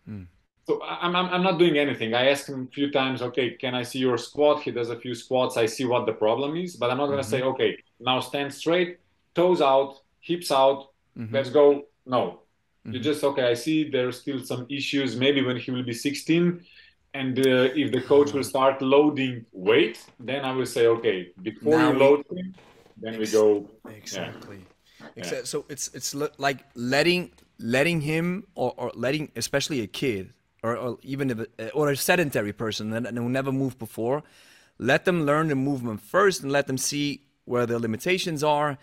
Mm. So I'm, I'm, I'm not doing anything. I ask him a few times, okay, can I see your squat? He does a few squats. I see what the problem is, but I'm not going to say, mm-hmm. okay, now stand straight, toes out, hips out, mm-hmm. let's go. No. You mm-hmm. just, okay, I see there's still some issues. Maybe when he will be 16, and uh, if the coach will mm-hmm. start loading weight, then I will say, okay, before Now you we- load him, then we go. Exactly. Exa- So it's it's like letting letting him or, or letting especially a kid or, or even if a, or a sedentary person that who never moved before, let them learn the movement first and let them see where their limitations are.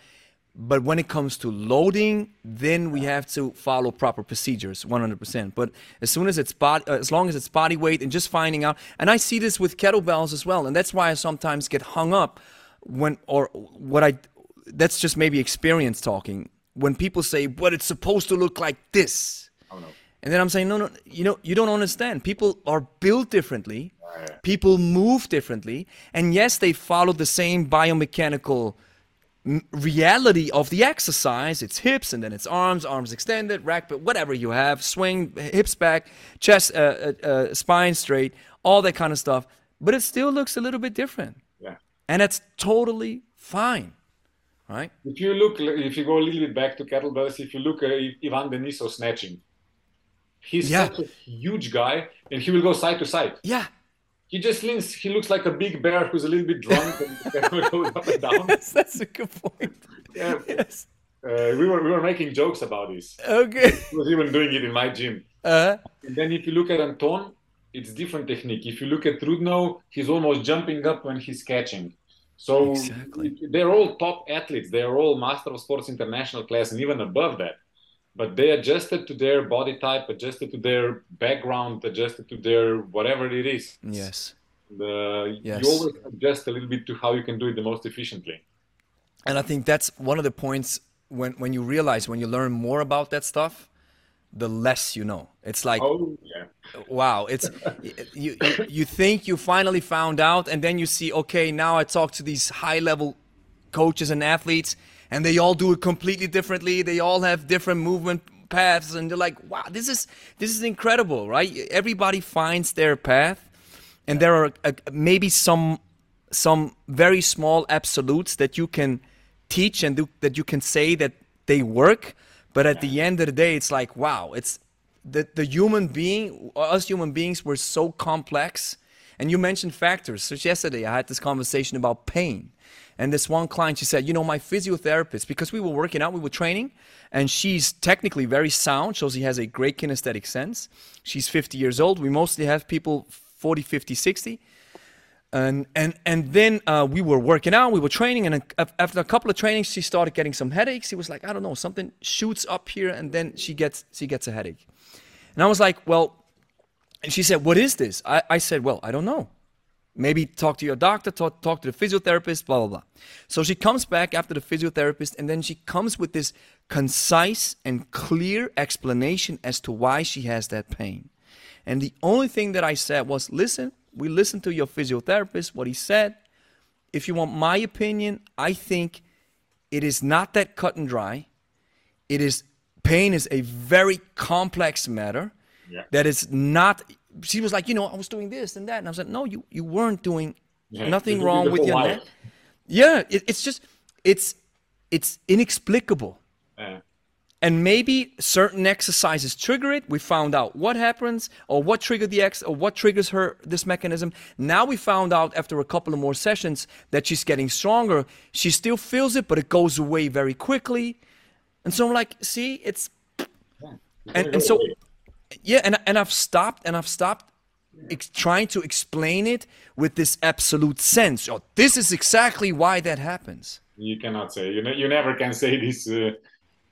But when it comes to loading, then we have to follow proper procedures, 100%. But as soon as it's body, uh, as long as it's body weight and just finding out, and I see this with kettlebells as well, and that's why I sometimes get hung up when, or what I, that's just maybe experience talking. When people say, "But it's supposed to look like this," Oh, no. and then I'm saying, no, no, you know, you don't understand. People are built differently. People move differently. And yes, they follow the same biomechanical reality of the exercise. It's hips and then it's arms, arms extended, rack, but whatever you have, swing, hips back, chest, uh, uh, uh, spine straight, all that kind of stuff. But it still looks a little bit different. Yeah. And that's totally fine. Right? If you look, if you go a little bit back to kettlebells, if you look at Ivan Denisov snatching, he's Yeah. such a huge guy, and he will go side to side. Yeah. He just leans. He looks like a big bear who's a little bit drunk and [laughs] goes up and down. Yes, that's a good point. Yeah. Yes. Uh, we were we were making jokes about this. Okay. He was even doing it in my gym. Uh, And then if you look at Anton, it's different technique. If you look at Trudno, he's almost jumping up when he's catching. So Exactly. they're all top athletes. They're all Master of Sports International class and even above that. But they adjusted to their body type, adjusted to their background, adjusted to their whatever it is. yes. The, uh, Yes. You always adjust a little bit to how you can do it the most efficiently. And I think that's one of the points when, when you realize, when you learn more about that stuff, the less you know. It's like, Oh, yeah. wow, it's you, you, you think you finally found out, and then you see, okay, now I talk to these high level coaches and athletes, and they all do it completely differently. They all have different movement paths, and you're like, wow, this is this is incredible, right? Everybody finds their path, and there are uh, maybe some some very small absolutes that you can teach and do, that you can say that they work. But at the end of the day it's like wow it's the, the human being us human beings we're so complex. And you mentioned factors. So yesterday i had this conversation about pain and this one client she said you know my physiotherapist because we were working out we were training and she's technically very sound so she has a great kinesthetic sense she's 50 years old we mostly have people 40 50 60 and and and then uh, we were working out, we were training, and a, after a couple of trainings, she started getting some headaches. She was like, I don't know, something shoots up here, and then she gets she gets a headache. And I was like, well, and she said, what is this? I, I said, well, I don't know. Maybe talk to your doctor, talk, talk to the physiotherapist, blah blah blah. So she comes back after the physiotherapist, and then she comes with this concise and clear explanation as to why she has that pain. And the only thing that I said was, listen, we listened to your physiotherapist, what he said. If you want my opinion, I think it is not that cut and dry. It is pain is a very complex matter Yeah. that is not she was like, you know, I was doing this and that. And I was like, no, you, you weren't doing Yeah, nothing wrong with your life. neck. Yeah, it, it's just it's it's inexplicable. Yeah. And maybe certain exercises trigger it. We found out what happens or what triggered the ex or what triggers her this mechanism. Now we found out after a couple of more sessions that she's getting stronger. She still feels it, but it goes away very quickly. And so I'm like, see, it's and, and so yeah, and and I've stopped and I've stopped ex- trying to explain it with this absolute sense. Oh, this is exactly why that happens. you cannot say you, ne- you never can say this uh,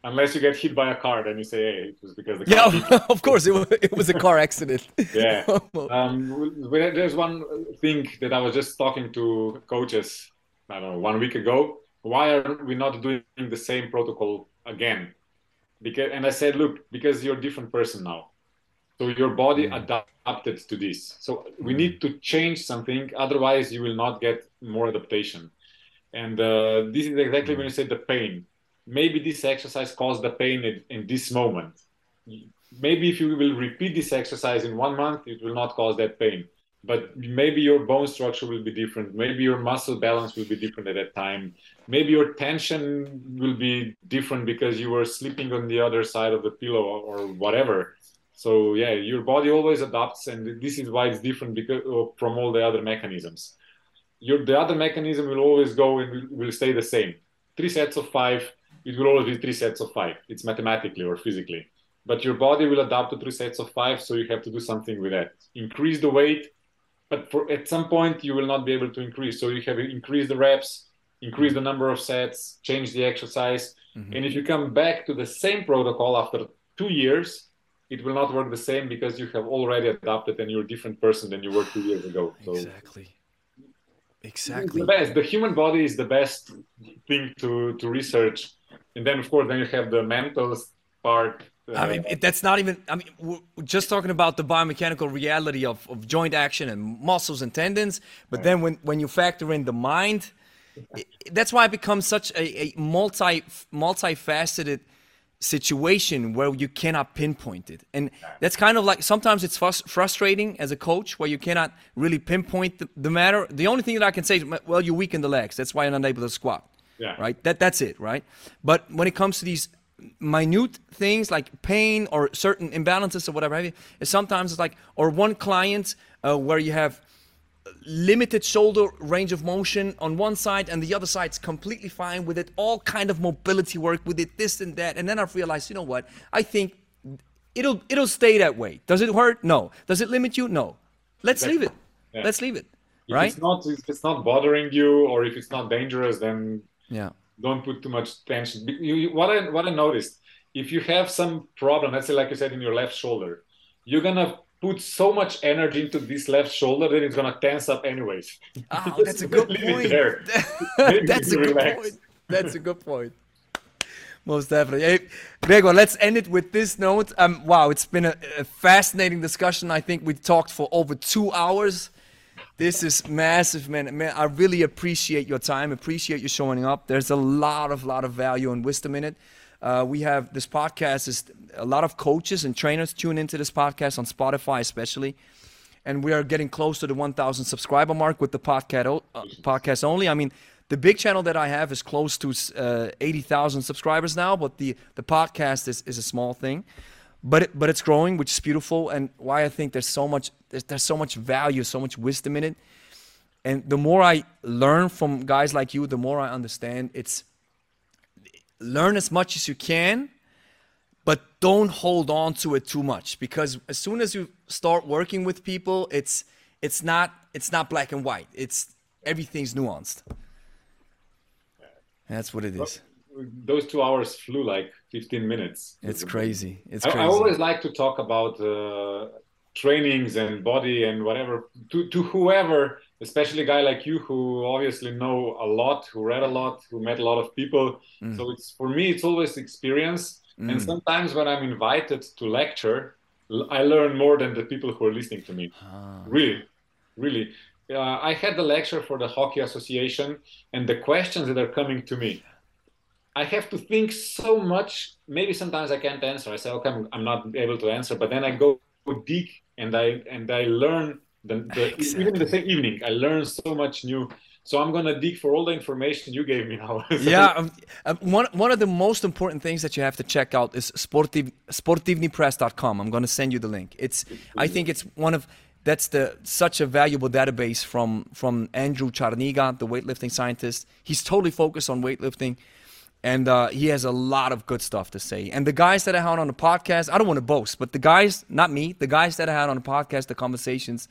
unless you get hit by a car, then you say, "Hey, it was because the car." Yeah, of course, it was, it was a car accident. [laughs] yeah. [laughs] Um, there's one thing that I was just talking to coaches, I don't know, one week ago. Why are we not doing the same protocol again? Because, and I said, look, because you're a different person now. So your body mm. adapted to this. So we mm. need to change something, otherwise you will not get more adaptation. And uh, this is exactly when you say the pain maybe this exercise caused the pain in, in this moment. Maybe if you will repeat this exercise in one month, it will not cause that pain. But maybe your bone structure will be different. Maybe your muscle balance will be different at that time. Maybe your tension will be different because you were sleeping on the other side of the pillow or whatever. So yeah, your body always adapts, and this is why it's different because from all the other mechanisms. Your the other mechanism will always go and will, will stay the same. Three sets of five, it will always be three sets of five. It's mathematically or physically. But your body will adapt to three sets of five, so you have to do something with that. Increase the weight, but for, at some point you will not be able to increase. So you have to increase the reps, increase the number of sets, change the exercise. Mm-hmm. And if you come back to the same protocol after two years, it will not work the same because you have already adapted and you're a different person than you were two years ago. So exactly. Exactly. The best. The human body is the best thing to, to research and then of course then you have the mental part uh, I mean, that's not even. I mean, we're just talking about the biomechanical reality of, of joint action and muscles and tendons. But then when, when you factor in the mind, that's why it becomes such a, a multi multifaceted situation where you cannot pinpoint it. And that's kind of like sometimes it's frustrating as a coach where you cannot really pinpoint the, the matter. The only thing that I can say is, well, you weaken the legs. That's why you're not able to squat. Yeah. Right. That that's it. Right. But when it comes to these minute things like pain or certain imbalances or whatever, it's sometimes it's like or one client uh, where you have limited shoulder range of motion on one side and the other side's completely fine with it. All kind of mobility work with it this and that. And then i've realized you know what? I think it'll it'll stay that way. Does it hurt? No. Does it limit you? No. Let's leave it. Yeah. let's leave it if right? it's not if it's not bothering you or if it's not dangerous then yeah. Don't put too much tension. You, you, what I what I noticed, if you have some problem, let's say like you said in your left shoulder, you're gonna put so much energy into this left shoulder that it's gonna tense up anyways. [laughs] Oh, that's a good point. [laughs] that's [laughs] a good point. That's a good point. Most definitely. Hey, Gregor, let's end it with this note. Um, wow, it's been a, a fascinating discussion. I think we talked for over two hours. This is massive, man. Man, I really appreciate your time. Appreciate you showing up. There's a lot of lot of value and wisdom in it. Uh, we have this podcast is a lot of coaches and trainers tune into this podcast on Spotify, especially. And we are getting close to the 1,000 subscriber mark with the podcast, uh, podcast only. I mean, the big channel that I have is close to uh, 80,000 subscribers now, but the, the podcast is, is a small thing but it, but it's growing, which is beautiful, and why I think there's so much there's, there's so much value, so much wisdom in it. And the more I learn from guys like you, the more I understand. It's learn as much as you can, but don't hold on to it too much because as soon as you start working with people, it's it's not it's not black and white. It's everything's nuanced. That's what it is those two hours flew like 15 minutes. It's crazy. It's I, crazy. I, always like to talk about uh, trainings and body and whatever to, to whoever, especially a guy like you who obviously know a lot, who read a lot, who met a lot of people. Mm. So it's for me, it's always experience. Mm. And sometimes when I'm invited to lecture, I learn more than the people who are listening to me. Ah. Really, really. Uh, I had the lecture for the Hockey Association, and the questions that are coming to me I have to think so much. Maybe sometimes I can't answer. I say, okay, I'm, I'm not able to answer. But then I go dig and I and I learn. The, the exactly. even in the same evening, I learn so much new. So I'm gonna dig for all the information you gave me now. [laughs] yeah, um, um, one one of the most important things that you have to check out is sportiv, sportivnypress.com. I'm gonna send you the link. It's I think it's one of that's the such a valuable database from from Andrew Charniga, the weightlifting scientist. He's totally focused on weightlifting and uh, he has a lot of good stuff to say. And the guys that I had on the podcast, I don't want to boast, but the guys, not me, the guys that I had on the podcast, the conversations,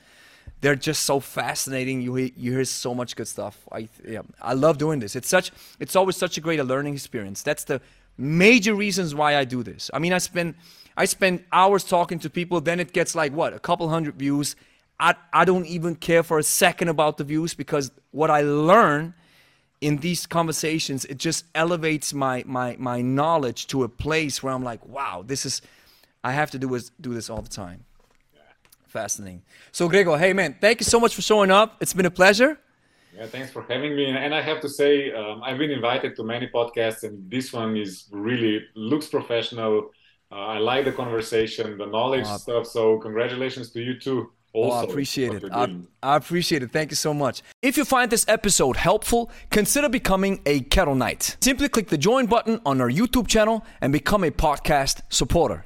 they're just so fascinating. You you hear so much good stuff. I yeah, I love doing this. It's such it's always such a great learning experience. That's the major reasons why I do this. I mean, I spend I spend hours talking to people, then it gets like what a couple hundred views. I I don't even care for a second about the views because what I learn in these conversations it just elevates my my my knowledge to a place where I'm like, wow, this is I have to do this do this all the time. Fascinating. So Gregor, hey man, thank you so much for showing up. It's been a pleasure. Yeah, thanks for having me. And I have to say, um, I've been invited to many podcasts, and this one is really looks professional. Uh, I like the conversation, the knowledge wow. stuff. So congratulations to you too. Also, oh, I appreciate it. I, I, appreciate it. Thank you so much. If you find this episode helpful, consider becoming a Kettle Knight. Simply click the join button on our YouTube channel and become a podcast supporter.